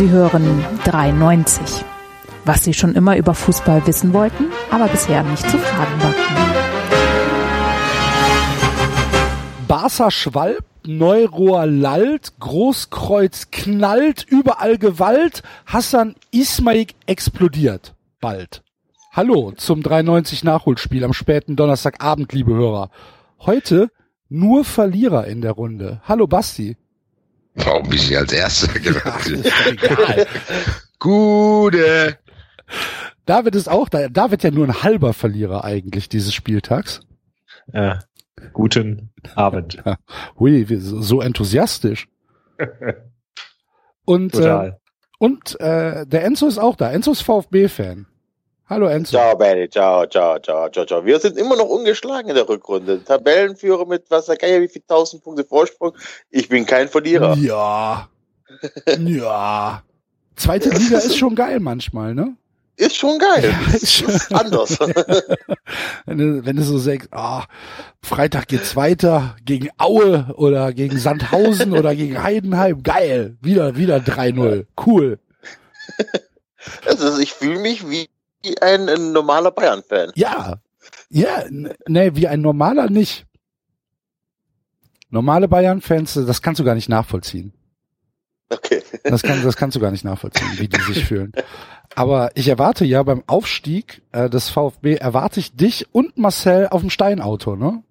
Sie hören 93. Was Sie schon immer über Fußball wissen wollten, aber bisher nicht zu fragen war. Barca schwalbt, Neurohr lallt, Großkreuz knallt, überall Gewalt, Hassan Ismail explodiert. Bald. Hallo zum 93 Nachholspiel am späten Donnerstagabend, liebe Hörer. Heute nur Verlierer in der Runde. Hallo Basti. Warum bin ich als Erster Ja, doch egal. Gute. David ist auch da. David ja nur ein halber Verlierer eigentlich dieses Spieltags. Äh, guten Abend. Hui, so enthusiastisch. Und, äh, Total. und äh, der Enzo ist auch da. Enzo ist VfB-Fan. Hallo Enzo. Ciao, Benny. Ciao, ciao, ciao, ciao, ciao. Wir sind immer noch ungeschlagen in der Rückrunde. Tabellenführer mit was der Geier, wie viel tausend Punkte Vorsprung. Ich bin kein Verlierer. Ja. Ja. Zweite Liga ist schon geil manchmal, ne? Ist schon geil. Ja, ist schon- ist anders. Wenn du, wenn du so sagst, ah, Freitag geht's weiter gegen Aue oder gegen Sandhausen oder gegen Heidenheim. Geil. Wieder, wieder 3-0. Cool. also ich fühle mich wie ein, ein normaler Bayern-Fan. Ja. Ja, nee, wie ein normaler nicht. Normale Bayern-Fans, das kannst du gar nicht nachvollziehen. Okay. Das, kann, das kannst du gar nicht nachvollziehen, wie die sich fühlen. Aber ich erwarte ja beim Aufstieg äh, des VfB, erwarte ich dich und Marcel auf dem Steinauto, ne?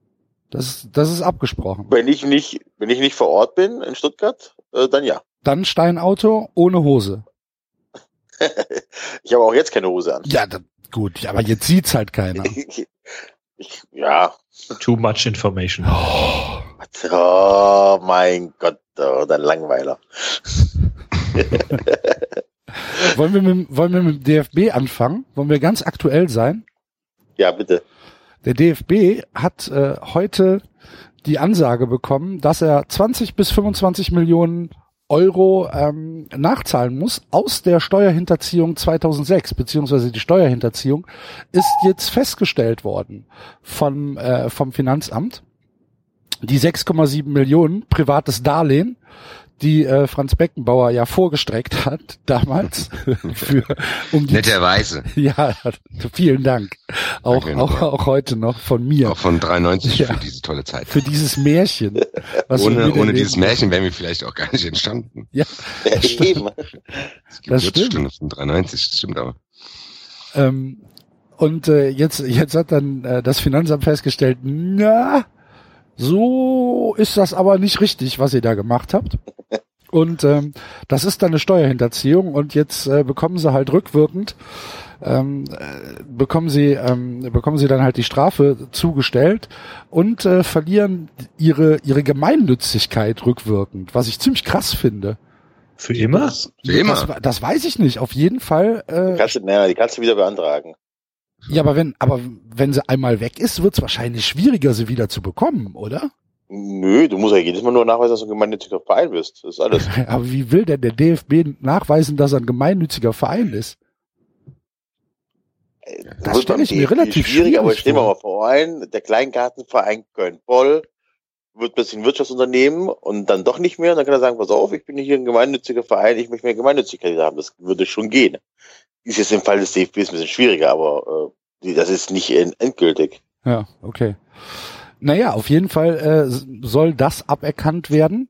Das, ist- das ist abgesprochen. Wenn ich nicht, wenn ich nicht vor Ort bin in Stuttgart, äh, dann ja. Dann Steinauto ohne Hose. Ich habe auch jetzt keine Hose an. Ja, da, gut, aber jetzt sieht's halt keiner. Ich, ja. Too much information. Oh mein Gott, oh, dein Langweiler. Wollen wir, mit, wollen wir mit dem DFB anfangen? Wollen wir ganz aktuell sein? Ja, bitte. Der DFB hat äh, heute die Ansage bekommen, dass er 20 bis 25 Millionen Euro ähm, nachzahlen muss aus der Steuerhinterziehung 2006, beziehungsweise die Steuerhinterziehung ist jetzt festgestellt worden vom, äh, vom Finanzamt. Die 6,7 Millionen privates Darlehen, die äh, Franz Beckenbauer ja vorgestreckt hat damals für um die Netterweise. ja, vielen Dank. Auch, Danke, auch, auch heute noch von mir Auch von 93 Ja. für diese tolle Zeit. für dieses Märchen. Ohne, ohne dieses Märchen wären wir vielleicht auch gar nicht entstanden. Ja, Ja, Das stimmt. eben. Die Das stimmt. Von 93, das stimmt aber. ähm, und äh, jetzt, jetzt hat dann äh, das Finanzamt festgestellt, na, so ist das aber nicht richtig, was ihr da gemacht habt. Und ähm, das ist dann eine Steuerhinterziehung und jetzt äh, bekommen sie halt rückwirkend ähm, äh, bekommen sie ähm, bekommen sie dann halt die Strafe zugestellt und äh, verlieren ihre ihre Gemeinnützigkeit rückwirkend, was ich ziemlich krass finde. Für immer? Für immer. Das, das weiß ich nicht. Auf jeden Fall. Äh, Kannst du, naja, die kannst du wieder beantragen. ja, aber wenn aber wenn sie einmal weg ist, wird es wahrscheinlich schwieriger, sie wieder zu bekommen, oder? Nö, du musst ja jedes Mal nur nachweisen, dass du ein gemeinnütziger Verein bist. Das ist alles. Aber wie will denn der DFB nachweisen, dass er ein gemeinnütziger Verein ist? Das Wird stell beim ich mir relativ schwierig, aber schwierig stell dir vor. mal vor ein, der Kleingartenverein Köln-Boll wird plötzlich ein Wirtschaftsunternehmen und dann doch nicht mehr. Und dann kann er sagen, pass auf, ich bin hier ein gemeinnütziger Verein, ich möchte mehr Gemeinnützigkeit haben. Das würde schon gehen. Ist jetzt im Fall des DFB ein bisschen schwieriger, aber äh, das ist nicht en- endgültig. Ja, okay. Naja, auf jeden Fall äh, soll das aberkannt werden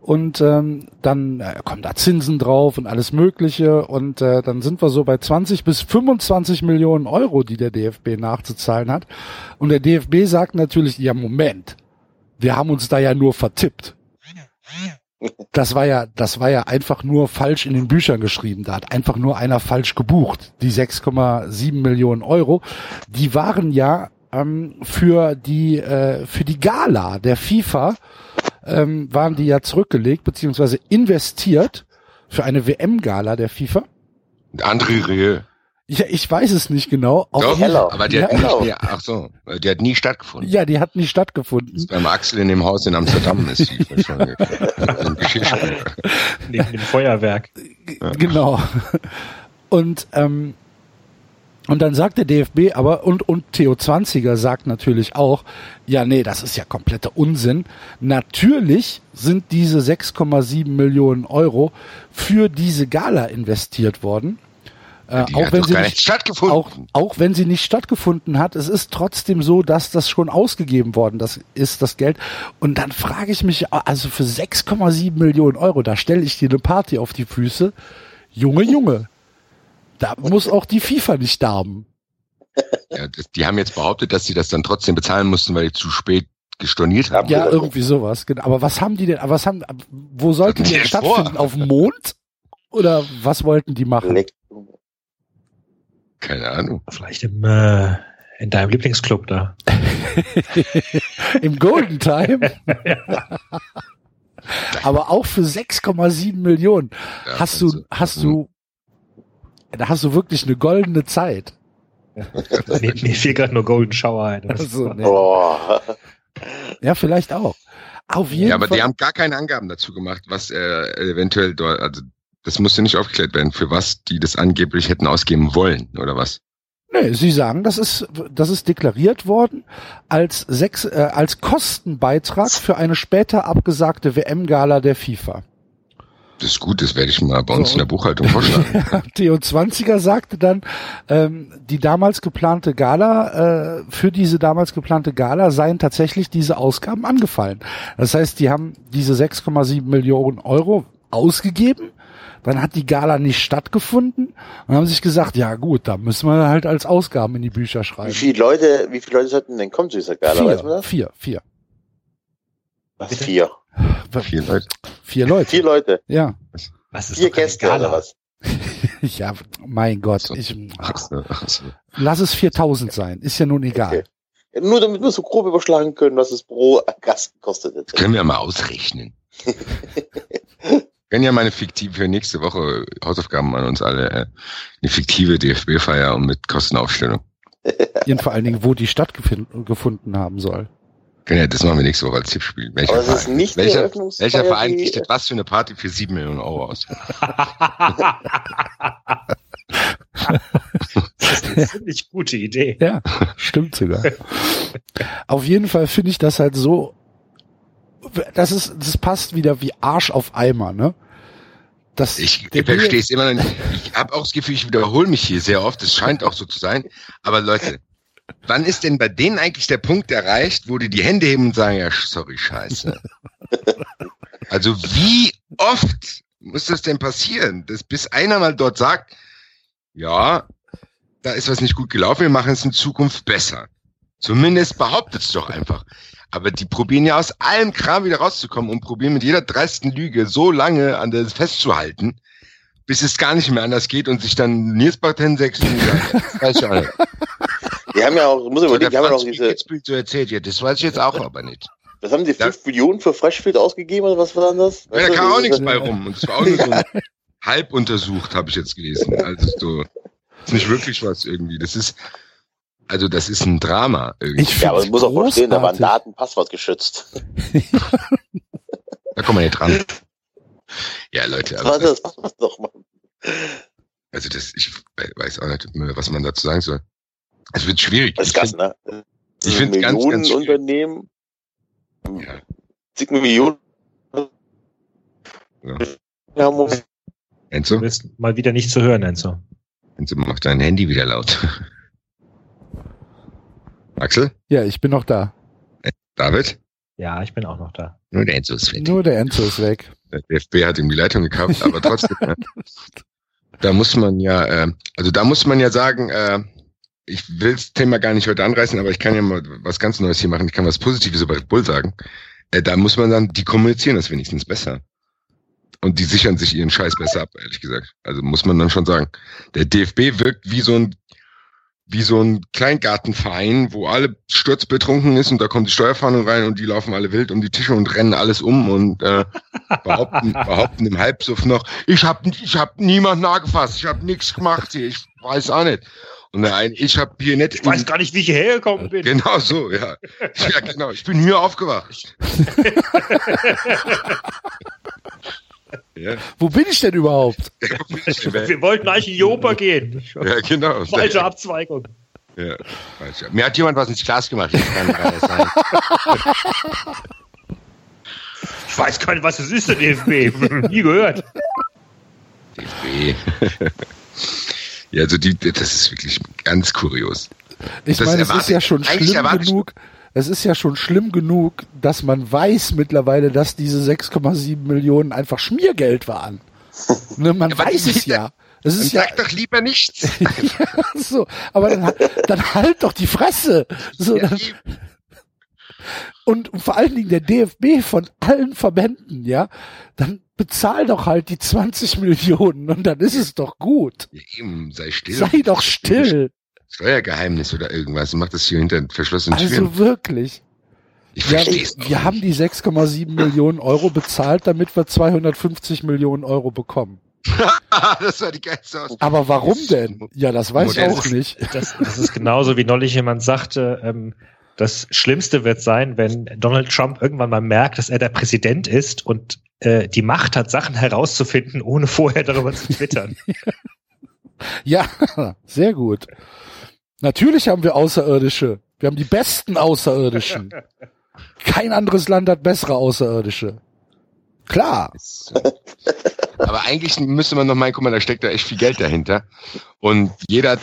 und ähm, dann äh, kommen da Zinsen drauf und alles Mögliche und äh, dann sind wir so bei 20 bis 25 Millionen Euro, die der DFB nachzuzahlen hat. Und der DFB sagt natürlich, ja Moment, wir haben uns da ja nur vertippt. Das war ja, das war ja einfach nur falsch in den Büchern geschrieben. Da hat einfach nur einer falsch gebucht. Die 6,7 Millionen Euro, die waren ja ähm, für die äh, für die Gala der FIFA ähm, waren die ja zurückgelegt beziehungsweise investiert für eine WM-Gala der FIFA. André Rieu. Ja, ich weiß es nicht genau. Auf Doch, Heller. aber die Ja, hat nicht genau. mehr, ach so, die hat nie stattgefunden. ja, die hat nicht Das stattgefunden. ist beim Axel in dem Haus in Amsterdam ist die wahrscheinlich. Neben dem Feuerwerk. Genau. Und ähm, Und dann sagt der DFB aber, und, und Theo 20er sagt natürlich auch, ja, nee, das ist ja kompletter Unsinn. Natürlich sind diese 6,7 Millionen Euro für diese Gala investiert worden. Äh, auch wenn sie nicht, nicht stattgefunden. auch, auch wenn sie nicht stattgefunden hat, es ist trotzdem so, dass das schon ausgegeben worden das ist, das Geld. Und dann frage ich mich, also für 6,7 Millionen Euro, da stelle ich dir eine Party auf die Füße. Junge, Junge. Da muss auch die FIFA nicht darben. Ja, die haben jetzt behauptet, dass sie das dann trotzdem bezahlen mussten, weil die zu spät gestorniert haben. Ja, irgendwie sowas. Genau. Aber was haben die denn, was haben, wo sollten die denn dir vor. stattfinden? Auf dem Mond? Oder was wollten die machen? Keine Ahnung. Vielleicht im, äh, in deinem Lieblingsclub da. Im Golden Time? Aber auch für 6,7 Millionen. Ja, hast also, du, hast du, da hast du wirklich eine goldene Zeit. mir, mir fiel gerade nur Golden Shower ein. Das- Also, nee. Oh. Ja, vielleicht auch. Auf jeden Ja, aber Fall. die haben gar keine Angaben dazu gemacht, was äh, eventuell dort, also das musste nicht aufgeklärt werden, für was die das angeblich hätten ausgeben wollen, oder was? Nee, Sie sagen, das ist, das ist deklariert worden als sechs, äh, als Kostenbeitrag für eine später abgesagte WM-Gala der FIFA. Das ist gut, das werde ich mal bei uns So. in der Buchhaltung vorschlagen. Theo 20er sagte dann, ähm, die damals geplante Gala, äh, für diese damals geplante Gala seien tatsächlich diese Ausgaben angefallen. Das heißt, die haben diese 6,7 Millionen Euro ausgegeben, dann hat die Gala nicht stattgefunden und haben sich gesagt, ja gut, da müssen wir halt als Ausgaben in die Bücher Wie schreiben. viele Leute, wie viele Leute sollten denn kommen zu dieser Gala? Weiß man Vier, das? vier, vier. Vier. Vier Leute. Vier Leute. Vier Leute. Ja. Was ist Vier Gäste oder was? Ja, mein Gott. Ich, Ach lass es 4000 sein. Ist ja nun egal. Okay. Nur damit wir so grob überschlagen können, was es pro Gast kostet. Das können wir mal ausrechnen. können ja mal eine fiktive für nächste Woche Hausaufgaben an uns alle, äh, eine fiktive DFB-Feier und mit Kostenaufstellung. Und vor allen Dingen, wo die stattgefunden haben soll. Ja, das machen wir nächste Woche als Tippspiel. Welcher Aber es ist Verein, nicht welcher, welcher Verein die- richtet was für eine Party für sieben Millionen Euro aus? Das ist eine ziemlich gute Idee. Ja, stimmt sogar. auf jeden Fall finde ich das halt so, das ist, das passt wieder wie Arsch auf Eimer, ne? Das, ich verstehe es immer noch nicht. Ich habe auch das Gefühl, ich wiederhole mich hier sehr oft. Es scheint auch so zu sein. Aber Leute, wann ist denn bei denen eigentlich der Punkt erreicht, wo die die Hände heben und sagen, ja, sorry, scheiße. Also wie oft muss das denn passieren, dass bis einer mal dort sagt, ja, da ist was nicht gut gelaufen, wir machen es in Zukunft besser. Zumindest behauptet es doch einfach. Aber die probieren ja aus allem Kram wieder rauszukommen und probieren mit jeder dreisten Lüge so lange an das festzuhalten, bis es gar nicht mehr anders geht und sich dann Nils Barten sechs weiß ich auch nicht. Die haben ja auch, muss ich überlegen, die haben ja noch Franz diese, so erzählt, ja, das weiß ich jetzt auch aber nicht. was haben die, Ja. fünf Millionen für Freshfield ausgegeben oder was war denn das? Ja, da kam auch nichts bei rum. Und es war auch nur so halb untersucht, habe ich jetzt gelesen. Also so, ist nicht wirklich was irgendwie. Das ist, also das ist ein Drama irgendwie. ich Ja, aber man muss auch verstehen, da waren. Daten Passwort geschützt. Da kommen wir nicht dran. Ja, Leute, aber das? War das doch mal? also das, ich weiß auch nicht, was man dazu sagen soll. Es wird schwierig. Das ist Ich krass, ne? ich find's ganz, ganz schwierig. Millionenunternehmen. Ja. Zig Millionen. Ja. Ja, muss, Du Enzo, bist mal wieder nicht zu hören, Enzo. Enzo macht dein Handy wieder laut. Axel? Ja, ich bin noch da. David? Ja, ich bin auch noch da. Nur der Enzo ist fertig. Nur der Enzo ist weg. Der DFB hat ihm die Leitung gekauft, aber trotzdem. ja. Da muss man ja, äh, also da muss man ja sagen, äh, ich will das Thema gar nicht heute anreißen, aber ich kann ja mal was ganz Neues hier machen. Ich kann was Positives über Red Bull sagen. Äh, da muss man dann, die kommunizieren das wenigstens besser. Und die sichern sich ihren Scheiß besser ab, ehrlich gesagt. Also muss man dann schon sagen. Der DFB wirkt wie so ein wie so ein Kleingartenverein, wo alle sturzbetrunken ist und da kommt die Steuerfahndung rein und die laufen alle wild um die Tische und rennen alles um und äh, behaupten, behaupten im Halbsuff noch, ich habe ich hab niemand nahegefasst, ich habe nichts gemacht hier, ich weiß auch nicht. Und der eine, ich habe hier nicht... Ich weiß gar nicht, wie ich hierher gekommen bin. Genau so, ja. Ja, genau. Ich bin hier aufgewacht. ja. Wo bin ich denn überhaupt? Wir wollten eigentlich in die Oper gehen. ja, genau. Falsche Abzweigung. Ja. Mir hat jemand was ins Glas gemacht. Das kann gar nicht sein. Ich weiß gar nicht, was das ist, der DFB. Nie gehört. DFB. Ja, also die, das ist wirklich ganz kurios. Ich Das meine, es ist ja schon schlimm genug. Es ist ja schon schlimm genug, dass man weiß mittlerweile, dass diese 6,7 Millionen einfach Schmiergeld waren. Ne, man Aber weiß es ja. Es ist ja sag doch lieber nichts. so, aber dann, dann halt doch die Fresse. So, Ja, dann. Und vor allen Dingen der DFB von allen Verbänden, ja, dann bezahl doch halt die 20 Millionen und dann ist es doch gut. Ja, eben, sei still. Sei doch still. Steuergeheimnis oder irgendwas. Mach das hier hinter verschlossenen Türen. Also wirklich. Ich Ja, verstehe es wir haben die 6,7 Millionen Euro bezahlt, damit wir 250 Millionen Euro bekommen. das war die geilste Aus. Aber warum denn? Ja, das weiß ich Modell auch ist- nicht. Das, das ist genauso wie neulich jemand sagte, ähm, das Schlimmste wird sein, wenn Donald Trump irgendwann mal merkt, dass er der Präsident ist und äh, die Macht hat, Sachen herauszufinden, ohne vorher darüber zu twittern. Ja, sehr gut. Natürlich haben wir Außerirdische. Wir haben die besten Außerirdischen. Kein anderes Land hat bessere Außerirdische. Klar. Aber eigentlich müsste man noch meinen, guck mal, da steckt da echt viel Geld dahinter. Und jeder,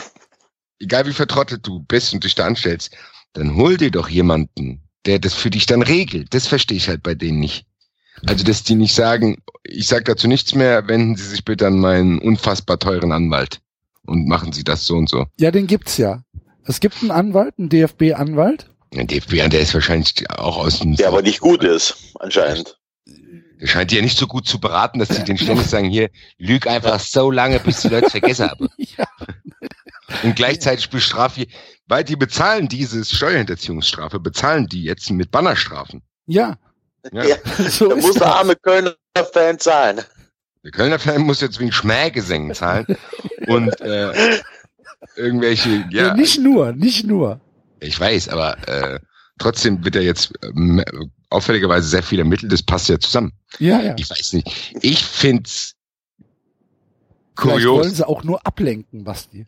egal wie vertrottet du bist und dich da anstellst, dann hol dir doch jemanden, der das für dich dann regelt. Das verstehe ich halt bei denen nicht. Also, dass die nicht sagen, ich sag dazu nichts mehr, wenden Sie sich bitte an meinen unfassbar teuren Anwalt und machen Sie das so und so. Ja, den gibt's ja. Es gibt einen Anwalt, einen DFB-Anwalt. Der DFB, der ist wahrscheinlich auch aus dem, Der aber nicht gut ist, anscheinend. der scheint die ja nicht so gut zu beraten, dass die den ständig sagen, hier, lüg einfach so lange, bis die Leute vergessen haben. Ja. Und gleichzeitig bestrafe, weil die bezahlen diese Steuerhinterziehungsstrafe, bezahlen die jetzt mit Bannerstrafen. Ja, Ja. Ja. so Da muss der arme Kölner Fan zahlen. Der Kölner Fan muss jetzt wegen Schmähgesängen zahlen und äh, irgendwelche, Ja, ja, nicht nur, nicht nur. ich weiß, aber äh, trotzdem wird er jetzt ähm, auffälligerweise sehr viel ermittelt, das passt ja zusammen. Ja, ja. Ich weiß nicht. Ich find's Vielleicht wollen kurios. sie auch nur ablenken, Basti.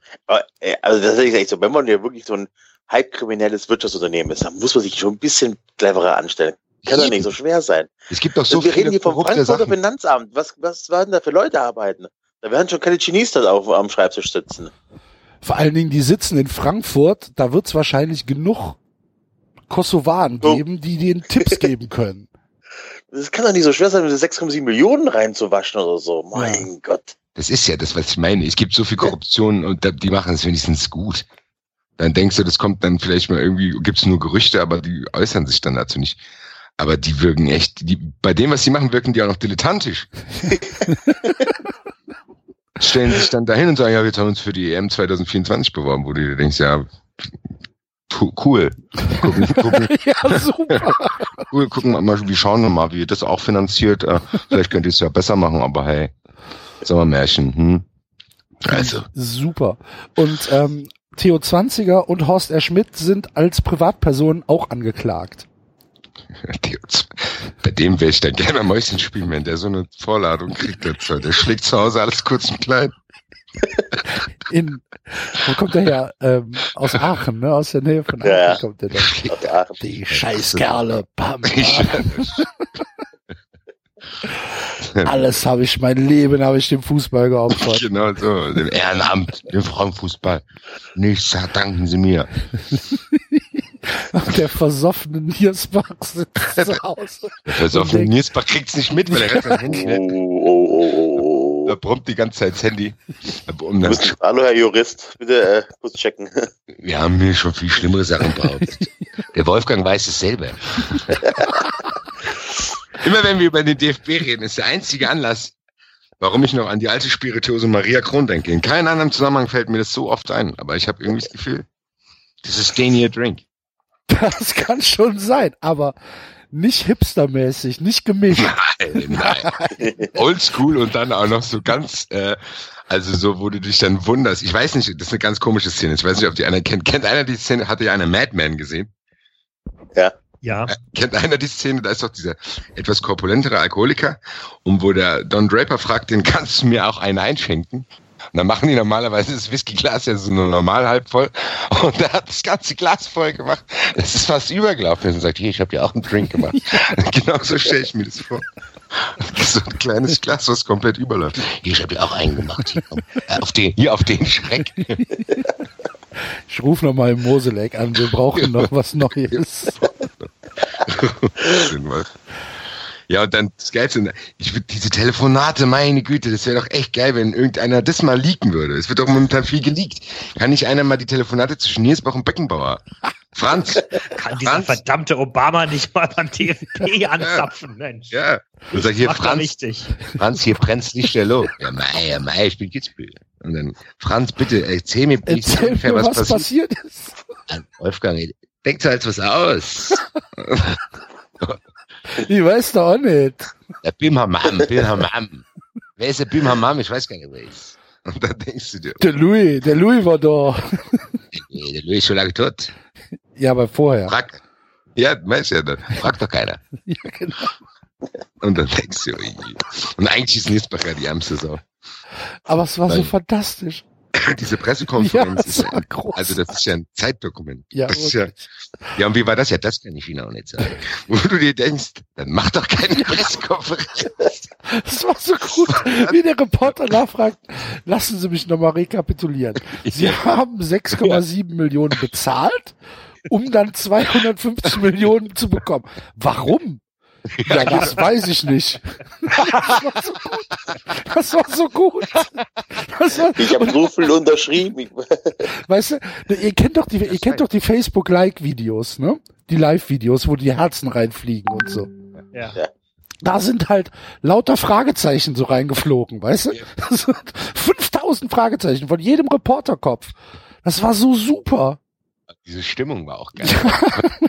Äh, Also das ist echt so, wenn man ja wirklich so ein halbkriminelles Wirtschaftsunternehmen ist, dann muss man sich schon ein bisschen cleverer anstellen. Kann doch nicht so schwer sein. Es gibt doch so wir reden viele hier vom Frankfurter Sachen. Finanzamt. Was, was werden da für Leute arbeiten? Da werden schon keine Chinesen da auf, am Schreibtisch sitzen. Vor allen Dingen, die sitzen in Frankfurt, da wird's wahrscheinlich genug Kosovaren So. geben, die denen Tipps geben können. Das kann doch nicht so schwer sein, diese 6,7 Millionen reinzuwaschen oder so. Mein Gott. Das ist ja das, was ich meine. Es gibt so viel Korruption und die machen es wenigstens gut. Dann denkst du, das kommt dann vielleicht mal irgendwie, gibt's nur Gerüchte, aber die äußern sich dann dazu nicht. Aber die wirken echt, die, bei dem, was sie machen, wirken die auch noch dilettantisch. Stellen sich dann dahin und sagen, ja, wir haben uns für die EM 2024 beworben, wo du dir denkst, ja, cool. Gucken, gucken, ja, super. cool, gucken wir mal, wir schauen wir mal, wie ihr das auch finanziert. Äh, vielleicht könnt ihr es ja besser machen, aber hey, Sommermärchen, hm? Also, Super. Und ähm, Theo Zwanziger und Horst R. Schmidt sind als Privatpersonen auch angeklagt. Bei dem wäre ich dann gerne am Mäuschen spielen, wenn der so eine Vorladung kriegt. Dazu. Der schlägt zu Hause alles kurz und klein. In, wo kommt der her? Ähm, aus Aachen, ne? Aus der Nähe von Aachen Ja. kommt der da. Aus der Aachen. Die Scheißkerle. Bam, Alles habe ich, mein Leben habe ich dem Fußball geopfert. genau so, dem Ehrenamt, dem Frauenfußball. Nichts danken Sie mir. Der versoffene Niersbach sitzt zu Hause. Auf Und dem Niersbach kriegt's nicht mit, weil er hat sein Handy Oh, nicht. oh, oh, oh, Da oh. brummt die ganze Zeit das Handy. Bist, hallo Herr Jurist, bitte äh, kurz checken. wir haben mir schon viel schlimmere Sachen behauptet. Der Wolfgang weiß es selber. Immer wenn wir über den DFB reden, ist der einzige Anlass, warum ich noch an die alte Spirituose Maria Kron denke. In keinem anderen Zusammenhang fällt mir das so oft ein, aber ich habe irgendwie das Gefühl, das ist stay near drink. Das kann schon sein, aber nicht hipstermäßig, nicht gemischt. Nein, nein. Oldschool und dann auch noch so ganz, äh, also so, wo du dich dann wunderst. Ich weiß nicht, das ist eine ganz komische Szene. Ich weiß nicht, ob die einer kennt. Kennt einer die Szene? Hatte ja einer Madman gesehen? Ja. Ja. Kennt einer die Szene, da ist doch dieser etwas korpulentere Alkoholiker und wo der Don Draper fragt, den kannst du mir auch einen einschenken? Und dann machen die normalerweise das Whiskyglas ja so nur normal halb voll. Und er hat das ganze Glas voll gemacht. Es ist fast übergelaufen. Und sagt, hier, ich habe dir auch einen Drink gemacht. genau so stelle ich mir das vor. So ein kleines Glas, was komplett überläuft. Hier, ich habe dir auch einen gemacht. Hier. Äh, auf den, hier auf den Schreck. Ich rufe nochmal im an, wir brauchen noch was Neues. Schön was. Ja, und dann das Geilste, ich würde diese Telefonate, meine Güte, das wäre doch echt geil, wenn irgendeiner das mal leaken würde. Es wird doch momentan viel geleakt. Kann nicht einer mal die Telefonate zwischen Niersbach und Beckenbauer? Franz, Kann dieser verdammte Obama nicht mal beim DFB anzapfen, Mensch. ja. Und sag hier, er Franz, richtig. Franz, hier brennt's Lichterloh. Ja, mei, ja, mei, ich bin Kitzbühel. Und dann, Franz, bitte, erzähl mir nicht Erzähl ungefähr, mir, was, was passiert. ist. An Wolfgang, denkt halt was aus. Ich weiß doch auch nicht. Der Bim Hammam, Bim Hammam. Wer ist der Bim Hammam? Ich weiß gar nicht, wer ist. Und dann denkst du dir, Der Louis, der Louis war da. nee, der Louis ist schon lange tot. Ja, aber vorher. Frag. Ja, weißt ja, dann fragt doch keiner. Ja, genau. Und dann denkst du, und eigentlich ist Niesbacher die Sau. Aber es war so Nein. Fantastisch. Diese Pressekonferenz Ja, ist es ja, also das ist ja ein Zeitdokument. Ja, das ist ja, ja, und wie war das? Ja, das kann ich Ihnen auch nicht sagen. Wo du dir denkst, dann mach doch keine Pressekonferenz. Das war so gut, wie der Reporter nachfragt, lassen Sie mich nochmal rekapitulieren. Sie haben 6,7 Millionen bezahlt, um dann 250 Millionen zu bekommen. Warum? Ja, das weiß ich nicht. Das war so gut. Das war, Ich habe so viel unterschrieben. Ich, weißt du, ihr kennt doch die, ihr kennt doch die Facebook-Like-Videos, ne? Die Live-Videos, wo die Herzen reinfliegen und so. Ja. da sind halt lauter Fragezeichen so reingeflogen, weißt du? Das sind 5000 Fragezeichen von jedem Reporterkopf. Das war so super. Diese Stimmung war auch geil.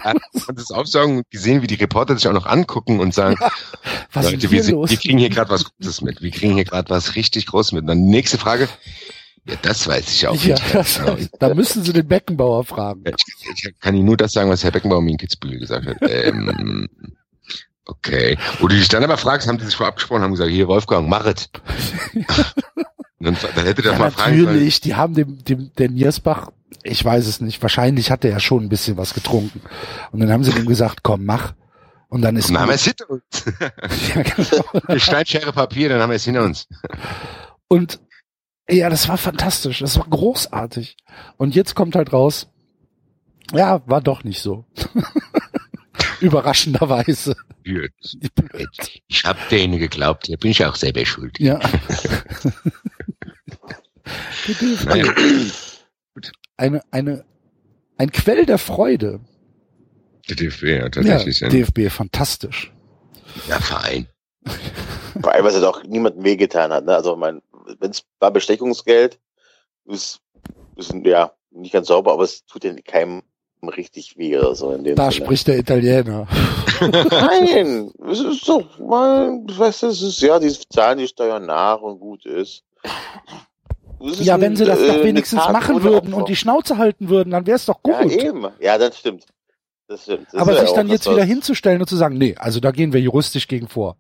Hat das Aufsaugen und gesehen, wie die Reporter sich auch noch angucken und sagen, Was Leute, ist wir, sind, wir kriegen hier gerade was Gutes mit. Wir kriegen hier gerade was richtig Großes mit. Und dann nächste Frage. Ja, das weiß ich auch Ja, nicht. das, Genau. da müssen Sie den Beckenbauer fragen. Ich, ich kann Ihnen nur das sagen, was Herr Beckenbauer mir in Kitzbühel gesagt hat. Ähm, okay. Wo du dich dann aber fragst, haben die sich vorab abgesprochen, haben gesagt, hier Wolfgang, mach es. dann, dann hätte der Ja, mal fragen sollen. natürlich, die haben dem, dem, der Niersbach, ich weiß es nicht, wahrscheinlich hat er ja schon ein bisschen was getrunken. Und dann haben sie ihm gesagt, komm, mach. Und dann ist Dann haben wir es hinter uns. ja, genau. Wir schneiden Schere Papier, dann haben wir es hinter uns. Und ja, das war fantastisch. Das war großartig. Und jetzt kommt halt raus, ja, war doch nicht so. Überraschenderweise. Blöd. Ich hab denen geglaubt, hier bin ich auch selber schuld. Ja. Naja. Eine, eine, ein Quell der Freude. Der DFB, ja, Ja, tatsächlich. Ja, DFB, fantastisch. ja, Verein. vor allem, was jetzt auch niemandem wehgetan hat. Ne? Also, mein, wenn es war Bestechungsgeld, ist, ist ja nicht ganz sauber, aber es tut ja keinem richtig weh oder so in dem Da Sinne. spricht der Italiener. Nein, es ist doch mal, weißt du, es ist ja, die zahlen die Steuern nach und gut ist. Ja, wenn sie das äh, doch wenigstens Tat machen würden und die Schnauze halten würden, dann wäre es doch Ja, gut. eben. Ja, das stimmt. Das stimmt. Das Aber ist ja sich dann auch jetzt wieder was- hinzustellen und zu sagen, nee, also da gehen wir juristisch gegen vor.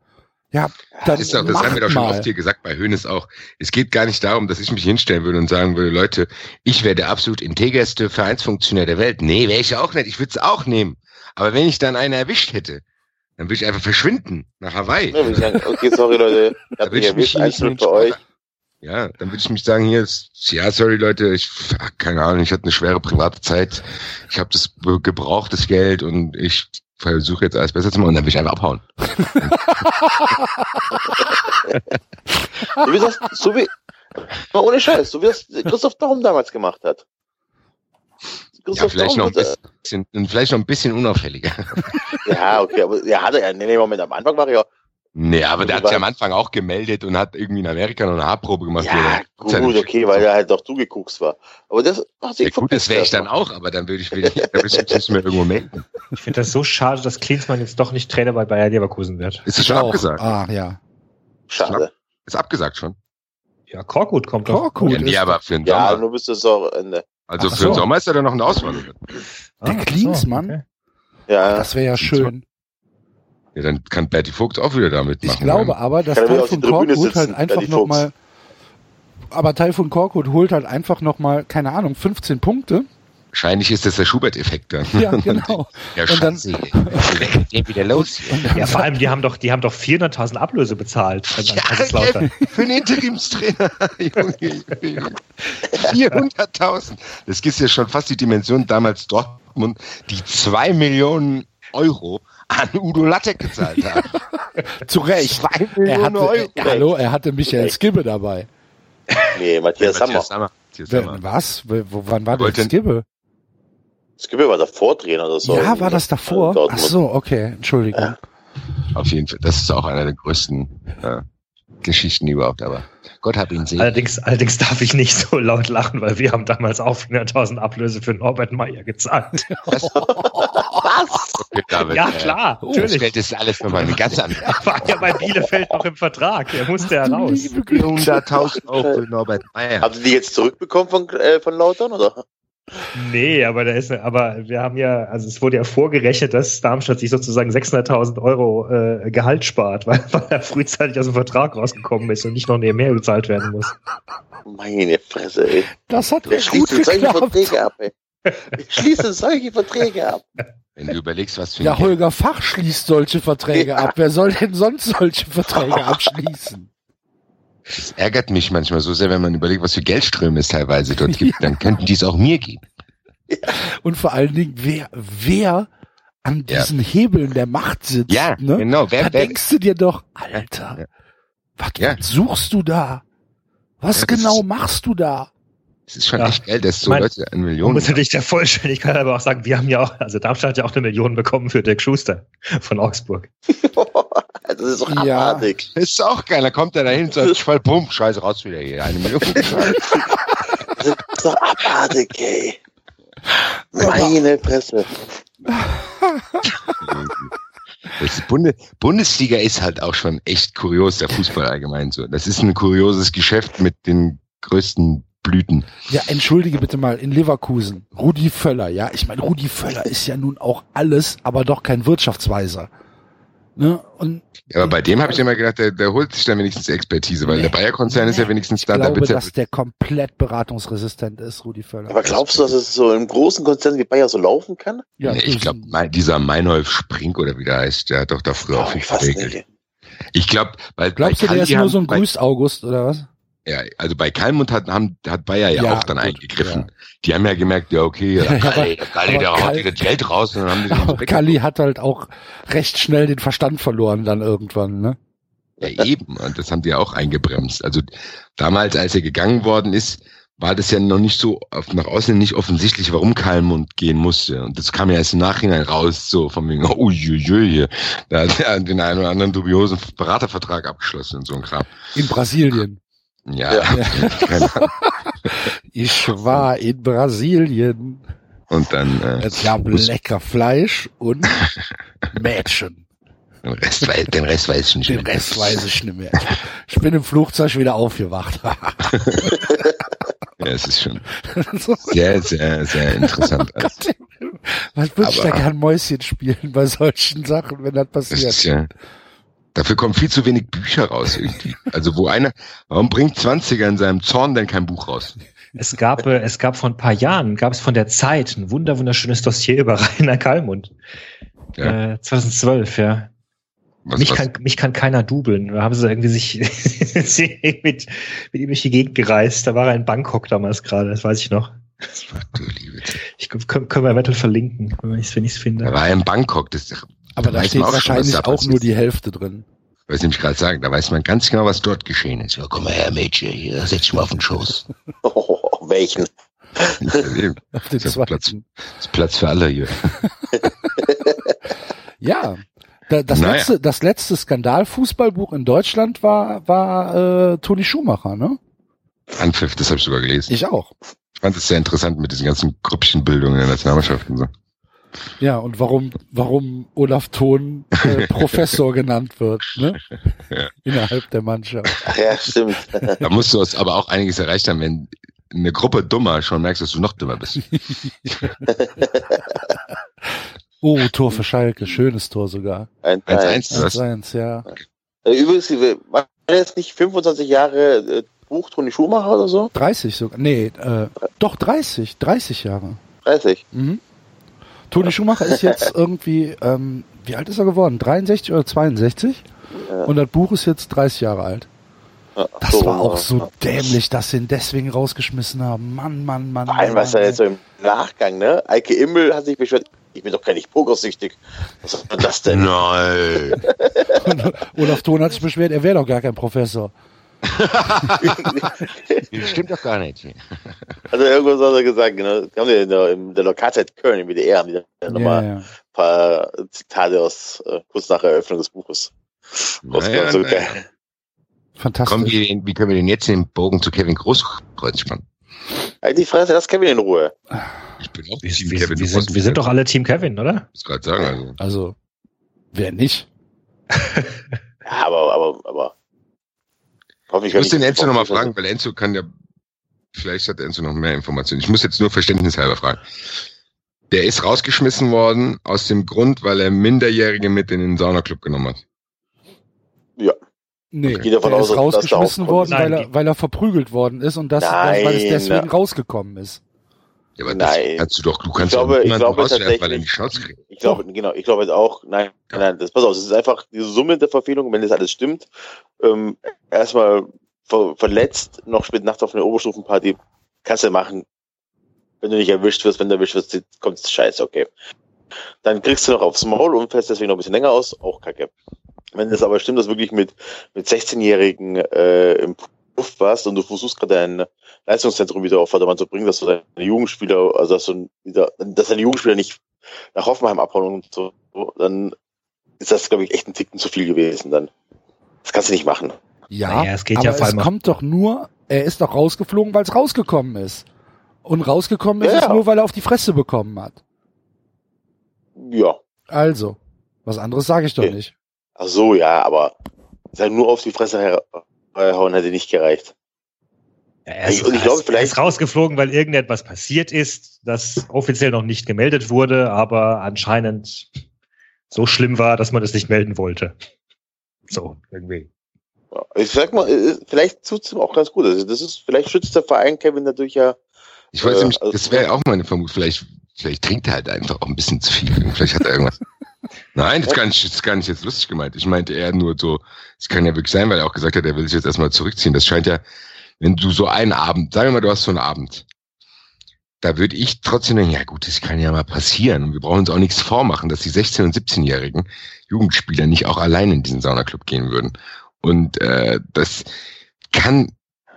Ja, dann Das, ist doch, das haben wir doch schon mal. oft hier gesagt, bei Hönes auch. Es geht gar nicht darum, dass ich mich hinstellen würde und sagen würde, Leute, ich wäre der absolut integerste Vereinsfunktionär der Welt. Nee, wäre ich auch nicht. Ich würde es auch nehmen. Aber wenn ich dann einen erwischt hätte, dann würde ich einfach verschwinden nach Hawaii. Ja, würde ich sagen, okay, sorry Leute, habt würde mich ich mich erwischt, hier nicht einzeln für euch. Ja, dann würde ich mich sagen, hier ist, ja, sorry Leute, ich, ach, keine Ahnung, ich hatte eine schwere private Zeit. Ich habe das gebraucht, das Geld, und ich versuche jetzt alles besser zu machen, und dann will ich einfach abhauen. So wie das, so wie, mal ohne Scheiß, so wie das Christoph Daum damals gemacht hat. Ja, Christoph vielleicht noch, ein Daum bisschen, vielleicht noch ein bisschen unauffälliger. ja, okay, aber ja, hat er ja, nee, nee, Moment, am Anfang war er ja, Nee, aber der hat sich am Anfang auch gemeldet und hat irgendwie in Amerika noch eine Haarprobe gemacht. ja, gut, okay, weil er halt doch zugeguckt war. Aber das hat sich Ja, gut, das wäre ich dann auch, aber dann würde ich, mich nicht mehr irgendwo melden. Ich finde das so schade, dass Klinsmann jetzt doch nicht Trainer bei Bayer Leverkusen wird. Ist es schon Auch. abgesagt? Ah, ja. Schade. Ist abgesagt schon. Ja, Korkut kommt doch. Korkut. ja, nee, aber für den Ja, Sommer. nur bis das Saisonende. Also Ach für den so. Sommer ist er dann noch eine Auswahl. Der so, Klinsmann? okay. Ja, Das wäre ja schön. Ja, dann kann Bertie Vogt auch wieder damit machen. Ich glaube aber, dass Taifun Tribüne Korkut halt einfach nochmal, aber Taifun Korkut holt halt einfach nochmal, keine Ahnung, 15 Punkte. Wahrscheinlich ist das der Schubert-Effekt dann. Ja, genau. Ja, Und dann- geht wieder los hier? Ja, vor allem, die haben doch, die haben doch 400.000 Ablöse bezahlt. Kaiserslautern. für einen Interimstrainer. Junge, Junge, Junge. 400.000. Das ist ja schon fast die Dimension damals Dortmund, die zwei Millionen Euro an Udo Lattek gezahlt haben. Zu Recht. Zwei Er hatte, Euro. hallo, er hatte Michael Skibbe dabei. nee, Matthias Sammer. Matthias Sammer. Wer, Sammer. was? Wo, wann war der Wollte- Skibbe? Skibbe war davor Trainer oder so. Ja, war das davor? Ach so, okay, Entschuldigung. Ja. Auf jeden Fall. Das ist auch einer der größten äh, Geschichten überhaupt, aber Gott hab ihn sehen. Allerdings, allerdings darf ich nicht so laut lachen, weil wir haben damals auch 400.000 Ablöse für Norbert Meyer gezahlt. Okay, David, ja, äh, klar, Das natürlich. Geld ist alles für meine ganz andere. Er war ja bei Bielefeld noch im Vertrag. Er musste ja raus. 400.000 Euro für Norbert Meyer. Habt ihr die jetzt zurückbekommen von, äh, von Lautern, oder? Nee, aber da ist, aber wir haben ja, also es wurde ja vorgerechnet, dass Darmstadt sich sozusagen 600.000 Euro äh, Gehalt spart, weil, weil er frühzeitig aus dem Vertrag rausgekommen ist und nicht noch mehr bezahlt werden muss. Meine Fresse, ey. Das hat Wer gut schließt denn solche geklappt. Verträge ab, ey? Wer schließt denn solche Verträge ab? Wenn du überlegst, was für ein Ja, Holger Fach schließt solche Verträge Ja. ab. Wer soll denn sonst solche Verträge abschließen? Das ärgert mich manchmal so sehr, wenn man überlegt, was für Geldströme es teilweise dort gibt. Dann könnten die es auch mir geben. Und vor allen Dingen, wer, wer an Ja. diesen Hebeln der Macht sitzt. Ja, ne? genau. Da Wer, wer, denkst du dir doch, Alter, Ja. was, Ja. was suchst du da? Was Ja, genau ist- machst du da? es ist schon Ja. echt geil, dass so Mein- Leute an Man Millionen. muss natürlich der Vollständigkeit aber auch sagen, wir haben ja auch, also Darmstadt hat ja auch eine Million bekommen für Dirk Schuster von Augsburg. das ist doch Ja. abartig. Das ist auch geil. Da kommt er dahin und sagt, voll Pump, scheiße, raus wieder hier. Eine Million. Das ist doch abartig, ey. Meine Fresse. Das Bunde, Bundesliga ist halt auch schon echt kurios, der Fußball allgemein so. Das ist ein kurioses Geschäft mit den größten Blüten. Ja, entschuldige bitte mal, in Leverkusen, Rudi Völler, ja, ich meine, Rudi Völler ist ja nun auch alles, aber doch kein Wirtschaftsweiser. Ne? Und Ja, aber bei dem habe ich immer gedacht, der, der holt sich dann wenigstens Expertise, weil Nee. der Bayer-Konzern ist ja wenigstens ich da. da glaube, ja, dass der komplett beratungsresistent ist, Rudi Völler. Aber glaubst du, dass es so im großen Konzern wie Bayer so laufen kann? ja, Nee, ich glaube, dieser Meinolf Spring oder wie der heißt, der hat doch da früher auch Glaub viel ich nicht. Ich glaube, weil Glaubst du, der ist nur so ein bei, Grüß August oder was? Ja, also bei Kalmund hat, haben, hat Bayer ja, Ja, auch dann gut, eingegriffen. ja. Die haben ja gemerkt, ja okay, ja, Kalli, Kalli, der haut wieder Geld raus und dann haben die Aber Kalli hat halt auch recht schnell den Verstand verloren dann irgendwann, ne? Ja, eben. Und das haben die ja auch eingebremst. Also damals, als er gegangen worden ist, war das ja noch nicht so nach außen nicht offensichtlich, warum Kalmund gehen musste. Und das kam ja erst im Nachhinein raus, so von wegen, uiuiui, da hat er den einen oder anderen dubiosen Beratervertrag abgeschlossen und so ein Kram. In Brasilien. Ja, Ja. Ich war in Brasilien. Und dann äh, Es gab lecker Fleisch und Mädchen. den, Rest, wei- den Rest weiß ich nicht Den mehr. Rest weiß ich nicht mehr. Ich bin im Flugzeug wieder aufgewacht. Ja, es ist schon sehr, sehr, sehr interessant. alles. Gott, Was würde ich da gern Mäuschen spielen bei solchen Sachen, wenn das Das ist passiert? ja, dafür kommen viel zu wenig Bücher raus irgendwie. Also wo einer, warum bringt 20er in seinem Zorn denn kein Buch raus? Es gab, äh, es gab vor ein paar Jahren, gab es von der Zeit ein wunder wunderschönes Dossier über Rainer Kallmund. Ja. Äh, 2012, ja. Was, mich, was, kann, mich kann keiner dubeln. Da haben sie irgendwie sich mit, mit ihm durch die Gegend gereist. Da war er in Bangkok damals gerade, das weiß ich noch. Ach, du liebe. Ich, können, können wir eventuell verlinken, wenn ich es ich's Er finde. war in Bangkok, das Aber da weiß steht auch schon, was wahrscheinlich da auch nur die Hälfte drin. wollte ich nämlich gerade sagen, da weiß man ganz genau, was dort geschehen ist. Ja, komm mal her, Mädchen, hier, setz dich mal auf den Schoß. Oh, welchen? Auf den Das ist Platz. ist Platz für alle hier. Ja. Da- Das, Naja. letzte, das letzte Skandalfußballbuch in Deutschland war, war äh, Toni Schumacher, ne? Anpfiff, das habe ich sogar gelesen. Ich auch. Ich fand es sehr interessant mit diesen ganzen Grüppchenbildungen in der Nationalmannschaft und so. Ja, und warum, warum Olaf Thon äh, Professor genannt wird, ne? Ja. Innerhalb der Mannschaft. Ach ja, stimmt. Da musst du aber auch einiges erreicht haben, wenn eine Gruppe dummer schon merkst, dass du noch dümmer bist. Oh, Tor für Schalke, schönes Tor sogar. 1-1, was? 1-1, ja. Äh, Übrigens, war jetzt nicht 25 Jahre äh, Buch Toni Schumacher oder so? 30 sogar. Nee, äh, doch 30, 30 Jahre. 30. Mhm. Toni Schumacher ist jetzt irgendwie, ähm, wie alt ist er geworden? 63 oder 62? Ja. Und das Buch ist jetzt 30 Jahre alt. Ja, Das so, war auch ja. so dämlich, dass sie ihn deswegen rausgeschmissen haben. Mann, Mann, Mann. Mann, was da jetzt so im Nachgang, ne? Eike Immel hat sich beschwert, ich bin doch gar nicht pokersüchtig. Was soll denn das denn? Nein. Und Olaf Thon hat sich beschwert, er wäre doch gar kein Professor. Das stimmt doch gar nicht. Also irgendwas hat er gesagt, ne? Haben die in der, in der Lokalzeit Köln im WDR haben die dann nochmal Ja, ein ja. paar Zitate aus äh, kurz nach Eröffnung des Buches. Naja, so naja. Fantastisch. Komm, wie, wie können wir denn jetzt den Bogen zu Kevin Großkreuz spannen? Halt die Fresse, das Kevin in Ruhe. Ich bin auch Wir, Team wir, Kevin wir, sind, wir sind doch alle Team Kevin, oder? Ich muss gerade sagen, also. Also, wer nicht? Ja, aber, aber, aber. Hoffentlich Ich muss den Enzo nochmal fragen, weil Enzo kann ja, vielleicht hat Enzo noch mehr Informationen. Ich muss jetzt nur verständnishalber fragen. Der ist rausgeschmissen worden aus dem Grund, weil er Minderjährige mit in den Saunaclub genommen hat. Nee, Ich gehe davon der aus, ist rausgeschmissen worden, Nein, weil er, weil er verprügelt worden ist und das, Nein, weil es deswegen na. rausgekommen ist. Ja, aber das Nein. kannst du doch, du kannst Ich glaube- ich glaube rauswerfen, weil er die Schnauze kriegt. Ich glaube, genau, ich glaube jetzt auch, nein, Ja. nein, das, pass auf, es ist einfach diese Summe der Verfehlungen, wenn das alles stimmt, ähm, erstmal ver verletzt, noch spät nachts auf eine Oberstufenparty, kannst du machen, wenn du nicht erwischt wirst, wenn du erwischt wirst, kommt scheiße, okay. Dann kriegst du noch aufs Maul und fällst deswegen noch ein bisschen länger aus, auch kacke. Wenn das aber stimmt, dass wirklich mit, mit 16-Jährigen äh, im Puff warst und du versuchst gerade dein Leistungszentrum wieder auf Vordermann zu bringen, dass du deine Jugendspieler, also dass du wieder, dass deine Jugendspieler nicht nach Hoffenheim abhauen und so, dann ist das, glaube ich, echt ein Ticken zu viel gewesen dann. Das kannst du nicht machen. Ja, Naja, es geht aber ja vor es allem auch- kommt doch nur, er ist doch rausgeflogen, weil es rausgekommen ist. Und rausgekommen ist Ja, es nur, weil er auf die Fresse bekommen hat. Ja. Also, was anderes sage ich doch Okay. nicht. Ach so, ja, aber sag nur auf die Fresse her- hauen hätte nicht gereicht. Ja, Er ist, Und ich glaube, vielleicht- ist rausgeflogen, weil irgendetwas passiert ist, das offiziell noch nicht gemeldet wurde, aber anscheinend so schlimm war, dass man das nicht melden wollte. So, irgendwie. Ja. Ich sag mal, äh, vielleicht tut's ihm auch ganz gut. Also das ist, vielleicht schützt der Verein Kevin dadurch ja. Ich weiß Äh, nämlich, also- das wäre auch meine Vermutung. Vielleicht, vielleicht trinkt er halt einfach auch ein bisschen zu viel. Vielleicht hat er irgendwas. Nein, das ist gar nicht, das ist gar nicht jetzt lustig gemeint. Ich meinte eher nur so, es kann ja wirklich sein, weil er auch gesagt hat, er will sich jetzt erstmal zurückziehen. Das scheint ja, wenn du so einen Abend, sagen wir mal, du hast so einen Abend, da würde ich trotzdem denken, ja gut, das kann ja mal passieren. Und wir brauchen uns auch nichts vormachen, dass die 16- und 17-jährigen Jugendspieler nicht auch allein in diesen Saunaclub gehen würden. Und äh, das kann,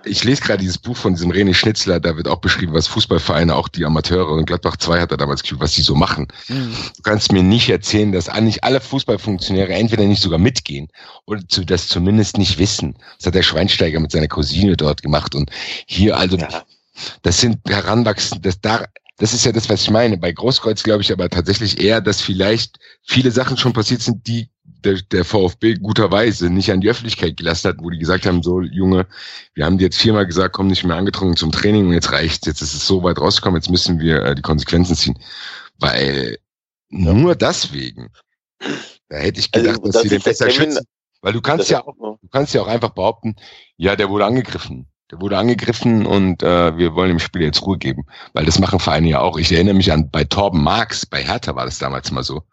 ich lese gerade dieses Buch von diesem René Schnitzler, da wird auch beschrieben, was Fußballvereine, auch die Amateure und Gladbach 2 hat er damals geschrieben, was die so machen. Du kannst mir nicht erzählen, dass eigentlich alle Fußballfunktionäre entweder nicht sogar mitgehen oder zu, das zumindest nicht wissen. Das hat der Schweinsteiger mit seiner Cousine dort gemacht und hier also, Ja. das sind heranwachsende, das da, das ist ja das, was ich meine. Bei Großkreuz glaube ich aber tatsächlich eher, dass vielleicht viele Sachen schon passiert sind, die der, der VfB guterweise nicht an die Öffentlichkeit gelassen hat, wo die gesagt haben, so Junge, wir haben dir jetzt viermal gesagt, komm nicht mehr angetrunken zum Training und jetzt reicht's, jetzt ist es so weit rausgekommen, jetzt müssen wir äh, die Konsequenzen ziehen. Weil nur deswegen, da hätte ich gedacht, Also, dass dass sie den besser Kevin- schützen. Weil du kannst ja auch, du kannst ja auch einfach behaupten, ja, der wurde angegriffen. Der wurde angegriffen und äh, wir wollen dem Spiel jetzt Ruhe geben. Weil das machen Vereine ja auch. Ich erinnere mich an, bei Torben Marx, bei Hertha war das damals mal so.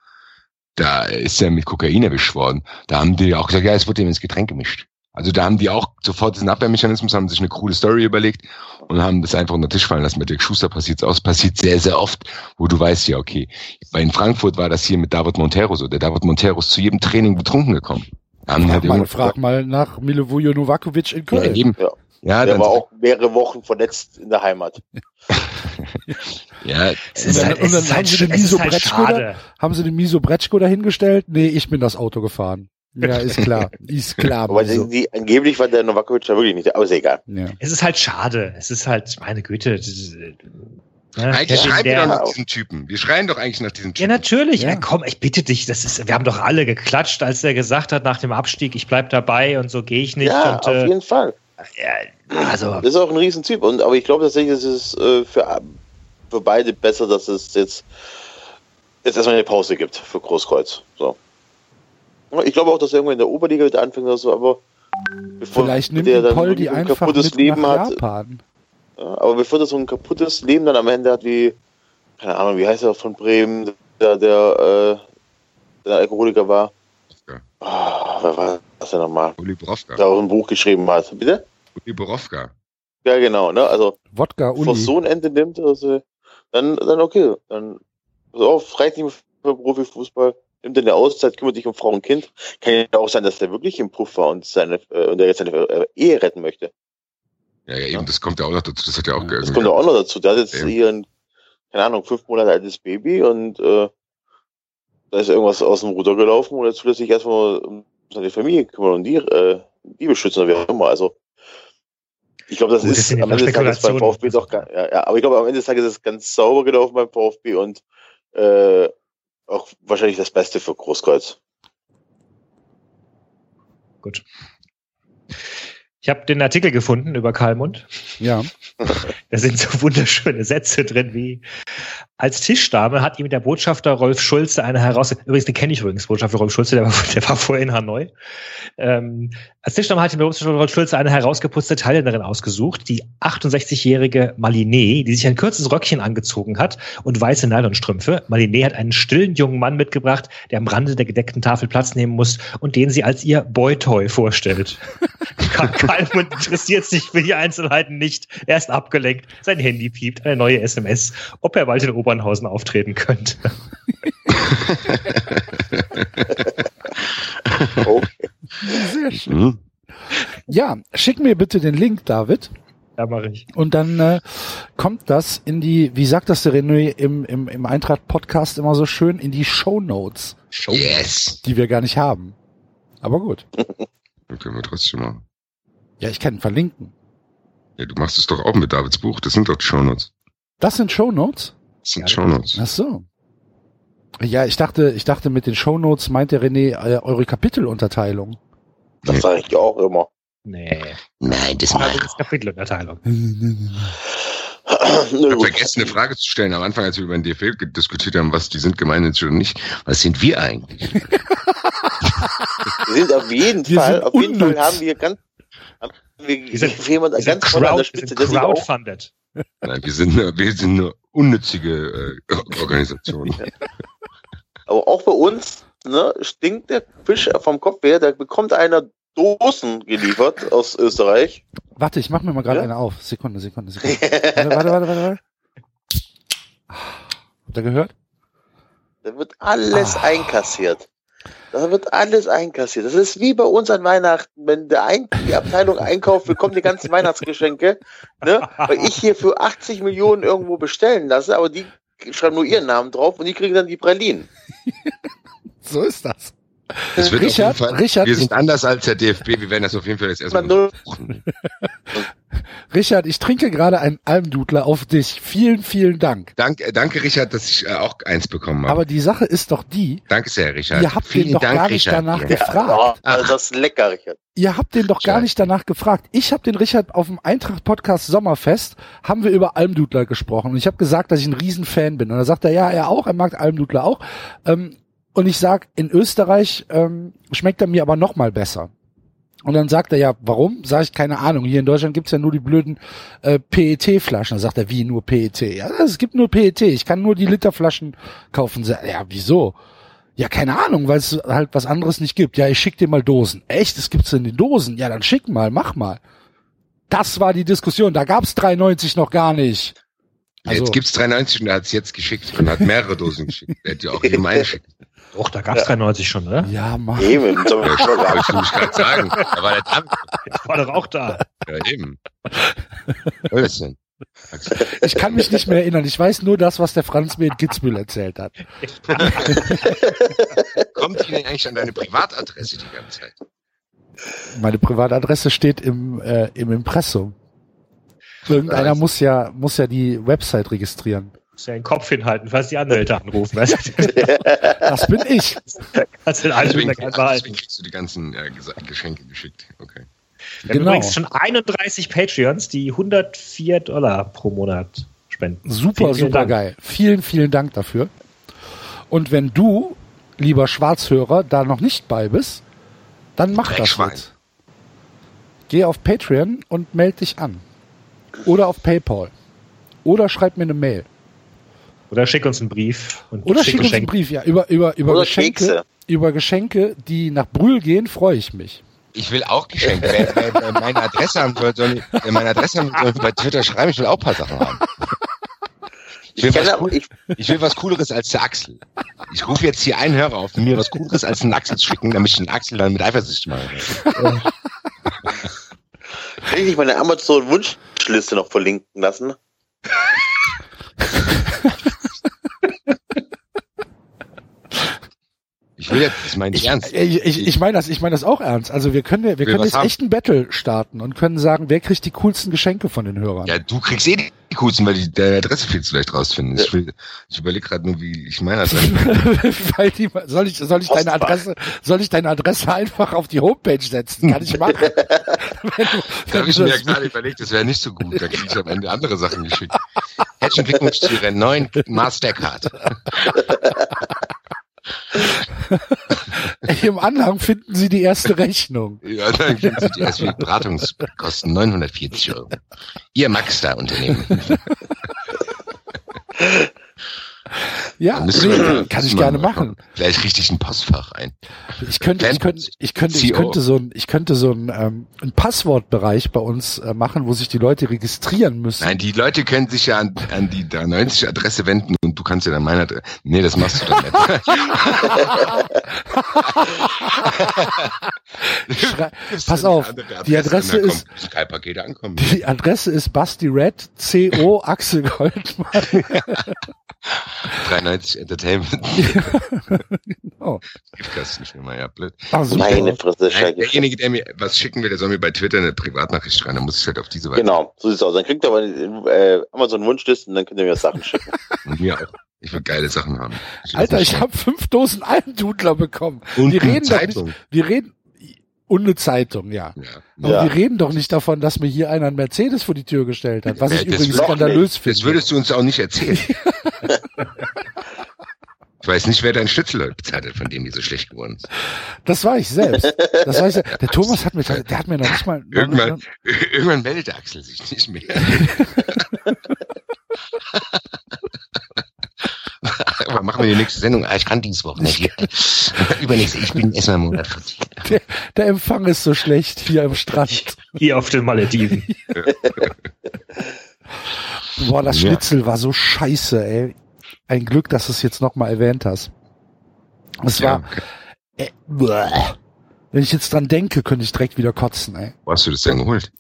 Da ist er mit Kokain erwischt worden. Da haben die auch gesagt, ja, es wurde ihm ins Getränk gemischt. Also da haben die auch sofort diesen Abwehrmechanismus, haben sich eine coole Story überlegt und haben das einfach unter den Tisch fallen lassen. Mit Dirk Schuster passiert es aus, passiert sehr, sehr oft, wo du weißt, ja, okay. Bei in Frankfurt war das hier mit David Montero so. Der David Montero ist zu jedem Training betrunken gekommen. Da Haben Frag halt mal, frag mal nach Milivoje Novakovic in ja, Köln. eben. Ja. Ja, Der dann, war auch mehrere Wochen verletzt in der Heimat. ja, Es ist dann- halt, und es dann haben halt, sie den es ist Miso halt Bretschko. Haben sie den Miso Bretschko dahingestellt? Nee, ich bin das Auto gefahren. Ja, ist klar. Ist klar. Aber Miso. die, angeblich war der Novakovic ja wirklich nicht, aber ist egal. Ja. Es ist halt schade. Es ist halt, meine Güte. äh, ne, eigentlich schreien wir doch nach diesen Typen. Wir schreien doch eigentlich nach diesen Ja, Typen. natürlich. Ja. Ja. komm, ich bitte dich. Das ist, wir haben doch alle geklatscht, als er gesagt hat nach dem Abstieg, ich bleib dabei und so gehe ich nicht. ja, und, auf äh, jeden Fall. Ja, also, Das ist auch ein Riesentyp. Und, aber ich glaube tatsächlich, es ist äh, für, für beide besser, dass es jetzt jetzt erstmal eine Pause gibt für Großkreuz. So. Ich glaube auch, dass er irgendwann in der Oberliga wieder anfängt oder so, aber bevor Vielleicht nimmt der dann Poldi ein einfach kaputtes mit Leben hat. Japan. Ja, aber bevor er so ein kaputtes Leben dann am Ende hat, wie, keine Ahnung, wie heißt er von Bremen, der, der, äh, der Alkoholiker war. Ja. Oh, wer war das denn nochmal? Uli Borowka. Der auch ein Buch geschrieben hat. Bitte? Uli Borowka. Ja, genau, ne? Also, Wodka, Uli. Bevor so ein Ende nimmt, also, dann, dann okay. Dann, pass auf, reicht nicht mehr für Profifußball nimmt eine Auszeit, kümmert sich um Frau und Kind. Kann ja auch sein, dass der wirklich im Puff war und seine äh, und er jetzt seine äh, Ehe retten möchte. Ja, ja, eben, ja. das kommt ja auch noch dazu. Das hat ja auch Das kommt ja auch noch dazu. Der hat jetzt eben. hier ein, keine Ahnung, fünf Monate altes Baby und äh, da ist irgendwas aus dem Ruder gelaufen und jetzt will er sich erstmal um seine Familie kümmern und die, äh, die beschützen oder wie auch immer. Also ich glaube, das Gut, ist das am Ende des Tages beim VfB doch ja, ja, aber ich glaube, am Ende des Tages ist es ganz sauber gelaufen beim VfB und äh, auch wahrscheinlich das Beste für Großkreuz. Gut. Ich habe den Artikel gefunden über Karlmund. Ja. Da sind so wunderschöne Sätze drin wie als Tischdame hat ihm der Botschafter Rolf Schulze eine heraus übrigens den kenne ich übrigens Botschafter Rolf Schulze der war, der war vorher in Hanoi. Ähm, als Tischdame hat ihm der Botschafter Rolf Schulze eine herausgeputzte Thailänderin ausgesucht die 68-jährige Maline die sich ein kurzes Röckchen angezogen hat und weiße Nylonstrümpfe. Maline hat einen stillen jungen Mann mitgebracht der am Rande der gedeckten Tafel Platz nehmen muss und den sie als ihr Boytoy vorstellt. Kalmund interessiert sich für die Einzelheiten nicht. Er ist abgelenkt. Sein Handy piept. Eine neue SMS ob er bald in Obernhausen auftreten könnte. okay. Sehr schön. Mhm. Ja, schick mir bitte den Link, David. Ja, mache ich. Und dann äh, kommt das in die, wie sagt das der René im, im, im Eintracht-Podcast immer so schön, in die Show Notes. Show yes. Die wir gar nicht haben. Aber gut. Dann können wir trotzdem machen. Ja, ich kann ihn verlinken. Ja, du machst es doch auch mit Davids Buch. Das sind doch Show Notes. Das sind Show Notes? Das sind Shownotes. Ach so. Ja, ich dachte, ich dachte mit den Shownotes meint der René äh, eure Kapitelunterteilung. Das nee. sage ich auch immer. Nee. Nein, das war das Kapitelunterteilung. ich habe vergessen, eine Frage zu stellen am Anfang, als wir über den DFL diskutiert haben, was die sind gemeinnützig oder nicht. Was sind wir eigentlich? wir sind auf jeden wir Fall, auf jeden Fall haben wir ganz, haben wir, wir sind, jemand wir ganz crowd, an der Spitze, der crowdfunded. Nein, wir sind nur, wir sind nur unnützige äh, Organisation. Aber auch bei uns ne, stinkt der Fisch vom Kopf her. Da bekommt einer Dosen geliefert aus Österreich. Warte, ich mach mir mal gerade ja? eine auf. Sekunde, Sekunde, Sekunde. warte, warte, warte, warte, warte. Habt ihr gehört? Da wird alles ah. einkassiert. Da wird alles einkassiert. Das ist wie bei uns an Weihnachten, wenn der Ein die Abteilung einkauft, bekommt die ganzen Weihnachtsgeschenke, ne? weil ich hier für 80 Millionen irgendwo bestellen lasse, aber die schreiben nur ihren Namen drauf und die kriegen dann die Pralinen. so ist das. Das wird Richard, auf jeden Fall, Richard, wir sind anders als der DFB, wir werden das auf jeden Fall jetzt erstmal Richard, ich trinke gerade einen Almdudler auf dich. Vielen, vielen Dank. Danke, danke Richard, dass ich äh, auch eins bekommen habe. Aber die Sache ist doch die. Danke sehr, Richard. Ihr habt vielen den doch Dank, gar nicht Richard. danach ja. gefragt. Ja, das ist lecker, Richard. Ihr habt den doch gar nicht danach gefragt. Ich habe den Richard auf dem Eintracht-Podcast Sommerfest, haben wir über Almdudler gesprochen. Und ich habe gesagt, dass ich ein Riesenfan bin. Und da sagt er, ja, er auch, er mag Almdudler auch. Ähm, und ich sag, in Österreich ähm, schmeckt er mir aber noch mal besser. Und dann sagt er, ja, warum? Sag ich, keine Ahnung. Hier in Deutschland gibt's ja nur die blöden äh, PET-Flaschen. Dann sagt er, wie nur PET? Ja, es gibt nur PET. Ich kann nur die Literflaschen kaufen. Ja, wieso? Ja, keine Ahnung, weil es halt was anderes nicht gibt. Ja, ich schick dir mal Dosen. Echt? Es gibt's in den Dosen? Ja, dann schick mal, mach mal. Das war die Diskussion. Da gab's 93 noch gar nicht. Also, jetzt gibt's 93 und er hat's jetzt geschickt und hat mehrere Dosen geschickt. Er hätte ja auch jedem eine Doch, da gab es ja. 93 schon, ne? Ja, Mann. Eben, zum ja, ich wollte gerade sagen. Da war der Dampf. Ich war doch auch da. Ja, eben. Was ist denn? Ich kann mich nicht mehr erinnern. Ich weiß nur das, was der Franz mir in Kitzbühel erzählt hat. Kommt Ihnen eigentlich an deine Privatadresse die ganze Zeit? Meine Privatadresse steht im, äh, im Impressum. Irgendeiner muss ja, muss ja die Website registrieren. Muss ja den Kopf hinhalten, falls die Anwälte anrufen. Weißt das bin ich. Kannst du deswegen, ach, deswegen kriegst du die ganzen äh, Geschenke geschickt. Okay. Wir genau. haben übrigens schon 31 Patreons, die 104 Dollar pro Monat spenden. Super, vielen, super Dank. geil. Vielen, vielen Dank dafür. Und wenn du, lieber Schwarzhörer, da noch nicht bei bist, dann mach das jetzt. Geh auf Patreon und melde dich an. Oder auf PayPal. Oder schreib mir eine Mail. Oder schick uns einen Brief. Und Oder schick uns einen. Brief, ja. Über, über, über Oder Geschenke. Kekse. Über Geschenke, die nach Brühl gehen, freue ich mich. Ich will auch Geschenke. Wer, wer, meine Adresse haben soll, soll wer meine Adresse haben soll, bei Twitter schreiben. Ich will auch ein paar Sachen haben. Ich will, Ich was kenne cool, ich, ich will was Cooleres als der Axel. Ich rufe jetzt hier einen Hörer auf, mir was Cooleres als den Axel zu schicken, damit ich den Axel dann mit Eifersucht mache. kann ich nicht meine Amazon-Wunschliste noch verlinken lassen. Ich will jetzt, das meine ich Ich, ernst. ich, ich, ich meine das, ich meine das auch ernst. Also wir können, wir können jetzt haben. echt ein Battle starten und können sagen, wer kriegt die coolsten Geschenke von den Hörern. Ja, du kriegst eh die coolsten, weil die deine Adresse viel zu leicht rausfinden. Ich, will- ich überlege gerade nur, wie ich meine Adresse. Weil die, soll ich, soll ich deine. Adresse, soll ich deine Adresse einfach auf die Homepage setzen? Kann ich machen. wenn du, Da habe ich mir das gerade überlegt, das wäre nicht so gut. Da kriege ich am Ende andere Sachen geschickt. Herzlichen Glückwunsch zu Ihrer neuen Mastercard. Im Anhang finden Sie die erste Rechnung. Ja, dann kriegen Sie die erst für Beratungskosten 940 Euro. Ihr Maxstar-Unternehmen. Ja, müssen nee, wir- kann ich gerne machen. Vielleicht richtig ein Postfach ein. Ich könnte, ich könnte, ich könnte, ich könnte so ein, ich könnte so ein, ähm, ein Passwortbereich bei uns äh, machen, wo sich die Leute registrieren müssen. Nein, die Leute können sich ja an, an die 90 Adresse wenden und du kannst ja dann meine Adresse. Nee, das machst du dann nicht. Pass auf, die Adresse und dann ist- Sky-Pakete ankommen. Die Adresse ist Basti Red, CO Axel Goldmann. 93 Entertainment. Oh. Briefkasten schon mal, ja, blöd. Super. Meine Fresse, Nein, Scheiße. derjenige, der mir was schicken will, der soll mir bei Twitter eine Privatnachricht schreiben. Dann muss ich halt auf diese Weise. Genau, so sieht's aus. Dann kriegt ihr aber äh, Amazon-Wunschlisten, dann könnt ihr mir Sachen schicken. Und mir auch. Ich will geile Sachen haben. Ich Alter, ich habe fünf Dosen Almdudler bekommen. Und wir reden doch Zeitung. nicht, wir reden, und eine Zeitung, ja. Ja. Aber wir reden doch nicht davon, dass mir hier einer einen Mercedes vor die Tür gestellt hat, was ich das übrigens noch skandalös Das finde. würdest du uns auch nicht erzählen. ich weiß nicht, wer dein Schnitzel bezahlt hat, von dem die so schlecht geworden ist. Das war ich selbst. Das war ich selbst. Der Thomas hat mir, der hat mir noch nicht mal, Irgendwann, irgendwann meldet Axel sich nicht mehr. Machen wir die nächste Sendung. Ah, ich kann dieses Wochenende. Übernächste, ich bin erstmal im Monat 40. der, der Empfang ist so schlecht hier am Strand. Hier auf den Malediven. Boah, das Ja. Schnitzel war so scheiße, ey. Ein Glück, dass du es jetzt nochmal erwähnt hast. Es war, äh, wenn ich jetzt dran denke, könnte ich direkt wieder kotzen, ey. Wo hast du das denn geholt?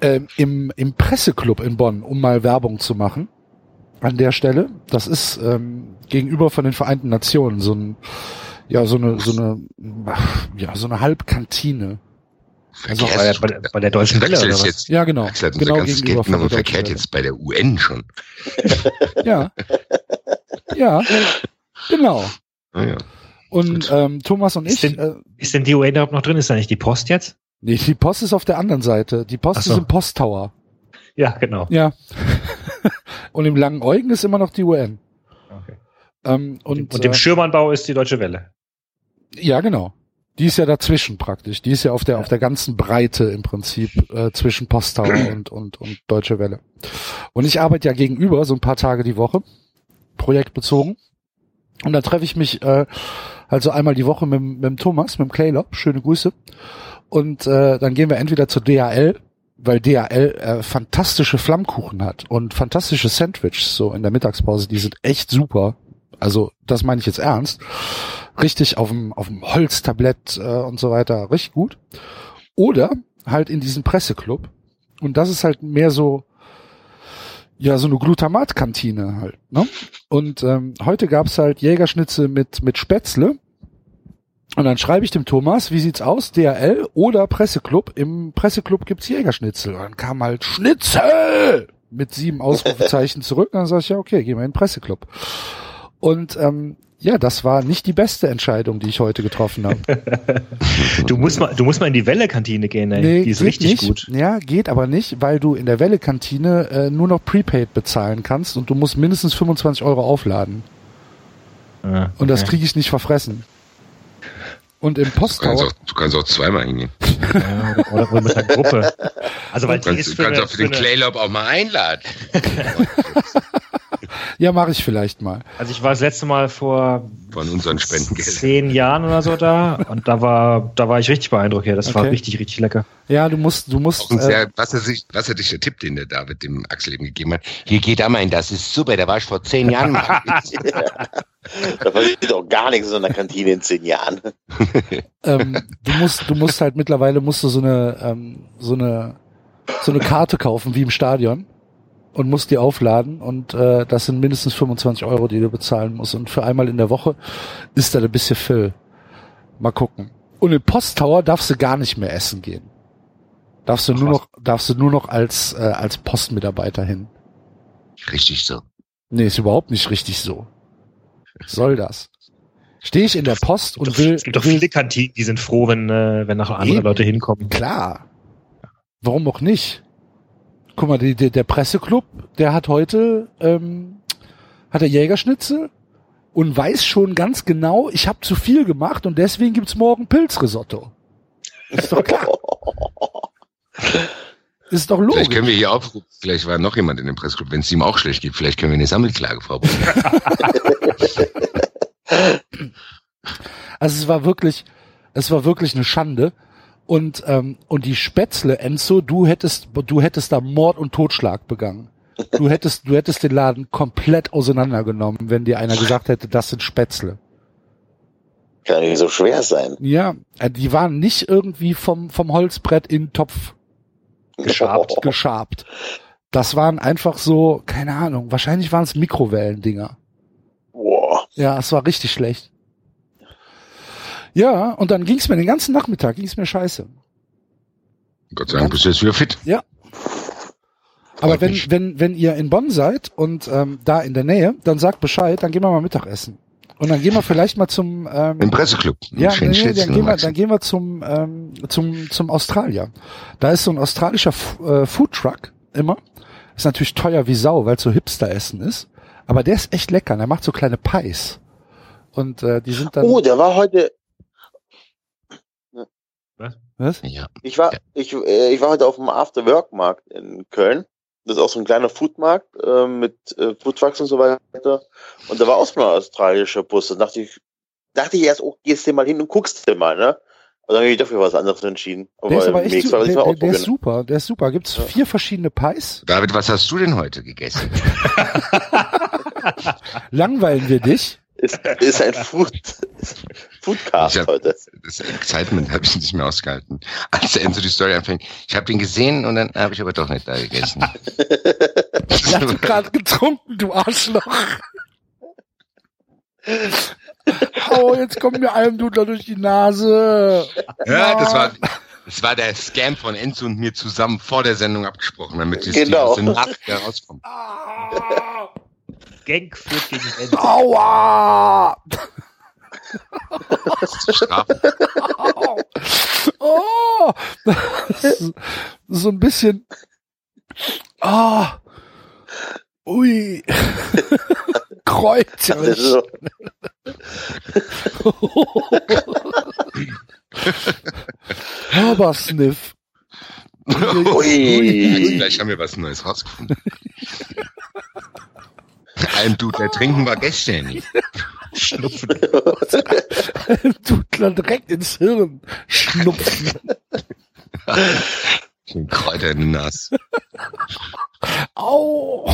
ähm, im, im Presseclub in Bonn, um mal Werbung zu machen. An der Stelle. Das ist ähm, gegenüber von den Vereinten Nationen so ein, ja, so eine, so eine, ja, so eine Halbkantine. Also Bei der, bei, bei der Deutschen Welle oder ist was? jetzt, Ja, genau. Axel hat genau ganzes gegenüber Geld von genommen verkehrt jetzt bei der UN schon. Ja. Ja. Genau. Ah, ja. Und ähm, Thomas und Ist ich, denn- äh, Ist denn die UN überhaupt noch drin? Ist da nicht die Post jetzt? nee, die Post ist auf der anderen Seite. Die Post so. ist im Posttower. Ja, genau. Ja. und im Langen Eugen ist immer noch die UN. Ähm, Und, und, im äh, Schirmannbau ist die Deutsche Welle. Ja, genau. Die ist ja dazwischen praktisch. Die ist ja auf der, auf der ganzen Breite im Prinzip äh, zwischen Posttower und, und, und Deutsche Welle. Und ich arbeite ja gegenüber so ein paar Tage die Woche, projektbezogen. Und da treffe ich mich äh, halt so einmal die Woche mit, dem- mit dem Thomas, mit dem Claylop, schöne Grüße. Und äh, dann gehen wir entweder zur DHL, weil DHL äh, fantastische Flammkuchen hat und fantastische Sandwiches so in der Mittagspause, die sind echt super. Also das meine ich jetzt ernst. Richtig auf dem, auf dem Holztablett äh, und so weiter, richtig gut. Oder halt in diesem Presseclub. Und das ist halt mehr so, ja, so eine Glutamatkantine halt. Ne? Und ähm, heute gab's halt Jägerschnitzel mit, mit Spätzle. Und dann schreibe ich dem Thomas, wie sieht's aus, DHL oder Presseclub? Im Presseclub gibt's Jägerschnitzel. Und dann kam halt Schnitzel mit sieben Ausrufezeichen zurück. Und dann sag ich, ja, okay, gehen wir in den Presseclub. Und ähm, ja, das war nicht die beste Entscheidung, die ich heute getroffen habe. Du musst mal, du musst mal in die Welle-Kantine gehen, ey. Nee, die ist geht richtig nicht. gut. Ja, geht aber nicht, weil du in der Welle-Kantine äh, nur noch Prepaid bezahlen kannst und du musst mindestens 25 Euro aufladen. Ah, Und das okay. kriege ich nicht verfressen. Und im Du kannst, Posttower, auch, du kannst auch zweimal hingehen. Ja, oder, mit der Gruppe. Also weil Du die kannst, ist du für kannst eine, auch für den für eine, Claylob auch mal einladen. ja, mache ich vielleicht mal. Also ich war das letzte Mal vor Von unseren Spendengeldern. zehn Jahren oder so da und da war, da war ich richtig beeindruckt. Ja, das war Okay. richtig, richtig lecker. Ja, du musst, du musst, äh, sehr wasserdichter Tipp, den der David dem Axel eben gegeben hat. Hier geht da mal hin, das ist super, da war ich vor zehn Jahren mal. Da passiert auch gar nichts in so einer Kantine in zehn Jahren. ähm, du musst, du musst halt mittlerweile musst du so eine, ähm, so eine, so eine Karte kaufen wie im Stadion und musst die aufladen und äh, das sind mindestens 25 Euro, die du bezahlen musst und für einmal in der Woche ist da ein bisschen Fill. Mal gucken. Und im Posttower darfst du gar nicht mehr essen gehen. Darfst du Ach nur was. noch, darfst du nur noch als äh, als Postmitarbeiter hin. Richtig so. Nee, ist überhaupt nicht richtig so. Soll das? Stehe ich in der Post und Doch, will, es gibt doch will viele Kantinen, die sind froh, wenn, äh, wenn noch andere. Leute hinkommen. Klar. Warum auch nicht? Guck mal, die, die, der Presseclub, der hat heute, ähm, hat der Jägerschnitzel und weiß schon ganz genau, ich habe zu viel gemacht und deswegen gibt's morgen Pilzrisotto. Ist doch klar. Ist doch Vielleicht logisch. können wir hier auch, vielleicht war noch jemand in dem Pressclub, wenn es ihm auch schlecht geht, vielleicht können wir eine Sammelklage vorbereiten. Also es war wirklich, es war wirklich eine Schande. Und, ähm, und die Spätzle, Enzo, du hättest, du hättest da Mord und Totschlag begangen. Du hättest, du hättest den Laden komplett auseinandergenommen, wenn dir einer gesagt hätte, das sind Spätzle. Kann ja nicht so schwer sein. Ja, äh, die waren nicht irgendwie vom, vom Holzbrett in den Topf Geschabt. geschabt. Das waren einfach so, keine Ahnung, wahrscheinlich waren es Mikrowellendinger. Boah. Ja, es war richtig schlecht. Ja, und dann ging's mir den ganzen Nachmittag, ging's mir scheiße. Gott sei Dank bist du jetzt wieder fit. Aber Freut wenn, mich. wenn, wenn ihr in Bonn seid und ähm, da in der Nähe, dann sagt Bescheid, dann gehen wir mal Mittagessen. Und dann gehen wir vielleicht mal zum ähm, Im Presseclub. ja, Schön nee, nee, dann, gehen wir, dann gehen wir zum ähm, zum zum Australier. Da ist so ein australischer F äh, Foodtruck immer. Ist natürlich teuer wie Sau, weil es so Hipster-Essen ist. Aber der ist echt lecker. Der macht so kleine Pies. Und äh, die sind dann. Oh, der war heute, was? Ja. ich war, ich, äh, ich war heute auf dem After-Work-Markt in Köln. Das ist auch so ein kleiner Foodmarkt äh, mit äh, Foodtrucks und so weiter. Und da war auch so ein australischer Bus. Da dachte ich, dachte ich erst, oh, gehst du mal hin und guckst dir mal, ne? Und dann habe ich dafür was anderes entschieden. Der ist aber echt nächstes su Mal will der, der, der ist super. Der ist super. Gibt's Ja. vier verschiedene Pies. David, was hast du denn heute gegessen? Langweilen wir dich? Ist, ist ein Food, Foodcast hab- heute. Das Excitement habe ich nicht mehr ausgehalten. Als der Enzo die Story anfängt. Ich habe den gesehen und dann habe ich aber doch nicht da gegessen. Ich hatte gerade getrunken, du Arschloch. Oh, jetzt kommt mir Almdudler durch die Nase. ja, das war, das war der Scam von Enzo und mir zusammen vor der Sendung abgesprochen, damit es Genau. aus dem Nachhinein rauskommt. Ah, Genk führt gegen Ende. aua! Au. Oh! so ein bisschen. Ah! Ui! Das ist Kreuzerich. so, Habersniff. Ui. Gleich haben wir was Neues rausgefunden. Ein Dude, der trinken war gestern nicht. Schnupfen. Dudler direkt ins Hirn schnupfen. Schön Kräuter in den Nas. Au!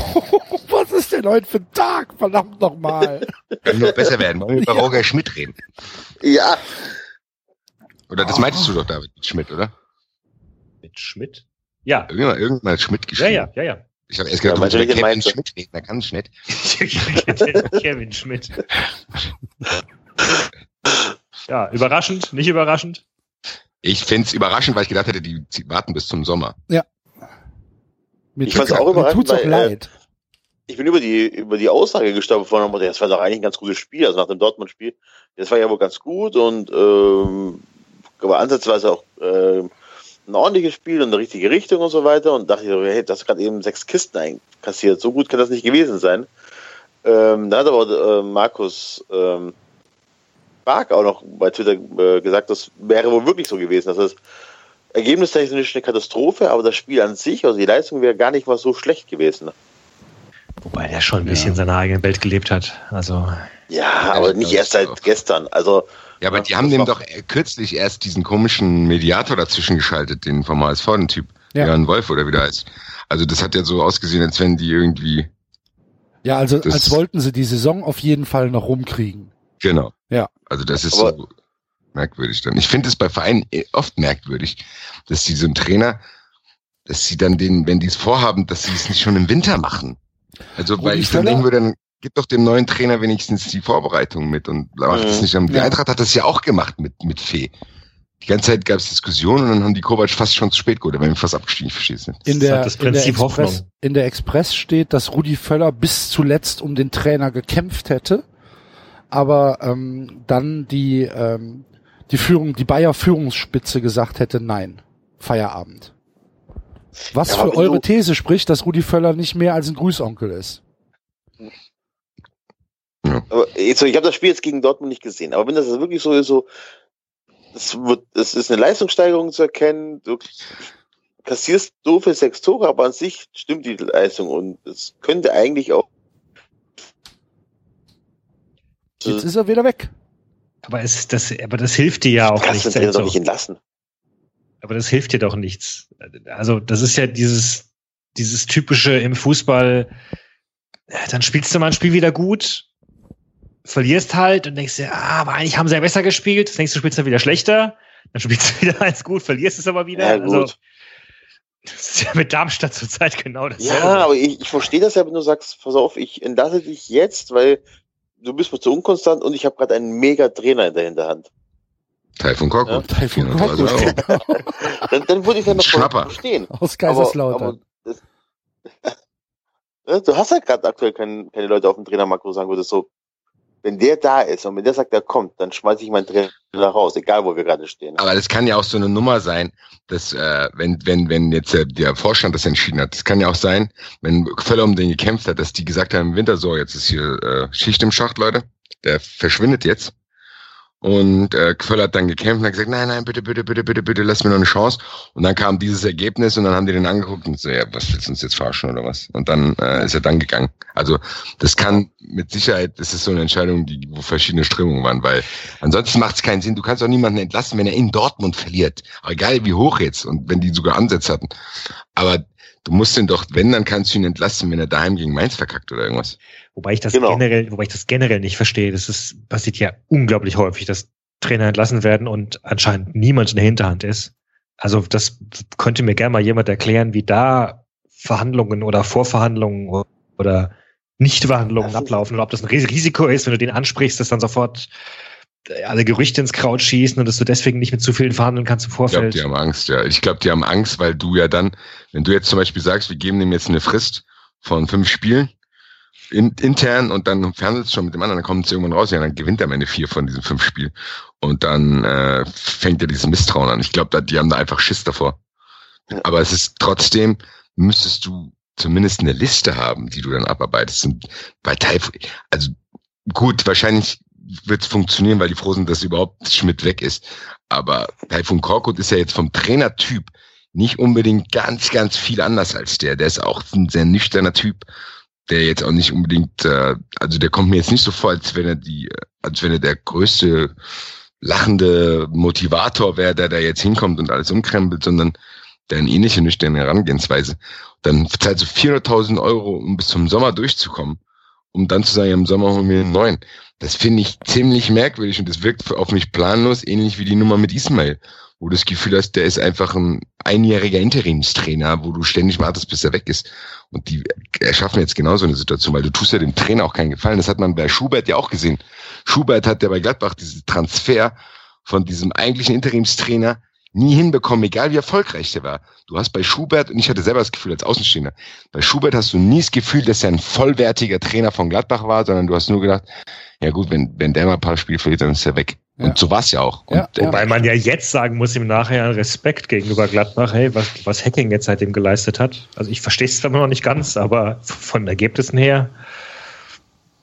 Was ist denn heute für ein Tag? Verdammt nochmal. Kann nur besser werden. Wollen wir über Roger Schmidt reden? ja, Oder das meintest du doch, David Schmidt, oder? Mit Schmidt? Ja. Irgendwann, irgendwann hat Schmidt Ja, geschrieben. ja, ja, ja. Ich habe erst Ja, gedacht, meinst du Kevin meinst du? Schmidt reden, da kann ich nicht. Kevin Schmidt. Ja, überraschend, nicht überraschend. Ich find's überraschend, weil ich gedacht hätte, die warten bis zum Sommer. Mir Ich fand's auch überraschend, tut's auch weil, äh, leid. ich bin über die, über die Aussage gestolpert von dem das war doch eigentlich ein ganz gutes Spiel, also nach dem Dortmund-Spiel. Das war ja wohl ganz gut und ähm, aber ansatzweise auch ähm, ein ordentliches Spiel und eine richtige Richtung und so weiter. Und dachte ich so, hey, das hat gerade eben sechs Kisten einkassiert. So gut kann das nicht gewesen sein. Ähm, da hat aber äh, Markus ähm, Bark auch noch bei Twitter äh, gesagt, das wäre wohl wirklich so gewesen. Das ist ergebnistechnisch eine Katastrophe, aber das Spiel an sich, also die Leistung wäre gar nicht mal so schlecht gewesen. Wobei der schon ein bisschen in seiner eigenen Welt gelebt hat. Also Ja, aber nicht erst seit gestern. Also Ja, aber die haben dem doch äh, kürzlich erst diesen komischen Mediator dazwischen geschaltet, den vom HSV, den Typ. Ja. Jan Wolf oder wie der heißt. Also das hat ja so ausgesehen, als wenn die irgendwie, Ja, also Das- als wollten sie die Saison auf jeden Fall noch rumkriegen. genau. Ja. Also das ist Aber- so merkwürdig dann. Ich finde es bei Vereinen eh oft merkwürdig, dass die so einen Trainer, dass sie dann den, wenn die es vorhaben, dass sie es nicht schon im Winter machen. Also weil ich dann denken würde, dann gib doch dem neuen Trainer wenigstens die Vorbereitung mit und macht es Mhm. nicht. am- Die. Eintracht hat das ja auch gemacht mit, mit Fee. Die ganze Zeit gab es Diskussionen und dann haben die Kovac fast schon zu spät geholt, da wären wir fast abgestiegen, ich verstehe es nicht. In Das ist der, halt das in, der Express, in der Express steht, dass Rudi Völler bis zuletzt um den Trainer gekämpft hätte, aber ähm, dann die, ähm, die Führung, die Bayer Führungsspitze gesagt hätte, nein, Feierabend. Was Ja, für aber eure These spricht, dass Rudi Völler nicht mehr als ein Grüßonkel ist. Aber jetzt, so, ich habe das Spiel jetzt gegen Dortmund nicht gesehen, aber wenn das wirklich so ist, so, es wird, es ist eine Leistungssteigerung zu erkennen, du kassierst doofe sechs Tore, aber an sich stimmt die Leistung und es könnte eigentlich auch Jetzt ist er wieder weg. Aber es das, aber das hilft dir ja auch kannst du nichts. den Trainer doch nicht entlassen. Aber das hilft dir doch nichts. Also das ist ja dieses, dieses typische im Fußball. Dann spielst du mal ein Spiel wieder gut, verlierst halt und denkst dir, ah, aber eigentlich haben sie ja besser gespielt. Das nächste spielst du wieder schlechter. Dann spielst du wieder eins gut, verlierst es aber wieder. Ja, Also gut. das ist ja mit Darmstadt zurzeit genau dasselbe. Ja, aber ich, ich verstehe das ja, wenn du sagst, pass auf, ich entlasse dich jetzt, weil du bist mir zu unkonstant und ich habe gerade einen mega Trainer in der Hinterhand. Teil von Korkut. Ja. Teil von 400.000 Korkut. Dann, dann würde ich dann noch Schnapper. verstehen. Aus Aber, Kaiserslautern. aber das, Ja, du hast halt gerade aktuell kein, keine Leute auf dem Trainermarkt, wo du sagen würdest, so, wenn der da ist und wenn der sagt, er kommt, dann schmeiße ich meinen Trainer raus, egal wo wir gerade stehen. Aber das kann ja auch so eine Nummer sein, dass äh, wenn wenn wenn jetzt der, der Vorstand das entschieden hat, das kann ja auch sein, wenn Völler um den gekämpft hat, dass die gesagt haben im Winter so, jetzt ist hier äh, Schicht im Schacht, Leute, der verschwindet jetzt. Und äh, Völler hat dann gekämpft und hat gesagt, nein, nein, bitte, bitte, bitte, bitte, bitte, lass mir noch eine Chance. Und dann kam dieses Ergebnis und dann haben die den angeguckt und so, ja, was willst du uns jetzt verarschen oder was? Und dann äh, ist er dann gegangen. Also das kann mit Sicherheit, das ist so eine Entscheidung, die wo verschiedene Strömungen waren, weil ansonsten macht es keinen Sinn. Du kannst auch niemanden entlassen, wenn er in Dortmund verliert. Egal wie hoch jetzt und wenn die sogar Ansätze hatten. Aber du musst ihn doch, wenn, dann kannst du ihn entlassen, wenn er daheim gegen Mainz verkackt oder irgendwas. Wobei ich das Genau. generell, wobei ich das generell nicht verstehe. Das ist, passiert ja unglaublich häufig, dass Trainer entlassen werden und anscheinend niemand in der Hinterhand ist. Also das könnte mir gerne mal jemand erklären, wie da Verhandlungen oder Vorverhandlungen oder Nichtverhandlungen ablaufen oder ob das ein Ris- Risiko ist, wenn du den ansprichst, dass dann sofort alle Gerüchte ins Kraut schießen und dass du deswegen nicht mit zu vielen verhandeln kannst im Ich glaube, Vorfeld. die haben Angst, ja. Ich glaube, die haben Angst, weil du ja dann, wenn du jetzt zum Beispiel sagst, wir geben dem jetzt eine Frist von fünf Spielen, in, intern und dann verhandelst du schon mit dem anderen, dann kommt es irgendwann raus, ja, dann gewinnt er am Ende vier von diesen fünf Spielen. Und dann äh, fängt ja dieses Misstrauen an. Ich glaube, die haben da einfach Schiss davor. Aber es ist trotzdem, müsstest du zumindest eine Liste haben, die du dann abarbeitest. Und bei Teil, also gut, wahrscheinlich wird es funktionieren, weil die froh sind, dass überhaupt Schmidt weg ist. Aber Taifun Korkut ist ja jetzt vom Trainertyp nicht unbedingt ganz, ganz viel anders als der. Der ist auch ein sehr nüchterner Typ, der jetzt auch nicht unbedingt, äh, also der kommt mir jetzt nicht so vor, als wenn er die, äh, als wenn er der größte lachende Motivator wäre, der da jetzt hinkommt und alles umkrempelt, sondern der eine ähnliche nüchterne Herangehensweise. Dann zahlst du 400.000 Euro, um bis zum Sommer durchzukommen, um dann zu sagen, im Sommer holen wir einen neuen. Das finde ich ziemlich merkwürdig und das wirkt auf mich planlos, ähnlich wie die Nummer mit Ismail, wo du das Gefühl hast, der ist einfach ein einjähriger Interimstrainer, wo du ständig wartest, bis er weg ist. Und die erschaffen jetzt genauso eine Situation, weil du tust ja dem Trainer auch keinen Gefallen. Das hat man bei Schubert ja auch gesehen. Schubert hat ja bei Gladbach diesen Transfer von diesem eigentlichen Interimstrainer nie hinbekommen, egal wie erfolgreich der war. Du hast bei Schubert, und ich hatte selber das Gefühl als Außenstehender, bei Schubert hast du nie das Gefühl, dass er ein vollwertiger Trainer von Gladbach war, sondern du hast nur gedacht, ja gut, wenn, wenn der mal ein paar Spiele verliert, dann ist er weg. Ja. Und so war es ja auch. Ja, und, Wobei man ja jetzt sagen muss im Nachhinein Respekt gegenüber Gladbach, hey, was, was Hacking jetzt seitdem geleistet hat. Also ich verstehe es zwar immer noch nicht ganz, aber von Ergebnissen her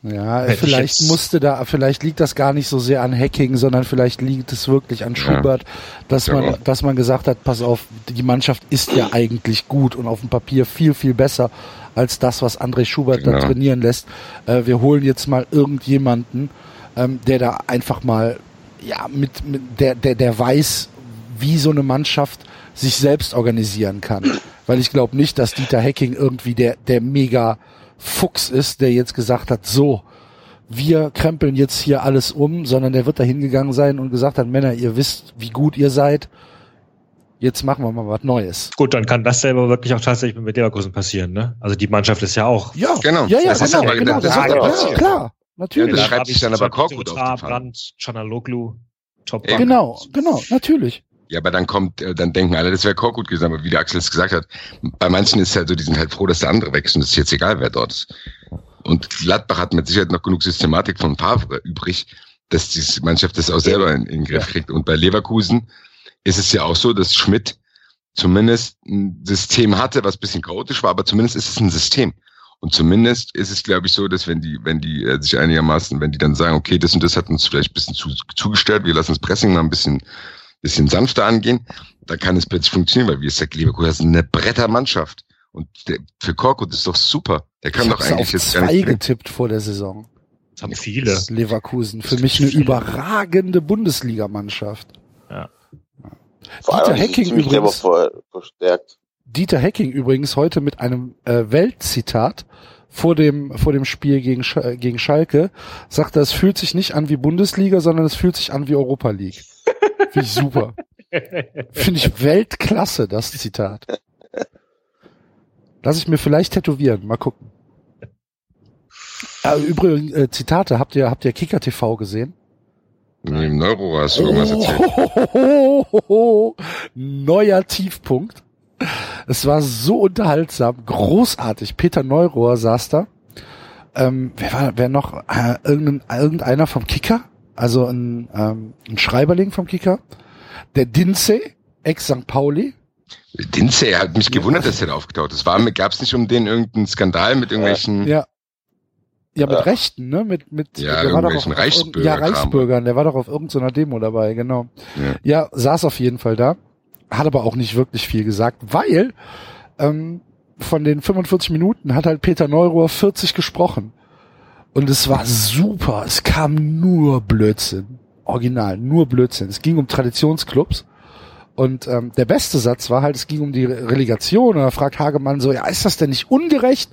Ja, Hätte ich vielleicht musste da, vielleicht liegt das gar nicht so sehr an Hacking, sondern vielleicht liegt es wirklich an Ja. Schubert, dass Ja. man, dass man gesagt hat, pass auf, die Mannschaft ist ja eigentlich gut und auf dem Papier viel, viel besser als das, was André Schubert da Genau. trainieren lässt. Äh, wir holen jetzt mal irgendjemanden, ähm, der da einfach mal, ja, mit, mit der, der, der weiß, wie so eine Mannschaft sich selbst organisieren kann. Weil ich glaube nicht, dass Dieter Hacking irgendwie der, der mega Fuchs ist, der jetzt gesagt hat, so, wir krempeln jetzt hier alles um, sondern der wird da hingegangen sein und gesagt hat, Männer, ihr wisst, wie gut ihr seid, jetzt machen wir mal was Neues. Gut, dann kann das selber wirklich auch tatsächlich mit Leverkusen passieren, ne? Also die Mannschaft ist ja auch. Ja, Genau. ja, ja, Das ist genau, aber genau, genau das das, wird, was ja, klar, natürlich. das schreibt sich dann aber Korkut auf. Brand, Canaloglu, Top Eben. genau, genau, natürlich. Ja, aber dann kommt, äh, dann denken alle, das wäre Korkut gewesen, aber wie der Axel es gesagt hat, bei manchen ist es halt so, die sind halt froh, dass der andere wächst und es ist jetzt egal, wer dort ist. Und Gladbach hat mit Sicherheit noch genug Systematik von Favre übrig, dass die Mannschaft das auch selber in, in den Griff kriegt. Und bei Leverkusen ist es ja auch so, dass Schmidt zumindest ein System hatte, was ein bisschen chaotisch war, aber zumindest ist es ein System. Und zumindest ist es, glaube ich, so, dass wenn die, wenn die äh, sich einigermaßen, wenn die dann sagen, okay, das und das hat uns vielleicht ein bisschen zu, zugestellt, wir lassen das Pressing mal ein bisschen, bisschen sanfter angehen, dann kann es plötzlich funktionieren, weil wie es sagt, Leverkusen ist eine Brettermannschaft. Und der, für Korkut ist doch super. Der kann ich doch eigentlich auf jetzt gar zwei nicht. getippt vor der Saison. Das haben viele. Leverkusen. Für mich eine überragende Bundesligamannschaft. Vor Dieter Hecking übrigens. Dieter Hecking übrigens heute mit einem äh, Weltzitat vor dem vor dem Spiel gegen Sch gegen Schalke sagte, es fühlt sich nicht an wie Bundesliga, sondern es fühlt sich an wie Europa League. Finde ich super. Finde ich Weltklasse das Zitat. Lass ich mir vielleicht tätowieren, mal gucken. Äh, übrigens äh, Zitate, habt ihr habt ihr Kicker TV gesehen? Im Neuro hast du irgendwas erzählt. Oh, neuer Tiefpunkt. Es war so unterhaltsam, großartig. Peter Neurohr saß da. Ähm, wer war, wer noch? Äh, irgendein, irgendeiner vom Kicker? Also ein, ähm, ein Schreiberling vom Kicker. Der Dinze, ex-St. Pauli. Dinze, er hat mich gewundert, dass er da aufgetaucht ist. Gab es nicht um den irgendeinen Skandal mit irgendwelchen, Ja. Ja, mit Ja. Rechten, ne? Mit, mit, Ja, der war doch irgendwelchen auf, irgend- Ja. Reichsbürgern, der war doch auf irgendeiner Demo dabei, genau. Ja. Ja, saß auf jeden Fall da, hat aber auch nicht wirklich viel gesagt, weil ähm, von den 45 Minuten hat halt Peter Neurohr 40 gesprochen. Und es war super, es kam nur Blödsinn. Original, nur Blödsinn. Es ging um Traditionsclubs. Und ähm, der beste Satz war halt, es ging um die Re- Relegation. Und da fragt Hagemann so, ja, ist das denn nicht ungerecht,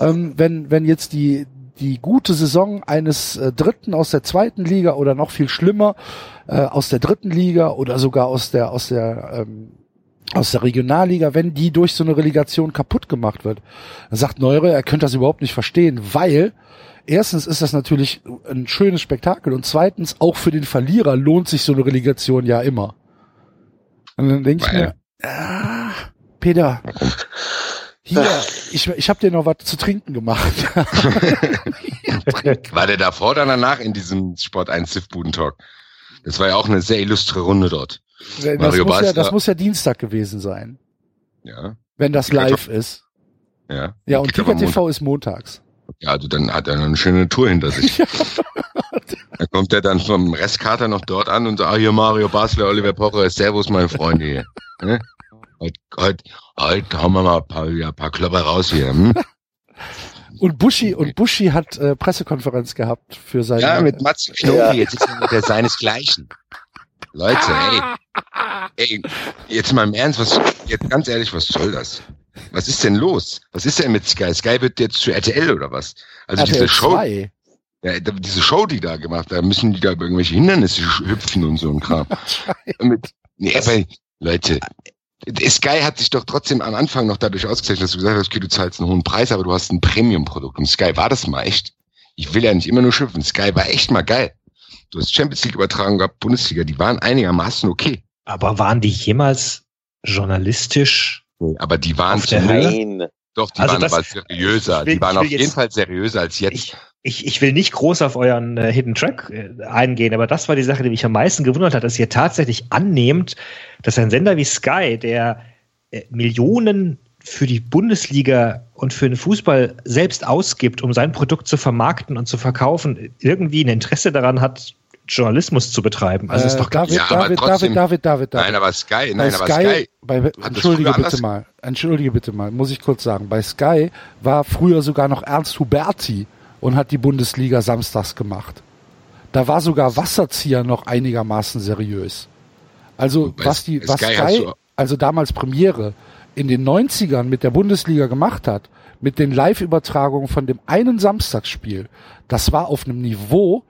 ähm, wenn, wenn jetzt die, die gute Saison eines äh, Dritten aus der zweiten Liga oder noch viel schlimmer äh, aus der dritten Liga oder sogar aus der aus der ähm, aus der Regionalliga, wenn die durch so eine Relegation kaputt gemacht wird. Dann sagt Neure, er könnte das überhaupt nicht verstehen, weil erstens ist das natürlich ein schönes Spektakel und zweitens auch für den Verlierer lohnt sich so eine Relegation ja immer. Und dann denke ich mir, ah, Peter, hier, ich, ich habe dir noch was zu trinken gemacht. War der davor oder danach in diesem Sport 1 Ziff-Buden-Talk? Das war ja auch eine sehr illustre Runde dort. das, Mario muss ja, das muss ja Dienstag gewesen sein, Ja, wenn das live ist. ja. Ja, und Kicker TV ist montags. Ja, also dann hat er noch eine schöne Tour hinter sich. Dann kommt er dann vom Restkater noch dort an und sagt, ah, hier Mario Basler, Oliver Pocher, Servus, meine Freunde hier. Ne? Heute, heute, heute hauen wir mal ein paar, ja, ein paar Klopper raus hier. Hm? Und Buschi und Buschi hat äh, Pressekonferenz gehabt für seine. Ja, mit Mats Knofi, Ja. jetzt ist er mit der seinesgleichen. Leute, ey, ey, jetzt mal im Ernst, was, jetzt ganz ehrlich, was soll das? Was ist denn los? Was ist denn mit Sky? Sky wird jetzt zu RTL oder was? Also RTL diese Show, 2. ja, diese Show, die da gemacht, da müssen die da über irgendwelche Hindernisse hüpfen und so ein Kram. Mit, nee, aber, Leute, Sky hat sich doch trotzdem am Anfang noch dadurch ausgezeichnet, dass du gesagt hast, okay, du zahlst einen hohen Preis, aber du hast ein Premium-Produkt. Und Sky war das mal echt. Ich will ja nicht immer nur schimpfen. Sky war echt mal geil. Du hast Champions League übertragen gehabt, Bundesliga, die waren einigermaßen okay. Aber waren die jemals journalistisch? Aber die waren Auf der Nein. doch, die Also waren das- aber seriöser. ich will- die waren auf jeden jetzt- Fall seriöser als jetzt. Ich, ich, ich will nicht groß auf euren äh, Hidden Track äh, eingehen, aber das war die Sache, die mich am meisten gewundert hat, dass ihr tatsächlich annehmt, dass ein Sender wie Sky, der äh, Millionen für die Bundesliga und für den Fußball selbst ausgibt, um sein Produkt zu vermarkten und zu verkaufen, irgendwie ein Interesse daran hat, Journalismus zu betreiben. Also ist Äh, doch gar David, Ja, aber David, trotzdem- David, David, David. Nein, aber Sky, bei nein, aber Sky, Sky. bei, entschuldige bitte mal, entschuldige bitte mal, muss ich kurz sagen, bei Sky war früher sogar noch Ernst Huberti und hat die Bundesliga samstags gemacht. Da war sogar Wasserzieher noch einigermaßen seriös. Also bei was die, was Sky hast Sky, also damals Premiere, in den 90ern mit der Bundesliga gemacht hat, mit den Live-Übertragungen von dem einen Samstagsspiel, das war auf einem Niveau,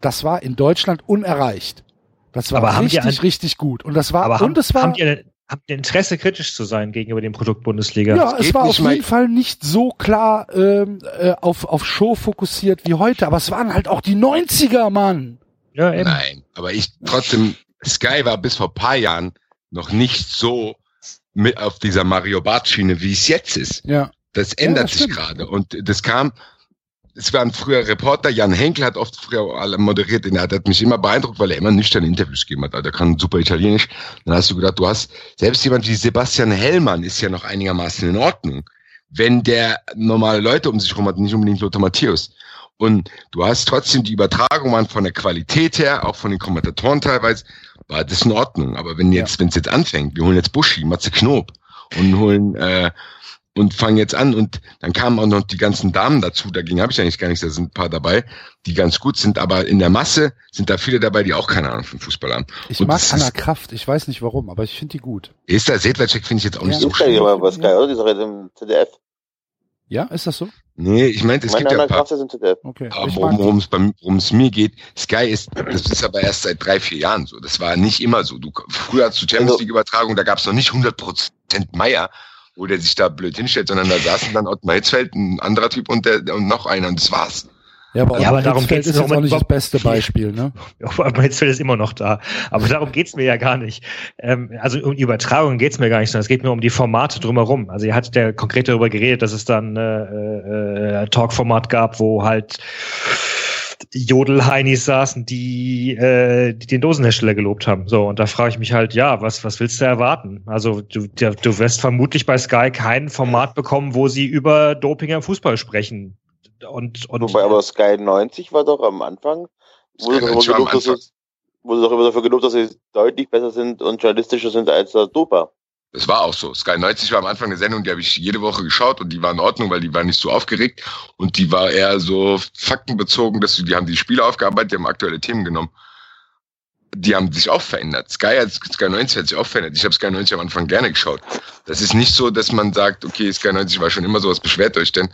das war in Deutschland unerreicht. Das war Aber haben die richtig, richtig gut. Und das war, Aber und haben, es war, haben die, habt ihr Interesse, kritisch zu sein gegenüber dem Produkt Bundesliga? ja, es war auf jeden Fall nicht so klar ähm, äh, auf, auf Show fokussiert wie heute, aber es waren halt auch die 90er, Mann. ja eben. Nein, aber ich trotzdem, Sky war bis vor paar Jahren noch nicht so mit auf dieser Mario Bart Schiene, wie es jetzt ist. Ja. Das ändert das sich gerade. Und das kam, es waren früher Reporter, Jan Henkel hat oft früher moderiert, der hat, hat mich immer beeindruckt, weil er immer nüchterne Interviews gegeben hat. Der kann super Italienisch. Dann hast du gedacht, du hast, selbst jemand wie Sebastian Hellmann ist ja noch einigermaßen in Ordnung. Wenn der normale Leute um sich herum hat, nicht unbedingt Lothar Matthäus. Und du hast trotzdem die Übertragung waren von der Qualität her, auch von den Kommentatoren teilweise, war das in Ordnung. Aber wenn jetzt, wenn es jetzt anfängt, wir holen jetzt Buschi, Matze Knob und holen äh, und fangen jetzt an und dann kamen auch noch die ganzen Damen dazu, dagegen habe ich eigentlich gar nichts, da sind ein paar dabei, die ganz gut sind, aber in der Masse sind da viele dabei, die auch keine Ahnung von Fußball haben. Ich Und mag das Anna ist- Kraft, ich weiß nicht warum, aber ich finde die gut. Esther Sedlacek finde ich jetzt auch nicht Ja. so Ist ja schlimm. aber bei Sky, oder? Die ist jetzt im ZDF. Ja, ist das so? Nee, ich meinte, es Meine gibt ja ein paar ist. Okay. Aber ich worum es mir geht, Sky ist, das ist aber erst seit drei, vier Jahren so. Das war nicht immer so. Du, früher hast du Champions Also- League Übertragung, da gab es noch nicht 100% Meier, wo der sich da blöd hinstellt, sondern da saßen dann Ottmar Hitzfeld, ein anderer Typ und, der, und noch einer und das war's. ja, aber, Ja, aber darum Hitzfeld jetzt doch auch nicht das beste Beispiel, ne? Aber jetzt ist immer noch da. Aber darum geht's mir ja gar nicht. Ähm, also um die Übertragung geht's mir gar nicht, sondern es geht mir um die Formate drumherum. Also ihr hattet ja konkret darüber geredet, dass es dann äh, äh, Talk-Format gab, wo halt Jodelheinis saßen, die, äh, die den Dosenhersteller gelobt haben. So, und da frage ich mich halt, ja, was, was willst du erwarten? Also du, der, du wirst vermutlich bei Sky kein Format bekommen, wo sie über Doping im Fußball sprechen. Und, und Wobei aber Sky 90 war doch am Anfang, wurde doch immer 90 war am gelobt, dass sie, wurde doch immer dafür gelobt, dass sie deutlich besser sind und journalistischer sind als der Dopa. Das war auch so. Sky 90 war am Anfang eine Sendung, die habe ich jede Woche geschaut und die war in Ordnung, weil die war nicht so aufgeregt und die war eher so faktenbezogen, dass die, haben die Spiele aufgearbeitet, die haben aktuelle Themen genommen. Die haben sich auch verändert. Sky, hat, Sky 90 hat sich auch verändert. Ich habe Sky 90 am Anfang gerne geschaut. Das ist nicht so, dass man sagt, okay, Sky 90 war schon immer so, was beschwert euch denn?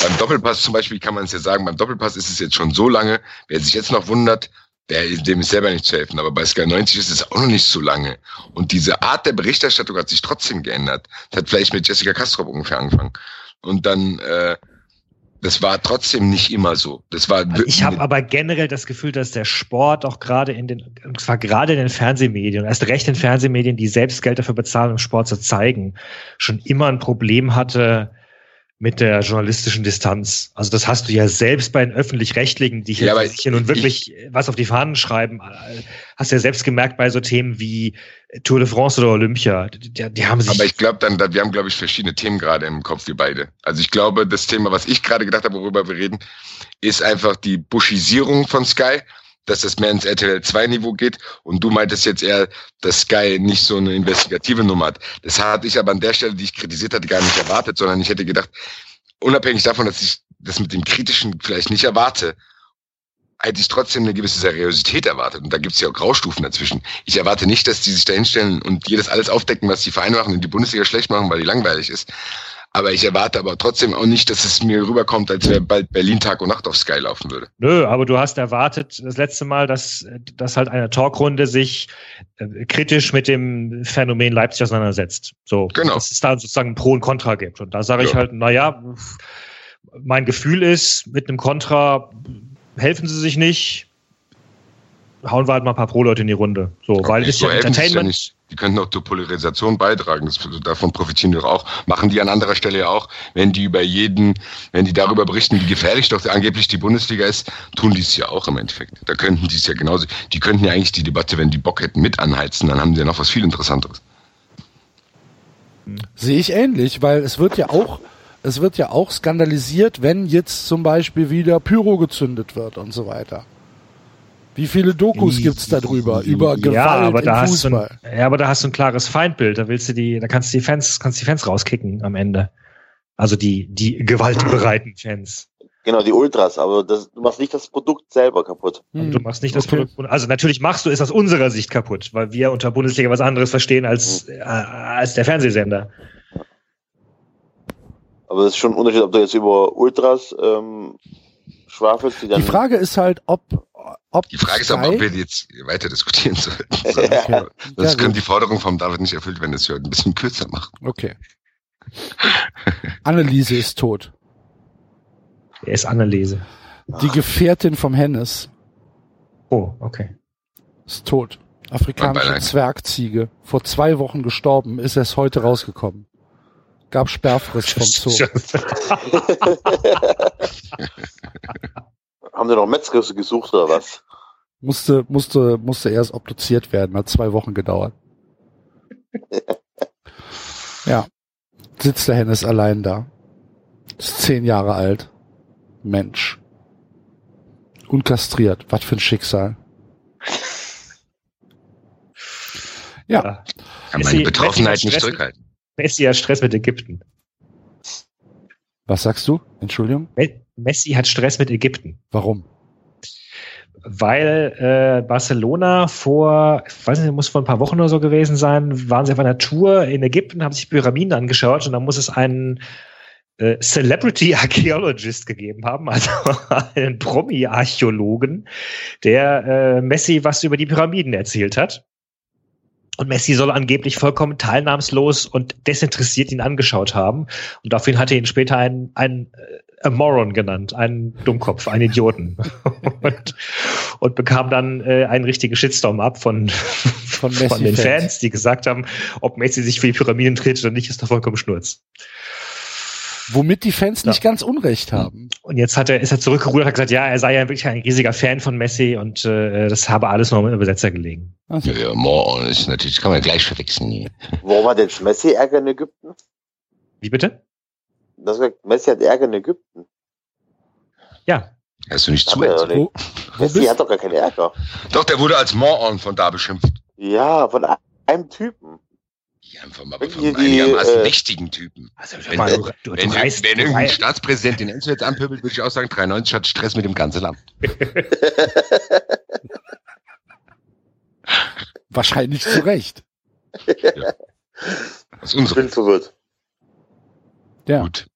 Beim Doppelpass zum Beispiel kann man es ja sagen, beim Doppelpass ist es jetzt schon so lange, wer sich jetzt noch wundert, der, dem ist selber nicht zu helfen. Aber bei Sky 90 ist es auch noch nicht so lange. Und diese Art der Berichterstattung hat sich trotzdem geändert. Das hat vielleicht mit Jessica Castro ungefähr angefangen. Und dann, äh, das war trotzdem nicht immer so. Das war Also ich habe aber generell das Gefühl, dass der Sport auch gerade in den, und zwar gerade in den Fernsehmedien, erst recht in Fernsehmedien, die selbst Geld dafür bezahlen, um Sport zu zeigen, schon immer ein Problem hatte mit der journalistischen Distanz. Also das hast du ja selbst bei den öffentlich-rechtlichen, die hier, Ja, sich hier nun ich- wirklich was auf die Fahnen schreiben, äh, hast du ja selbst gemerkt bei so Themen wie Tour de France oder Olympia. Die, die haben sich Aber ich glaube dann, da- wir haben, glaube ich, verschiedene Themen gerade im Kopf, wir beide. Also ich glaube, das Thema, was ich gerade gedacht habe, worüber wir reden, ist einfach die Buschisierung von Sky, dass das mehr ins RTL 2 Niveau geht. Und du meintest jetzt eher, dass Sky nicht so eine investigative Nummer hat. Das hatte ich aber an der Stelle, die ich kritisiert hatte, gar nicht erwartet, sondern ich hätte gedacht, unabhängig davon, dass ich das mit dem Kritischen vielleicht nicht erwarte, hätte ich trotzdem eine gewisse Seriosität erwartet. Und da gibt es ja auch Graustufen dazwischen. Ich erwarte nicht, dass die sich da hinstellen und jedes alles aufdecken, was die Vereine machen und die Bundesliga schlecht machen, weil die langweilig ist. Aber ich erwarte aber trotzdem auch nicht, dass es mir rüberkommt, als wäre bald Berlin Tag und Nacht auf Sky laufen würde. Nö, aber du hast erwartet das letzte Mal, dass, dass halt eine Talkrunde sich äh, kritisch mit dem Phänomen Leipzig auseinandersetzt. So, Genau. dass es da sozusagen Pro und Contra gibt. Und da sage ich Ja. halt, na ja, mein Gefühl ist, mit einem Contra helfen sie sich nicht. Hauen wir halt mal ein paar Pro-Leute in die Runde. So, weil es ist ja Entertainment. Die könnten auch zur Polarisation beitragen. Das, davon profitieren die doch auch. Machen die an anderer Stelle ja auch. Wenn die über jeden, wenn die darüber berichten, wie gefährlich doch angeblich die Bundesliga ist, tun die es ja auch im Endeffekt. Da könnten die es ja genauso. Die könnten ja eigentlich die Debatte, wenn die Bock hätten, mit anheizen. Dann haben sie ja noch was viel Interessanteres. Sehe ich ähnlich, weil es wird ja auch, es wird ja auch skandalisiert, wenn jetzt zum Beispiel wieder Pyro gezündet wird und so weiter. Wie viele Dokus gibt's da drüber über Gewalt ja, aber im da hast du Fußball? ein, ja, aber da hast du ein klares Feindbild. Da willst du die, da kannst du die Fans, kannst die Fans rauskicken am Ende. Also die, die gewaltbereiten Fans. Genau, die Ultras, aber das, du machst nicht das Produkt selber kaputt. Und du machst nicht das okay. Produkt. Also natürlich machst du es aus unserer Sicht kaputt, weil wir unter Bundesliga was anderes verstehen als, Hm. äh, als der Fernsehsender. Aber das ist schon ein Unterschied, ob du jetzt über Ultras ähm, schwafelst, die dann. Die Frage ist halt, ob, ob Die Frage ist aber, ob wir jetzt weiter diskutieren sollten. Okay. Ja, Sonst können die Forderungen vom David nicht erfüllt werden, dass wir heute ein bisschen kürzer machen. Okay. Anneliese ist tot. Er ist Anneliese. Die Gefährtin vom Hennes Oh, okay. ist tot. Afrikanische. Zwergziege. Vor zwei Wochen gestorben, ist erst heute rausgekommen. Gab Sperrfrist vom Zoo. Haben die noch Metzger gesucht oder was? Musste, musste, musste erst obduziert werden, hat zwei Wochen gedauert. ja. Sitzt der Hennes allein da. Ist zehn Jahre alt. Mensch. Unkastriert. Was für ein Schicksal. Ja. Ja. Kann Messi- meine Betroffenheit nicht zurückhalten. Messi hat Stress mit Ägypten. Was sagst du? Entschuldigung? Me- Messi hat Stress mit Ägypten. Warum? weil äh, Barcelona vor, ich weiß nicht, muss vor ein paar Wochen oder so gewesen sein, waren sie auf einer Tour in Ägypten, haben sich Pyramiden angeschaut und da muss es einen äh, Celebrity Archaeologist gegeben haben, also einen Promi-Archäologen, der äh, Messi was über die Pyramiden erzählt hat. Und Messi soll angeblich vollkommen teilnahmslos und desinteressiert ihn angeschaut haben. Und dafür hat er ihn später einen, einen äh, a Moron genannt, einen Dummkopf, einen Idioten. und, und bekam dann äh, einen richtigen Shitstorm ab von, von, Messi-Fans. den Fans, die gesagt haben, ob Messi sich für die Pyramiden dreht oder nicht, ist doch vollkommen Schnurz. Womit die Fans Ja. nicht ganz unrecht haben. Und jetzt hat er, ist er zurückgerudert und hat gesagt, ja, er sei ja wirklich ein riesiger Fan von Messi und äh, das habe alles nur im Übersetzer gelegen. Also, Ja, ja, Moron ist natürlich, kann man gleich verwechseln. hier. Warum hat jetzt Messi Ärger in Ägypten? Wie bitte? Das sagt, Messi hat Ärger in Ägypten. Ja, Hast du nicht er wo, wo Messi bist hat doch gar keinen Ärger. Doch, der wurde als Moron von da beschimpft. Ja, von einem Typen. Ja, einfach mal Wenn von die, einigermaßen äh, mächtigen Typen. also Wenn, mal, wenn, du, du, wenn, reißt, wenn du, irgendein Staatspräsident den Enzo jetzt anpöbelt, würde ich auch sagen, 93 hat Stress mit dem ganzen Land. wahrscheinlich zu Recht. Das ist Ich unsere bin verwirrt. Ja. Gut.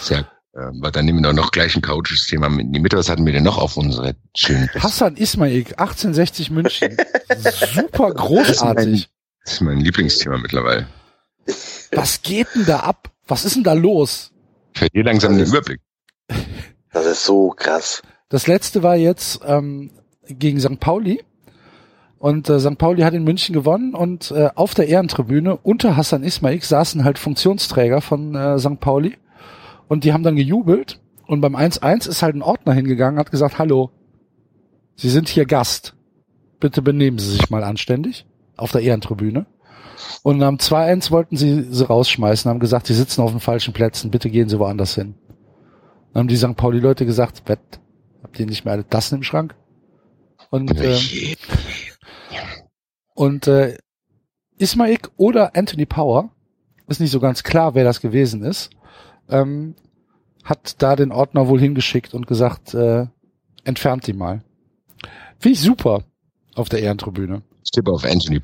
Sehr, äh, aber dann nehmen wir doch noch gleich ein chaotisches Thema mit in die Mitte. Was hatten wir denn noch auf unsere schönen Hassan Ismail, 1860 München. Super großartig. Das ist mein Lieblingsthema mittlerweile. Was geht denn da ab? Was ist denn da los? Verliere langsam den Das ist- Überblick. Das ist so krass. Das letzte war jetzt ähm, gegen St. Pauli. Und äh, St. Pauli hat in München gewonnen und äh, auf der Ehrentribüne unter Hassan Ismail saßen halt Funktionsträger von äh, St. Pauli und die haben dann gejubelt und beim 1-1 ist halt ein Ordner hingegangen, hat gesagt, hallo, Sie sind hier Gast. Bitte benehmen Sie sich mal anständig auf der Ehrentribüne. Und am 2-1 wollten sie sie rausschmeißen, haben gesagt, sie sitzen auf den falschen Plätzen, bitte gehen Sie woanders hin. Dann haben die St. Pauli-Leute gesagt, Wett, habt ihr nicht mehr alle Tassen im Schrank? Und, äh, und äh, Ismaik oder Anthony Power, ist nicht so ganz klar, wer das gewesen ist, ähm, hat da den Ordner wohl hingeschickt und gesagt, äh, entfernt die mal. Finde ich super auf der Ehrentribüne. Tippe auf Anthony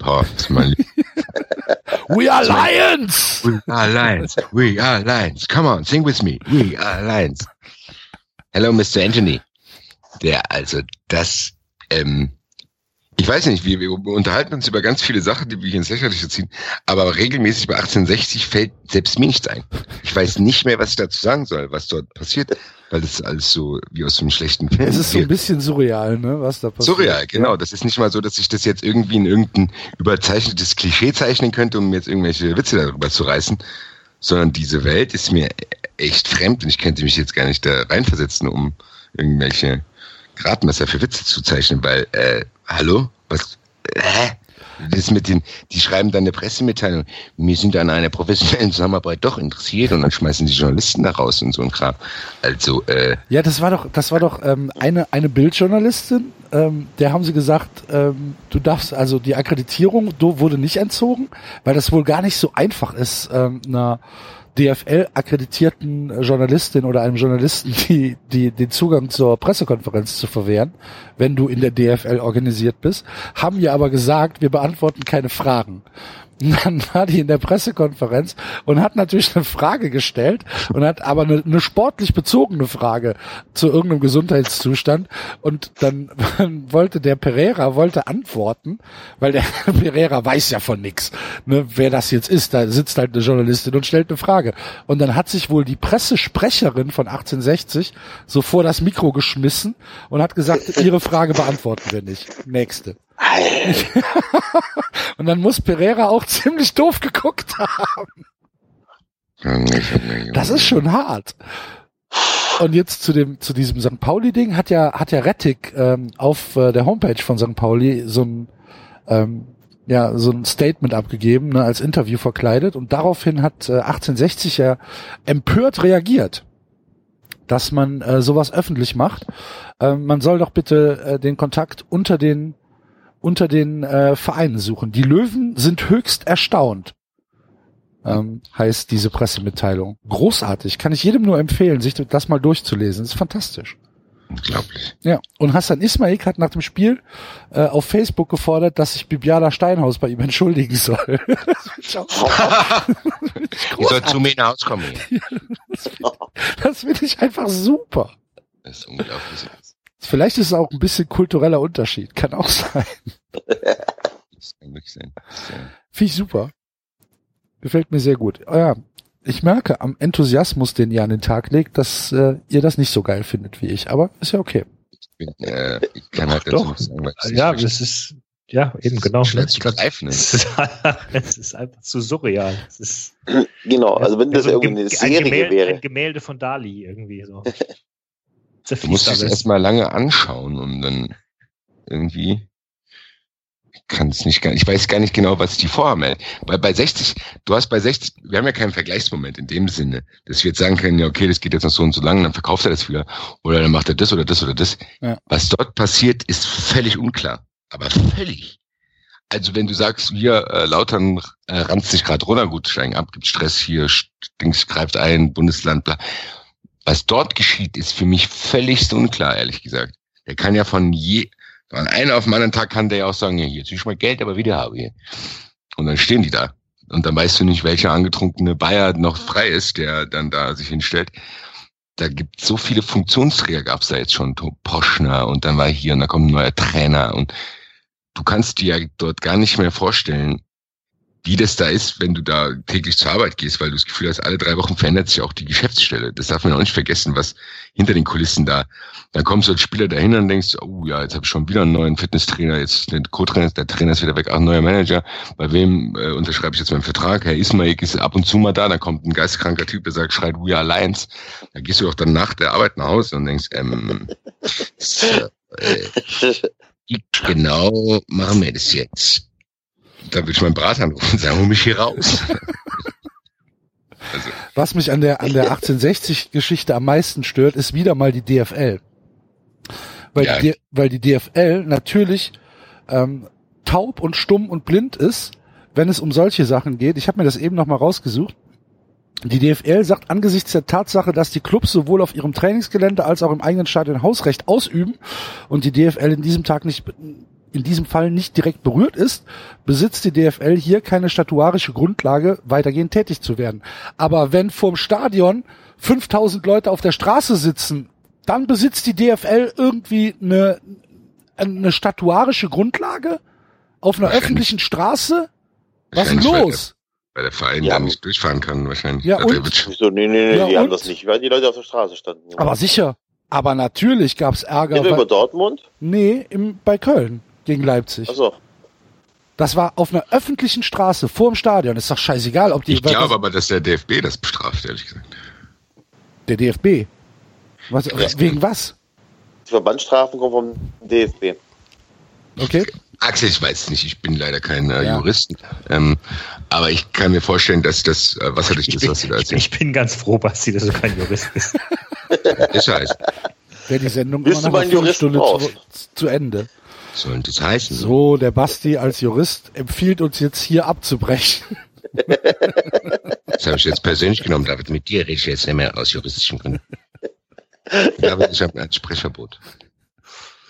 mein We are Lions! We are lions. We are lions. Come on, sing with me. We are lions. Hello, Mr. Anthony. Der, also, das, ähm, ich weiß nicht, wir, wir unterhalten uns über ganz viele Sachen, die wir hier ins Lächerliche ziehen, aber regelmäßig bei 1860 fällt selbst mir nichts ein. Ich weiß nicht mehr, was ich dazu sagen soll, was dort passiert, weil das alles so wie aus einem schlechten Film Es ist so ein bisschen surreal, ne, was da passiert. Surreal, genau. Das ist nicht mal so, dass ich das jetzt irgendwie in irgendein überzeichnetes Klischee zeichnen könnte, um jetzt irgendwelche Witze darüber zu reißen, sondern diese Welt ist mir echt fremd und ich könnte mich jetzt gar nicht da reinversetzen, um irgendwelche Gradmesser für Witze zu zeichnen, weil, äh, hallo? Was? Äh? Das mit den, die schreiben dann eine Pressemitteilung. Wir sind an einer professionellen Zusammenarbeit doch interessiert und dann schmeißen die Journalisten da raus und so ein Kram. Also, äh, Ja, das war doch, das war doch ähm, eine, eine Bildjournalistin, ähm, der haben sie gesagt, ähm, du darfst, also die Akkreditierung wurde nicht entzogen, weil das wohl gar nicht so einfach ist, ähm, einer DFL-akkreditierten Journalistin oder einem Journalisten die, die den Zugang zur Pressekonferenz zu verwehren, wenn du in der DFL organisiert bist, haben ja aber gesagt, wir beantworten keine Fragen. Dann war die in der Pressekonferenz und hat natürlich eine Frage gestellt und hat aber eine, eine sportlich bezogene Frage zu irgendeinem Gesundheitszustand und dann wollte der Pereira wollte antworten, weil der Pereira weiß ja von nix, ne, wer das jetzt ist. Da sitzt halt eine Journalistin und stellt eine Frage und dann hat sich wohl die Pressesprecherin von 1860 so vor das Mikro geschmissen und hat gesagt, ihre Frage beantworten wir nicht. Nächste. Und dann muss Pereira auch ziemlich doof geguckt haben. Das ist schon hart. Und jetzt zu dem zu diesem St. Pauli-Ding hat ja hat ja Rettig ähm, auf äh, der Homepage von St. Pauli so ein ähm, ja so ein Statement abgegeben, ne, als Interview verkleidet und daraufhin hat äh, 1860 ja empört reagiert, dass man äh, sowas öffentlich macht. Ähm, man soll doch bitte äh, den Kontakt unter den unter den äh, Vereinen suchen. Die Löwen sind höchst erstaunt, ähm, heißt diese Pressemitteilung. Großartig, kann ich jedem nur empfehlen, sich das mal durchzulesen. Das ist fantastisch. unglaublich. Ja, und Hassan Ismail hat nach dem Spiel äh, auf Facebook gefordert, dass sich Bibiana Steinhaus bei ihm entschuldigen soll. Ich soll zu mir nach Hause kommen. hier. das finde ich einfach super. Das ist unglaublich. Vielleicht ist es auch ein bisschen kultureller Unterschied, kann auch sein. Das kann wirklich sein. Finde ich super. Gefällt mir sehr gut. Oh ja, ich merke am Enthusiasmus, den ihr an den Tag legt, dass äh, ihr das nicht so geil findet wie ich, aber ist ja okay. bin, äh, ich kann halt Ach doch. sagen, weil es Ja, das ist, ja, eben genau. schwer zu greifen Es ist. es ist einfach zu surreal. Es ist, Genau, also wenn das so ein irgendwie eine Serie ein Gemälde, wäre. Ein Gemälde von Dali irgendwie so. Du musst es alles. erstmal lange anschauen und dann irgendwie ich kann es nicht ich weiß gar nicht genau, was die vorhaben. Weil bei 60, du hast bei 60, wir haben ja keinen Vergleichsmoment in dem Sinne, dass wir jetzt sagen können, ja, okay, das geht jetzt noch so und so lang, dann verkauft er das wieder. Oder dann macht er das oder das oder das. Ja. Was dort passiert, ist völlig unklar. Aber völlig. Also wenn du sagst, wir äh, Lautern äh, ranzt sich gerade runter, gut, steigen ab, gibt Stress hier, Dings greift ein, Bundesland, bla. Was dort geschieht, ist für mich völligst unklar, ehrlich gesagt. Der kann ja von je, von einem auf den anderen Tag kann der ja auch sagen, ja, hier, zieh mal Geld, aber wieder habe ich. Und dann stehen die da. Und dann weißt du nicht, welcher angetrunkene Bayer noch frei ist, der dann da sich hinstellt. Da gibt so viele Funktionsträger gab's da jetzt schon. Poschner und dann war hier und da kommt ein neuer Trainer und du kannst dir ja dort gar nicht mehr vorstellen, wie das da ist, wenn du da täglich zur Arbeit gehst, weil du das Gefühl hast, alle drei Wochen verändert sich auch die Geschäftsstelle. Das darf man auch nicht vergessen, was hinter den Kulissen da. Dann kommst du als Spieler dahin und denkst, oh ja, jetzt habe ich schon wieder einen neuen Fitnesstrainer, jetzt der Co-Trainer, der Trainer ist wieder weg, ach, ein neuer Manager. Bei wem äh, unterschreibe ich jetzt meinen Vertrag? Herr Ismail ist ab und zu mal da, dann kommt ein geistkranker Typ, der sagt, schreit We are Lions. Dann gehst du doch dann nach der Arbeit nach Hause und denkst, ähm, so, äh, genau machen wir das jetzt? Da will ich meinen Berater anrufen und sagen, hol mich hier raus. Was mich an der, an der 1860-Geschichte am meisten stört, ist wieder mal die DFL. Weil, Ja. die, weil die DFL natürlich ähm, taub und stumm und blind ist, wenn es um solche Sachen geht. Ich habe mir das eben noch mal rausgesucht. Die DFL sagt angesichts der Tatsache, dass die Clubs sowohl auf ihrem Trainingsgelände als auch im eigenen Stadion Hausrecht ausüben und die DFL in diesem Tag nicht in diesem Fall nicht direkt berührt ist, besitzt die DFL hier keine statuarische Grundlage, weitergehend tätig zu werden. Aber wenn vorm Stadion 5000 Leute auf der Straße sitzen, dann besitzt die DFL irgendwie eine, eine statuarische Grundlage auf einer Wahrscheinlich. öffentlichen Straße? Was ist los? Weil der Verein Ja. da nicht durchfahren kann, wahrscheinlich. Ja, Also und? Wieso? Nee, nee, nee, Ja, die haben und? das nicht, weil die Leute auf der Straße standen. Aber sicher. Aber natürlich gab's Ärger. Nicht über Weil, Dortmund? nee, im, bei Köln gegen Leipzig. Achso. Das war auf einer öffentlichen Straße vor dem Stadion. Ist doch scheißegal, ob die Ich glaube aber, dass der DFB das bestraft, ehrlich gesagt. der DFB. Was, wegen was? Die Verbandsstrafen kommen vom DFB. Okay. Axel, ich weiß nicht, ich bin leider kein äh, Ja. Jurist. Ähm, aber ich kann mir vorstellen, dass das äh, wasserdicht Ich ist, bin, was du da ich, erzählst. ich bin ganz froh, Basti, dass du kein Jurist bist. Das heißt, Wäre die Sendung Willst immer nach einer Viertelstunde zu, zu Ende. Soll das heißen? So, der Basti als Jurist empfiehlt uns jetzt hier abzubrechen. Das habe ich jetzt persönlich genommen, David. Mit dir rede ich jetzt nicht mehr aus juristischen Gründen. David, ich habe ein Sprechverbot.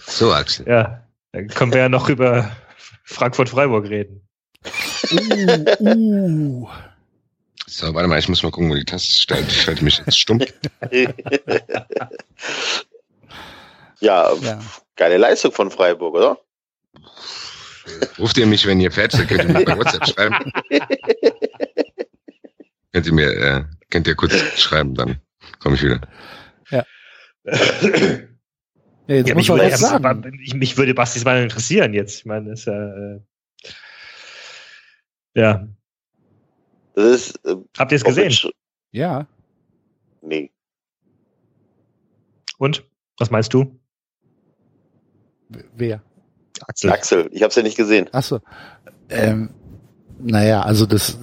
So, Axel. Ja, dann können wir ja noch über Frankfurt-Freiburg reden. Uh, uh. So, warte mal, ich muss mal gucken, wo die Taste steht. Ich schalte mich jetzt stumm. ja, Ja. geile Leistung von Freiburg, oder? Ruft ihr mich, wenn ihr fertig seid, könnt ihr mir bei WhatsApp schreiben. könnt ihr mir, äh, könnt ihr kurz schreiben, dann komme ich wieder. Ja, jetzt Ja, muss mich, würde, was sagen. ich, mich würde Bastis Meinung interessieren jetzt. Ich meine, das ist ja. Äh, ja. Das ist. Äh, Habt ihr es gesehen? Ja, Nee. Und? Was meinst du? Wer? Axel. Axel, ich hab's ja nicht gesehen. Achso. Ähm, naja, also das.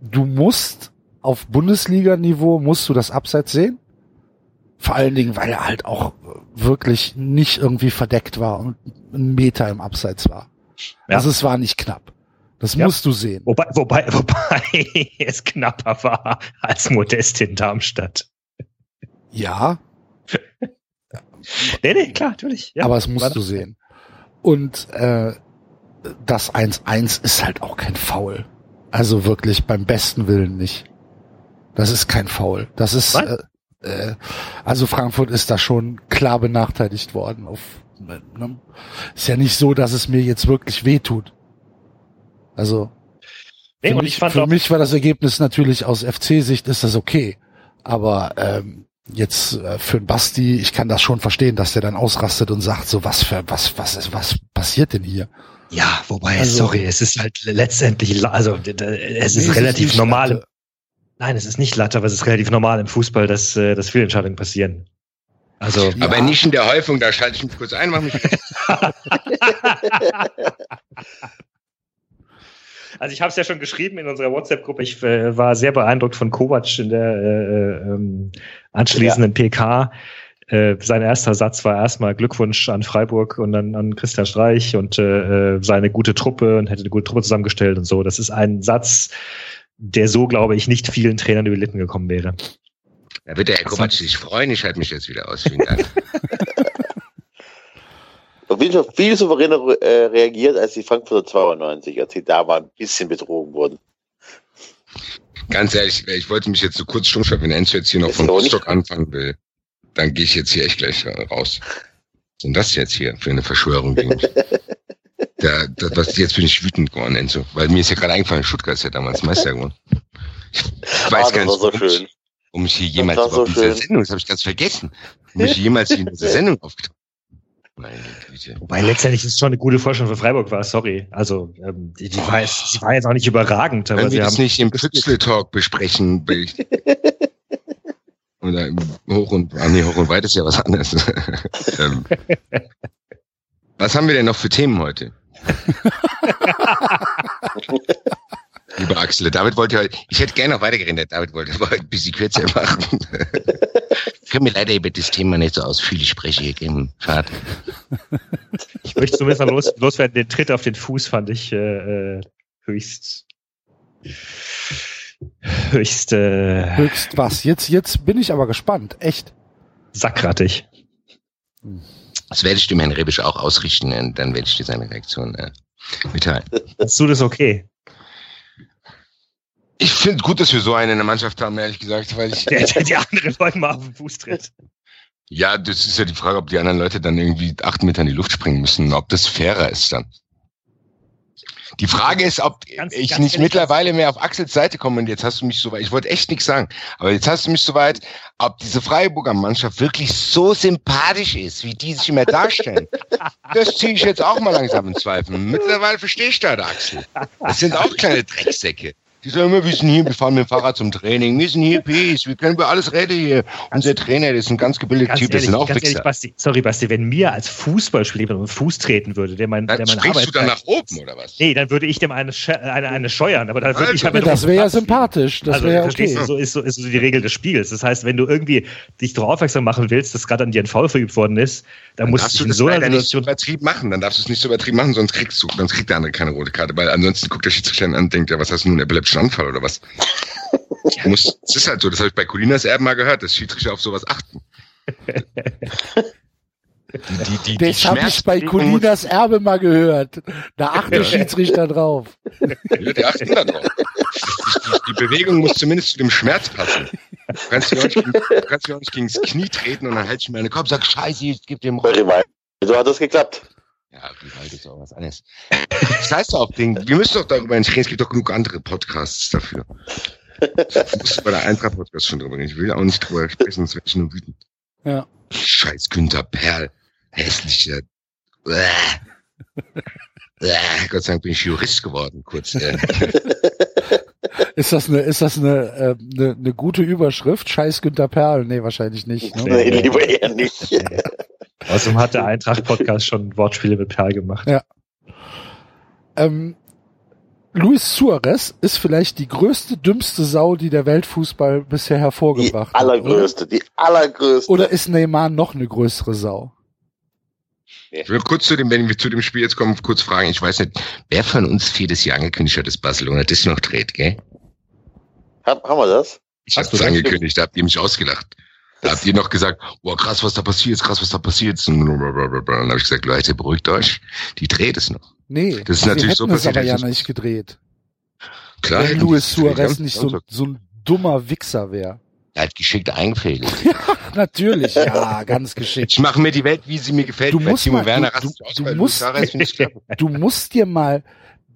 Du musst auf Bundesliga-Niveau musst du das Abseits sehen. Vor allen Dingen, weil er halt auch wirklich nicht irgendwie verdeckt war und ein Meter im Abseits war. Ja. Also es war nicht knapp. Das Ja. musst du sehen. Wobei, wobei, wobei es knapper war als Modest in Darmstadt. Ja, Nee, nee, klar, natürlich. Ja. aber es musst War- du sehen. Und äh, das 1-1 ist halt auch kein Foul. Also wirklich beim besten Willen nicht. Das ist kein Foul. Das ist äh, äh, also Frankfurt ist da schon klar benachteiligt worden. Auf, ne? Ist ja nicht so, dass es mir jetzt wirklich wehtut. Also Nee, für, mich, für auch, mich war das Ergebnis natürlich aus FC-Sicht ist das okay. Aber ähm, jetzt äh, für einen Basti, ich kann das schon verstehen, dass der dann ausrastet und sagt, so was für was was ist was passiert denn hier? ja, wobei, Also- sorry, es ist halt letztendlich, also es ist relativ normal. Latte. Nein, es ist nicht Latte, aber es ist relativ normal im Fußball, dass, äh, dass Fehlentscheidungen passieren. Also, Ja. Aber nicht in der Häufung, da schalte ich mich kurz ein, mach mich. Also ich habe es ja schon geschrieben in unserer WhatsApp-Gruppe. Ich äh, war sehr beeindruckt von Kovac in der äh, ähm, anschließenden PK. Äh, sein erster Satz war erstmal Glückwunsch an Freiburg und dann an Christian Streich und äh, äh, seine gute Truppe und hätte eine gute Truppe zusammengestellt und so. Das ist ein Satz, der so, glaube ich, nicht vielen Trainern über die Lippen gekommen wäre. Da wird der Herr Kovac sich freuen, ich halte mich jetzt wieder aus. Vielen Dank. Auf jeden Fall viel souveräner äh, reagiert als die Frankfurter 92, als sie da mal ein bisschen betrogen wurden. Ganz ehrlich, ich wollte mich jetzt so kurz stumm wenn Enzo jetzt hier noch Ist von Rostock anfangen will, dann gehe ich jetzt hier echt gleich äh, raus. Was denn das jetzt hier für eine Verschwörung gegen mich? Da, das, was, jetzt bin ich wütend geworden, Enzo. Weil mir ist ja gerade eingefallen, Stuttgart ist ja damals Meister geworden. Ich Ah, weiß das gar war nicht, so schön. warum ich hier jemals so in dieser. Sendung, das habe ich ganz vergessen, warum ich jemals in dieser Sendung aufgetaucht Meine Güte. Wobei letztendlich ist es schon eine gute Vorstellung für Freiburg war, sorry. Also ähm, die, die war jetzt, sie war jetzt auch nicht überragend, aber Können sie wir das nicht im Füchsle-Talk besprechen? Oder im hoch und, ah nee, hoch und weit ist ja was anderes. ähm, was haben wir denn noch für Themen heute? Lieber Axel, David wollte heute, ich hätte gerne noch weitergeredet, David wollte aber ein bisschen kürzer machen. ich kann mir leider über das Thema nicht so ausführlich sprechen hier geben. Schade. Ich möchte zumindest mal los, loswerden. Den Tritt auf den Fuß fand ich äh, äh, höchst höchst äh, Höchst was. Jetzt jetzt bin ich aber gespannt. Echt. sackrattig. Das werde ich dem Herrn Rebisch auch ausrichten, und dann werde ich dir seine Reaktion äh, mitteilen. Hast du das okay? Ich finde gut, dass wir so einen in der Mannschaft haben, ehrlich gesagt, weil ich, Der, der die anderen Leute mal auf den Fuß tritt. ja, das ist ja die Frage, ob die anderen Leute dann irgendwie acht Meter in die Luft springen müssen, ob das fairer ist dann. Die Frage ist, ob Ganz- ich ganz nicht mittlerweile mehr auf Axels Seite komme und jetzt hast du mich so weit, ich wollte echt nichts sagen, aber jetzt hast du mich so weit, ob diese Freiburger Mannschaft wirklich so sympathisch ist, wie die sich immer darstellen. Das ziehe ich jetzt auch mal langsam in Zweifel. Mittlerweile verstehe ich da, Axel. Das sind auch kleine Drecksäcke. Die sagen immer, wir sind hier, wir fahren mit dem Fahrrad zum Training, wir sind hier Peace, wir können über alles reden hier. Unser Trainer, das ist ein ganz gebildeter Typ, das sind auch ganz ehrlich. Basti, sorry Basti, wenn mir als Fußballspieler jemand auf den Fuß treten würde, der mein, der Dann mein springst du dann nach oben, oder was? Nee, dann würde ich dem eine, eine, eine scheuern, aber dann würde ich Alter, halt Das wäre ja sympathisch. Das also, wäre okay. du, so ist, so ist so die Regel des Spiels. Das heißt, wenn du irgendwie dich darauf aufmerksam machen willst, dass gerade an dir ein Foul verübt worden ist, dann, Dann musst du in so einer leider nicht so Situation übertrieben machen. Dann darfst du es nicht so übertrieben machen, sonst kriegst du, sonst kriegt der andere keine rote Karte, weil ansonsten guckt der Schiedsrichter an und denkt, ja, was hast du nun, einen epileptischen Anfall oder was? Du musst, es ist halt so, das habe ich bei Colinas Erben mal gehört, dass Schiedsrichter auf sowas achten. Die, die, die, Das habe ich bei muss- Colinas Erbe mal gehört. Da achtet Schiedsrichter drauf. Ja, die achten da drauf. Die, die, die Bewegung muss zumindest zu dem Schmerz passen. Du kannst dich auch nicht, gegen- du kannst dich auch nicht gegen das Knie treten und dann hältst du mir den Kopf, sag Scheiße, ich geb dem Bei Rivaldo hat das geklappt. Ja, Rivaldo ist auch was anderes. Das heißt auf Ding, wir müssen doch darüber nicht reden, es gibt doch genug andere Podcasts dafür. Ich musste bei der Eintracht Podcast schon drüber reden. Ich will auch nicht drüber sprechen, sonst werde ich nur wütend. Ja. Scheiß Günther Perl. Hässlicher. Bäh. Bäh. Gott sei Dank bin ich Jurist geworden, kurz. Äh. Ist das eine, ist das eine, äh, eine, eine gute Überschrift? Scheiß Günter Perl? Nee, wahrscheinlich nicht. Ne? Nee, lieber eher nicht. Außerdem hat der Eintracht-Podcast schon Wortspiele mit Perl gemacht. Ja. Ähm, Luis Suarez ist vielleicht die größte, dümmste Sau, die der Weltfußball bisher Die hervorgebracht hat. allergrößte, die allergrößte. Oder? oder ist Neymar noch eine größere Sau? Ich will kurz zu dem, wenn wir zu dem Spiel jetzt kommen, kurz fragen. Ich weiß nicht, wer von uns viertes Jahr angekündigt hat, dass Barcelona das noch dreht, gell? Hab, haben wir das? Ich hab's angekündigt, da habt ihr mich ausgelacht. Da habt ihr noch gesagt, boah, krass, was da passiert, krass, was da passiert. Und dann habe ich gesagt, Leute, beruhigt euch, die dreht es noch. Nee, Das ist natürlich so passiert, aber ja nicht gedreht. Klar, Wenn Luis Suarez nicht so, so ein dummer Wichser wäre. Er hat geschickt eingefädelt. Natürlich, ja, ganz geschickt. Ich mache mir die Welt, wie sie mir gefällt. Du musst mal- du- musst-. Du musst dir mal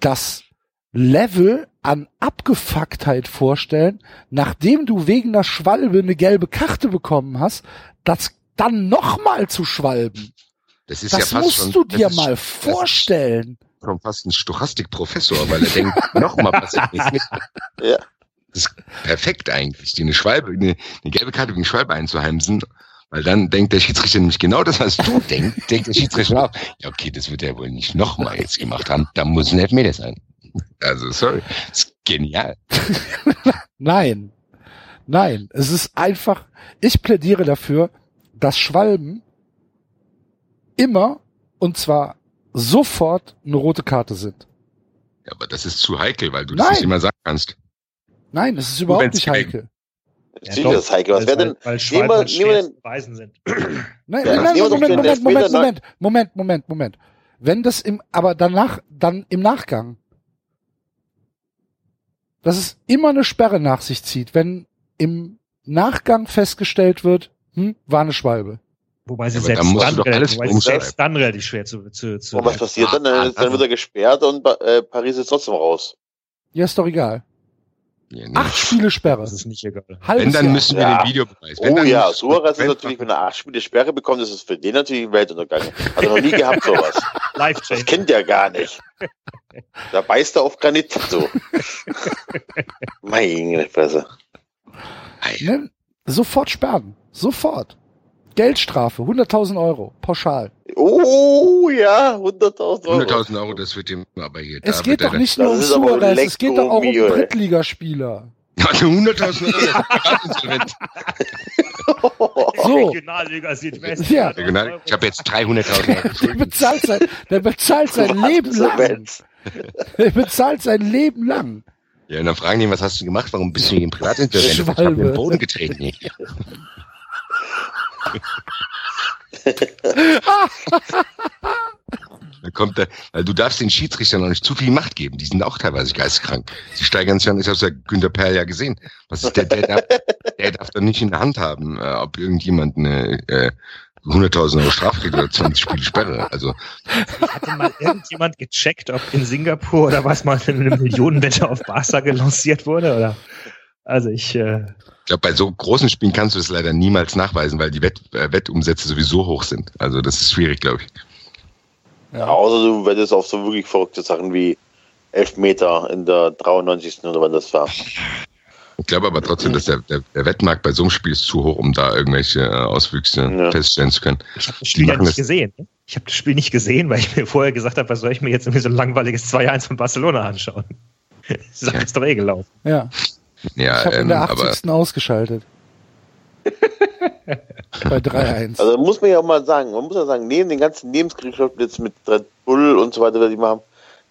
das Level an Abgefucktheit vorstellen, nachdem du wegen der Schwalbe eine gelbe Karte bekommen hast, das dann nochmal zu schwalben. Das ist Das ja fast musst schon, du das dir ist mal vorstellen. Das ist schon fast ein Stochastikprofessor, weil er denkt, nochmal passiert nichts mit. Ja. Das ist perfekt eigentlich, die eine Schwalbe, eine, eine gelbe Karte gegen Schwalbe einzuheimsen. Weil dann denkt der Schiedsrichter nämlich genau das, was du denkst, denkt der Schiedsrichter auch. Ja, okay, das wird er wohl nicht nochmal jetzt gemacht haben. Da muss ein Elfmeter sein. Also, sorry. Das ist genial. Nein. Nein. Es ist einfach, ich plädiere dafür, dass Schwalben immer, und zwar sofort, eine rote Karte sind. Ja, aber das ist zu heikel, weil du das Nein. nicht immer sagen kannst. Nein, es ist überhaupt nicht heikel. Sicher, das ist heikel. Was wäre denn, Weil Schwalben den- zu beweisen sind. Nein, Ja, nein, doch Moment, Moment, Moment, Elfmeter Moment, Moment, Moment, Moment. Wenn das im, aber danach, dann im Nachgang, dass es immer eine Sperre nach sich zieht, wenn im Nachgang festgestellt wird, hm, war eine Schwalbe. Wobei sie Ja, selbst, dann dann, relativ, alles wobei sie selbst dann relativ schwer zu, zu, zu und was passiert dann? Dann, dann wird er gesperrt und äh, Paris ist trotzdem raus. Ja, ist doch egal. Ja, nee. Acht Spiele Sperre. Das ist nicht egal. Halbes Wenn, dann Jahr. müssen wir Ja. den Videobeweis. Wenn, Oh ja, Suarez ist natürlich, wenn er acht Spiele Sperre bekommt, ist es für den natürlich ein Weltuntergang. Hat er noch nie gehabt, sowas. Live Das kennt er gar nicht. Da beißt er auf Granit so. Meine Fresse. Ne? Sofort sperren. Sofort. Geldstrafe, 100.000 Euro, pauschal. Oh ja, 100.000 Euro. 100.000 Euro, das wird ihm aber hier. Es da geht doch nicht nur um Suarez, es geht doch auch um. Drittligaspieler. Ja, 100.000 Euro. So. Regionalliga Südwest. Ja. Regional- Ich habe jetzt 300.000 Euro Der bezahlt sein, der bezahlt sein Leben lang. Der bezahlt sein Leben lang. Ja, und dann fragen die, was hast du gemacht? Warum bist du hier im Privatinsolvent? Ich habe den Boden getreten. Dann kommt der, weil du darfst den Schiedsrichtern noch nicht zu viel Macht geben. Die sind auch teilweise geisteskrank. Sie steigern sich an, ich habe ja Günter Perl ja gesehen. Was ist der, der, darf, der darf dann nicht in der Hand haben, äh, ob irgendjemand eine äh, 100.000 Euro Strafe kriegt oder 20 Spiele Sperre. Also Hatte mal irgendjemand gecheckt, ob in Singapur oder was mal eine Millionenwette auf Barca gelanciert wurde? Oder? Also ich, äh, ich glaube, bei so großen Spielen kannst du das leider niemals nachweisen, weil die Wett, äh, Wettumsätze sowieso hoch sind. Also das ist schwierig, glaube ich. Ja. Außer du wettest auf so wirklich verrückte Sachen wie Elfmeter in der 93. oder wann das war. Ich glaube aber trotzdem, dass der, der, der Wettmarkt bei so einem Spiel ist zu hoch, um da irgendwelche äh, Auswüchse Ja. feststellen zu können. Ich habe das Spiel ja nicht das- gesehen. ne? Ich habe das Spiel nicht gesehen, weil ich mir vorher gesagt habe, was soll ich mir jetzt irgendwie so ein langweiliges 2-1 von Barcelona anschauen? Die Sache ist doch eh gelaufen. Ja, Ja, ich habe in ähm, der aber 80. ausgeschaltet. Bei 3-1. Also muss man ja auch mal sagen, man muss ja sagen, neben den ganzen Nebenskriegschaften jetzt mit Red Bull und so weiter, was die machen,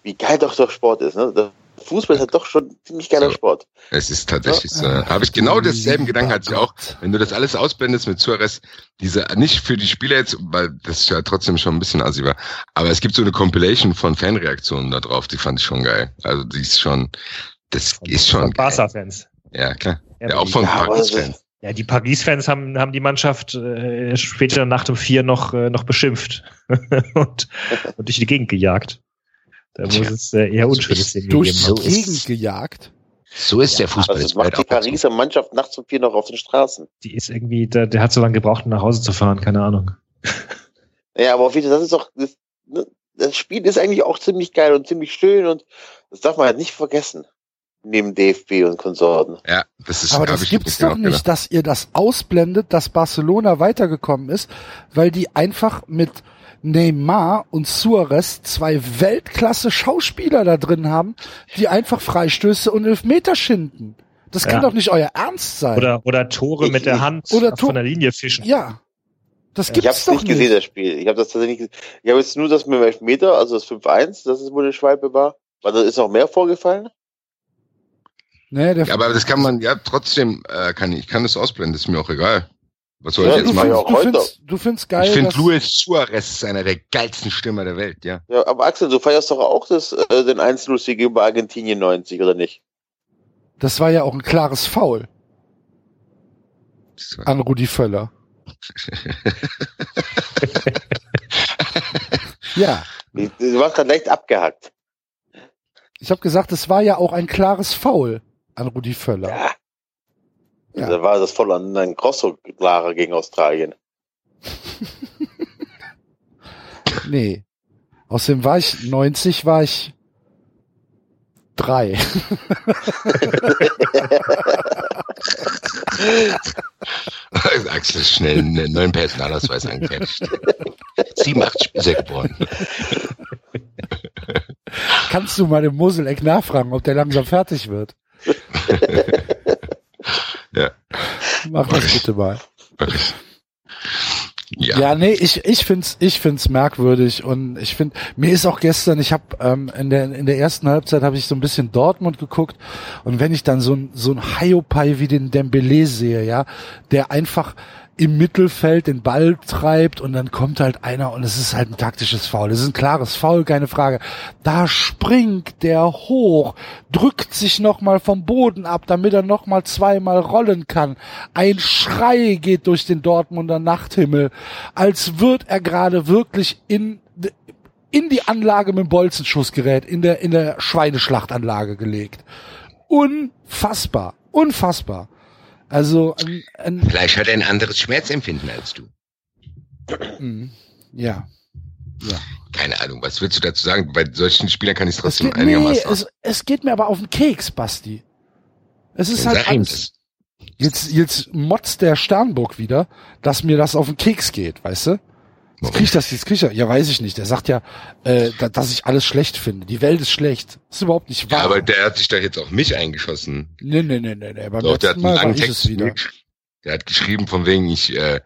wie geil doch der Sport ist. Ne? Der Fußball ist halt doch schon ein ziemlich geiler So. Sport. es ist tatsächlich so. Ja. Habe ich genau denselben Gedanken hatte ich auch. Wenn du das alles ausblendest mit Suarez, diese, nicht für die Spieler jetzt, weil das ja trotzdem schon ein bisschen assi war, aber es gibt so eine Compilation von Fanreaktionen da drauf, die fand ich schon geil. Also die ist schon, das ist schon Von. Barca-Fans. Ja, klar. Ja, Ja, auch von Ja, Paris-Fans. Ja, die Paris-Fans haben, haben die Mannschaft äh, später nach dem Vier noch, äh, noch beschimpft und, und durch die Gegend gejagt. Da muss es äh, eher unschönes Szenen Durch die. Gegend gejagt. So ist der Fußball Also jetzt macht die. Pariser Mannschaft nachts um vier noch auf den Straßen. Die ist irgendwie, der, der hat so lange gebraucht, um nach Hause zu fahren, keine Ahnung. Ja, aber auf jeden Fall, das ist doch, das, ne, das Spiel ist eigentlich auch ziemlich geil und ziemlich schön und das darf man halt nicht vergessen. Neben DFB und Konsorten. Ja, das ist Aber das ich gibt's doch nicht, gedacht. dass ihr das ausblendet, dass Barcelona weitergekommen ist, weil die einfach mit Neymar und Suarez zwei Weltklasse Schauspieler da drin haben, die einfach Freistöße und Elfmeter schinden. Das kann Ja. doch nicht euer Ernst sein. Oder, oder Tore mit der Hand Oder von der Linie fischen. ja. Das Ich gibt's habe es doch nicht gesehen, das Spiel. Ich habe das tatsächlich nicht gesehen. Ich habe jetzt nur das mit dem Elfmeter, also das 5-1, das ist, wo eine Schwalbe war. Weil da ist noch mehr vorgefallen. Nee, der Ja, aber das kann man ja trotzdem, äh, kann ich, ich kann das ausblenden, ist mir auch egal. Was soll Ja, ich jetzt machen? findest, du, findest, du findest geil, ich finde Luis Suarez ist einer der geilsten Stürmer der Welt, ja. Ja, aber Axel, du feierst doch auch das, äh, den 1-0-Sieg über Argentinien 90, oder nicht? das war ja auch ein klares Foul an Rudi Völler. ja, Du du warst gerade leicht abgehackt. ich habe gesagt, es war ja auch ein klares Foul an Rudi Völler. Ja. Ja. Da war das voll an ein Grosso-Lara gegen Australien. Nee. Außerdem war ich 90, war ich drei. Axel schnell einen neuen Personalausweis angefertigt. 87 ist er geboren. Kannst du mal dem Moseleck nachfragen, ob der langsam fertig wird? Ja. Mach das bitte mal. Ja. Ja, nee, ich, ich find's, ich find's merkwürdig und ich find, mir ist auch gestern, ich habe ähm, in der in der ersten Halbzeit habe ich so ein bisschen Dortmund geguckt und wenn ich dann so ein so ein Hiopai wie den Dembele sehe, ja, der einfach im Mittelfeld den Ball treibt und dann kommt halt einer und es ist halt ein taktisches Foul. Es ist ein klares Foul, keine Frage. Da springt der hoch, drückt sich nochmal vom Boden ab, damit er nochmal zweimal rollen kann. Ein Schrei geht durch den Dortmunder Nachthimmel, als wird er gerade wirklich in in die Anlage mit dem Bolzenschussgerät in der in der Schweineschlachtanlage gelegt. Unfassbar, unfassbar. Also ein, ein, Vielleicht hat er ein anderes Schmerzempfinden als du. Mm, Ja. Ja. Keine Ahnung, was willst du dazu sagen? Bei solchen Spielern kann ich es trotzdem geht, nee, einigermaßen. es, es geht mir aber auf den Keks, Basti. Es ist Dann halt alles, jetzt, jetzt motzt der Sternburg wieder, dass mir das auf den Keks geht, weißt du? Jetzt krieg ich das, jetzt krieg ich das, ja weiß ich nicht. Der sagt ja, äh, da, dass ich alles schlecht finde. Die Welt ist schlecht. Das ist überhaupt nicht wahr. Ja, aber der hat sich da jetzt auf mich eingeschossen. nee, nee, nee, nee, nee. Beim Doch, der hat einen Mal langen Text. wieder. Der hat geschrieben, von wegen, ich äh,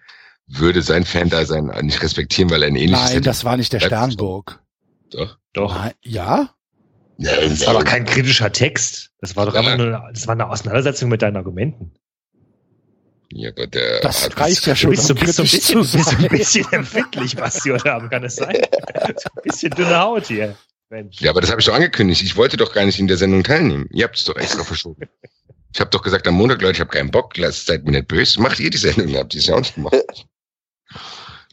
würde sein Fan-Dasein nicht respektieren, weil er ein ähnliches Nein, hätte. das war nicht der Sternburg. Doch. Doch. Ja? Ja, Das war doch kein kritischer Text. Das war doch Ja. einfach nur, das war eine Auseinandersetzung mit deinen Argumenten. Ja, aber der Das hat reicht ja Du schon, bist um bist so ein bisschen, bist so ein sein. bisschen empfindlich, Basti, heute Abend, kann es sein? So ein bisschen dünne Haut hier. Mensch. Ja, aber das habe ich doch angekündigt. Ich wollte doch gar nicht in der Sendung teilnehmen. Ihr habt es doch extra verschoben. Ich habe doch gesagt am Montag, Leute, ich habe keinen Bock, lasst seid mir nicht böse. Macht ihr die Sendung, habt ihr es ja auch nicht gemacht.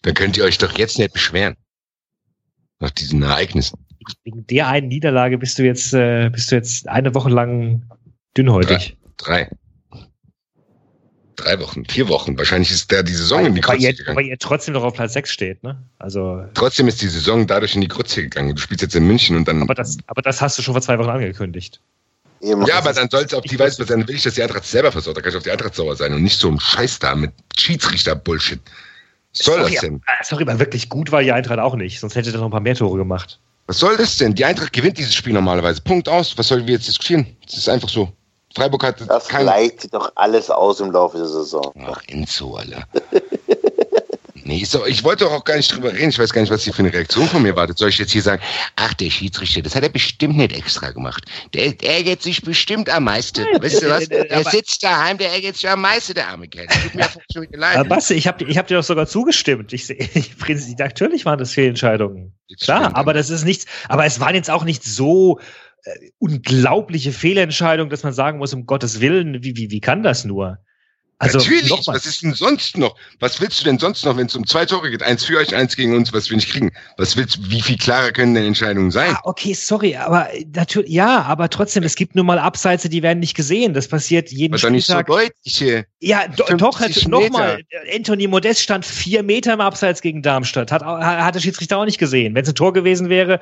Dann könnt ihr euch doch jetzt nicht beschweren. Nach diesen Ereignissen. Wegen der einen Niederlage bist du jetzt, äh, bist du jetzt eine Woche lang dünnhäutig. Drei. Drei drei Wochen, vier Wochen. Wahrscheinlich ist da die Saison in die Weil Grütze ihr, gegangen. weil ihr trotzdem noch auf Platz 6 steht, ne? Also, Trotzdem ist die Saison dadurch in die Grütze gegangen. Du spielst jetzt in München und dann. aber das, aber das hast du schon vor zwei Wochen angekündigt. Eben. ja, aber dann soll es auf die Weise sein, will ich, dass die Eintracht selber versorgt. Da kann ich auf die Eintracht sauer sein und nicht so ein Scheiß da mit Schiedsrichter-Bullshit. Was soll das sorry, denn? aber- sorry, aber wirklich gut war die Eintracht auch nicht, sonst hätte er noch ein paar mehr Tore gemacht. Was soll das denn? Die Eintracht gewinnt dieses Spiel normalerweise. Punkt aus. Was sollen wir jetzt diskutieren? Das ist einfach so. Freiburg hat Das kein. gleicht sich doch alles aus im Laufe der Saison. Ach, Enzo, Alter. Nee, so, ich wollte doch auch gar nicht drüber reden. Ich weiß gar nicht, was hier für eine Reaktion von mir wartet. Soll ich jetzt hier sagen, ach, der Schiedsrichter, das hat er bestimmt nicht extra gemacht. Der ärgert sich bestimmt am meisten. Weißt du was? äh, Er aber- sitzt daheim, der ärgert sich am meisten, der arme Kerl. Tut mir schon leid. Aber Basti, ich habe ich hab dir doch sogar zugestimmt. Ich, ich, natürlich waren das Fehlentscheidungen. Klar, aber das ist nichts, aber es waren jetzt auch nicht so unglaubliche Fehlentscheidungen, dass man sagen muss, um Gottes Willen, wie, wie, wie kann das nur? Also, Natürlich, was ist denn sonst noch? Was willst du denn sonst noch, wenn es um zwei Tore geht? Eins für euch, eins gegen uns, was wir nicht kriegen. Was willst wie viel klarer können denn Entscheidungen sein? Ah, okay, sorry, aber natürlich, ja, aber trotzdem, es gibt nun mal Abseits, die werden nicht gesehen. Das passiert jeden Aber doch nicht so Spieltag. deutlich hier. ja, do, 50 doch, Meter. nochmal. Anthony Modest stand vier Meter im Abseits gegen Darmstadt. Hat, hat der Schiedsrichter auch nicht gesehen. Wenn es ein Tor gewesen wäre,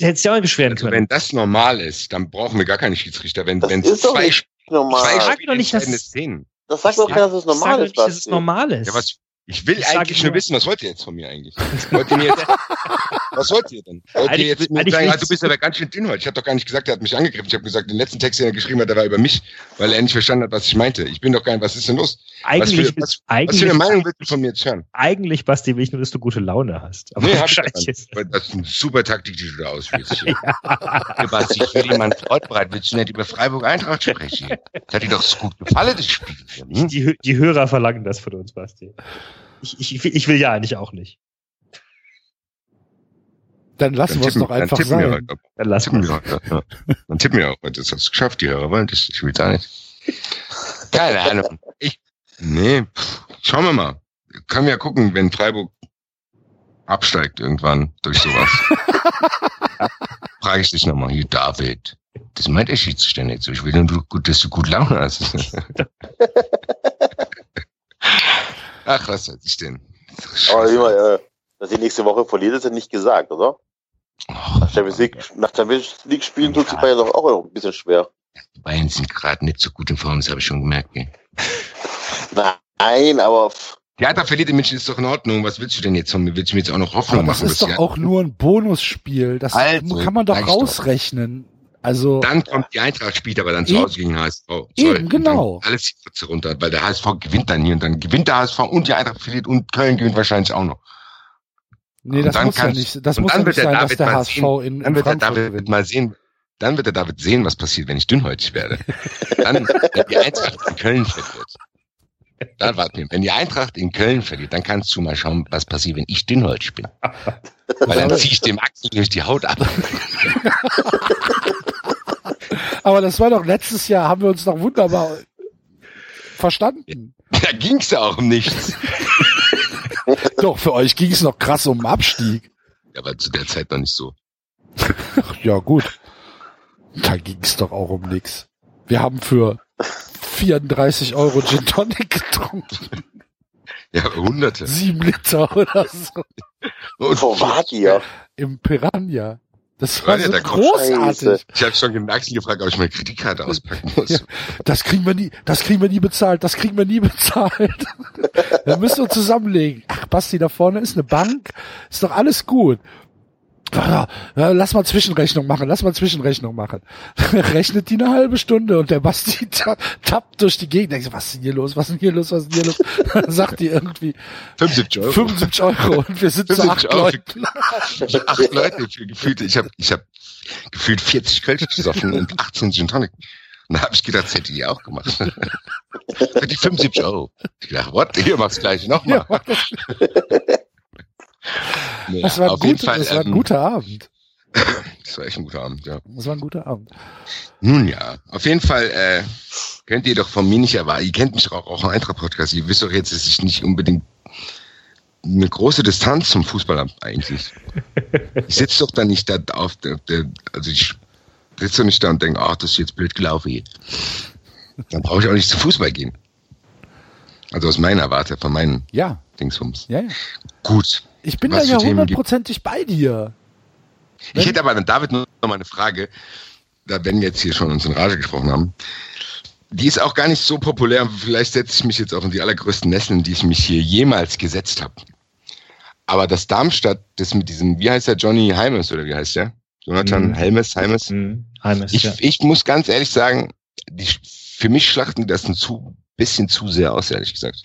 hätte es ja auch nicht beschweren Also können. wenn das normal ist, dann brauchen wir gar keine Schiedsrichter. Wenn Das wenn ist doch zwei, nicht zwei normal. sag doch nicht, dass- Szenen. Das sagt doch keiner, dass es normal ist, nicht, dass es normal ist. Ja, was, ich will Ich eigentlich nur- wissen, was wollt ihr jetzt von mir eigentlich? Wollt ihr mir jetzt, was wollt ihr denn? Wollt ihr Eigentlich- jetzt mir eigentlich sagen, ah, du bist aber ganz schön dünn heute. Ich habe doch gar nicht gesagt, er hat mich angegriffen. Ich habe gesagt, den letzten Text, den er geschrieben hat, der war über mich, weil er nicht verstanden hat, was ich meinte. Ich bin doch gar nicht, was ist denn los? eigentlich, was, für, was, was für eine eigentlich, Meinung willst du von mir jetzt hören? eigentlich, Basti, will ich nur, dass du gute Laune hast. Aber Nee, hab ich Weil Das ist eine super Taktik, die du da ausführst. Basti, ich will jemand fortbereit. Willst du nicht über Freiburg Eintracht sprechen? Das hat dir doch so gut gefallen, das Spiel. Hm? die, die Hörer verlangen das von uns, Basti. Ich, ich, ich will ja eigentlich auch nicht. Dann lassen wir es doch einfach tippen wir sein. heute. Dann lass Tippen uns. wir heute. Ja. Dann tippen wir auch. heute. Das hast du geschafft, die Hörer wollen das. Ich will da nicht. Keine Ahnung. Ich, nee, schauen wir mal. Können wir ja gucken, wenn Freiburg absteigt irgendwann durch sowas. Frage ich dich nochmal, hier, David. Das meint der Schiedsrichter nicht so. Ich will nur, dass du gut Laune hast. Ach, was weiß ich denn? Aber immer, äh, dass die nächste Woche verliert, ist ja nicht gesagt, oder? Oh, Nach Champions League, nach Champions League spielen tut sich Bayern doch auch noch ein bisschen schwer. die Bayern sind gerade nicht so gut in Form, das habe ich schon gemerkt. Nein, aber Die Eintracht verliert in München ist doch in Ordnung. Was willst du denn jetzt von mir? Willst du mir jetzt auch noch Hoffnung Aber das machen? ist dass doch die- auch nur ein Bonusspiel. Das Also, kann man doch. rausrechnen. Also, Dann kommt die Eintracht, spielt aber dann zu Eben. Hause gegen HSV. Eben, Und genau. dann Alles die Fritze runter, weil der HSV gewinnt dann hier und dann gewinnt der HSV und die Eintracht verliert und Köln gewinnt wahrscheinlich auch noch. nee, und das dann muss ja nicht, das muss dann ja wird nicht der sein, dass der HSV sehen- in, Dann in wird der Frankfurt David gewinnt. mal sehen, dann wird der David sehen, was passiert, wenn ich dünnhäutig werde. Dann, wenn die Eintracht in Köln verliert. Dann warten wir. Wenn die Eintracht in Köln verliert, dann kannst du mal schauen, was passiert, wenn ich dünnhäutig bin. Weil dann ziehe ich dem Axel durch die Haut ab. Aber das war doch letztes Jahr, haben wir uns doch wunderbar verstanden. Da ging's ja auch um nichts. Doch, für euch ging es noch krass um Abstieg. Ja, aber zu der Zeit noch nicht so. Ach, ja, gut. Da ging es doch auch um nix. Wir haben für 34 Euro Gin Tonic getrunken. Ja, hunderte. Sieben Liter oder so. Und wo wart ihr? Im Piranha. Das war ja, so großartig. Scheiße. Ich habe schon den Axel gefragt, ob ich meine Kreditkarte auspacken muss. Ja. Das kriegen wir nie, das kriegen wir nie bezahlt, das kriegen wir nie bezahlt. Wir müssen uns zusammenlegen. Ach, Basti, da vorne ist eine Bank, ist doch alles gut. Lass mal Zwischenrechnung machen, lass mal Zwischenrechnung machen. Rechnet die eine halbe Stunde und der Basti ta tappt durch die Gegend. Denkt, was ist denn hier los, was ist denn hier los, was ist denn hier los? Dann sagt die irgendwie 75 Euro. 75 Euro und wir sind zu 75 acht Euro. Leuten. Acht Leute gefühlt. Ich habe ich hab gefühlt 40 Kölsch gesoffen und 18 Gin Tonic. Und da habe ich gedacht, das hätte die auch gemacht. Für die 75 Euro. Ich dachte, what? Hier mach's gleich nochmal. Ja, Nee, das war, ein auf jeden guter, Fall, das war ein ähm, guter Abend. Das war echt ein guter Abend, ja. Das war ein guter Abend. Nun ja, auf jeden Fall äh, könnt ihr doch von mir nicht erwarten. Ihr kennt mich doch auch, auch im Eintracht-Podcast. Ihr wisst doch jetzt, dass ich nicht unbedingt eine große Distanz zum Fußball habe eigentlich. Ich sitze doch da nicht da auf der, der also ich sitze doch nicht da und denke, ach, das ist jetzt blöd gelaufen hier. Dann brauche ich auch nicht zum Fußball gehen. Also aus meiner Warte, von meinen Ja, Dingsbums. ja, ja. Gut. Ich bin Was da ja hundertprozentig bei dir. Ich hätte aber an David noch mal eine Frage, da wenn wir jetzt hier schon uns in Rage gesprochen haben. Die ist auch gar nicht so populär. Vielleicht setze ich mich jetzt auch in die allergrößten Nesseln, in die ich mich hier jemals gesetzt habe. Aber das Darmstadt, das mit diesem, wie heißt der, Johnny Heimes oder wie heißt der? Jonathan Mhm. Helmes, Heimes. Mhm. Heimes, Ich, ja. ich muss ganz ehrlich sagen, die, für mich schlachten die das ein zu, bisschen zu sehr aus, ehrlich gesagt.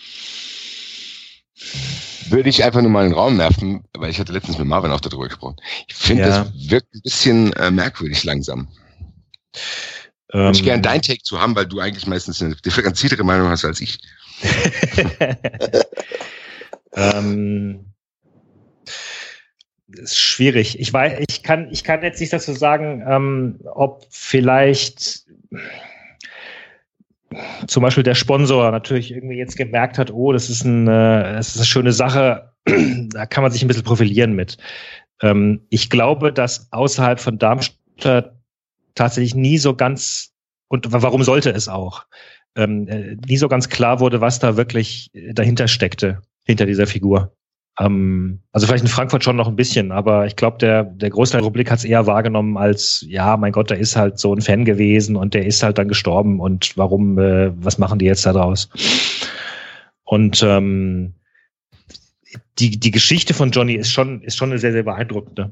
Würde ich einfach nur mal in den Raum werfen, weil ich hatte letztens mit Marvin auch darüber gesprochen. Ich finde, Ja. das wirkt ein bisschen äh, merkwürdig langsam. Ähm, ich gerne dein Take zu haben, weil du eigentlich meistens eine differenziertere Meinung hast als ich. ähm, ist schwierig. Ich weiß, ich kann, ich kann jetzt nicht dazu sagen, ähm, ob vielleicht zum Beispiel der Sponsor natürlich irgendwie jetzt gemerkt hat, oh, das ist, ein, äh, das ist eine schöne Sache, da kann man sich ein bisschen profilieren mit. Ähm, ich glaube, dass außerhalb von Darmstadt tatsächlich nie so ganz, und wa- warum sollte es auch, ähm, äh, nie so ganz klar wurde, was da wirklich äh, dahinter steckte, hinter dieser Figur. Ähm, also vielleicht in Frankfurt schon noch ein bisschen, aber ich glaube, der, der Großteil der Republik hat es eher wahrgenommen als, ja, mein Gott, der ist halt so ein Fan gewesen und der ist halt dann gestorben und warum, äh, was machen die jetzt da draus? Und ähm, die, die Geschichte von Johnny ist schon, ist schon eine sehr, sehr beeindruckende.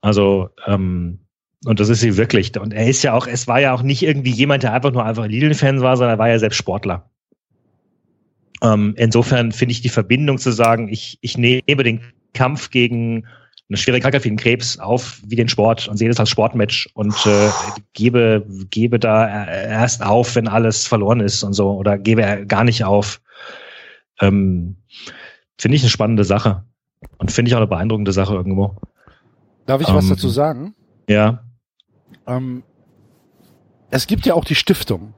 Also, ähm, und das ist sie wirklich. Und er ist ja auch, es war ja auch nicht irgendwie jemand, der einfach nur einfach Lidl-Fan war, sondern er war ja selbst Sportler. Ähm, insofern finde ich die Verbindung zu sagen, ich, ich nehme den Kampf gegen eine schwere Krankheit wie den Krebs auf wie den Sport und sehe das als Sportmatch und äh, gebe, gebe da erst auf, wenn alles verloren ist und so oder gebe gar nicht auf. Ähm, finde ich eine spannende Sache und finde ich auch eine beeindruckende Sache irgendwo. Darf ich was Ähm, dazu sagen? Ja, Ähm, es gibt ja auch die Stiftung,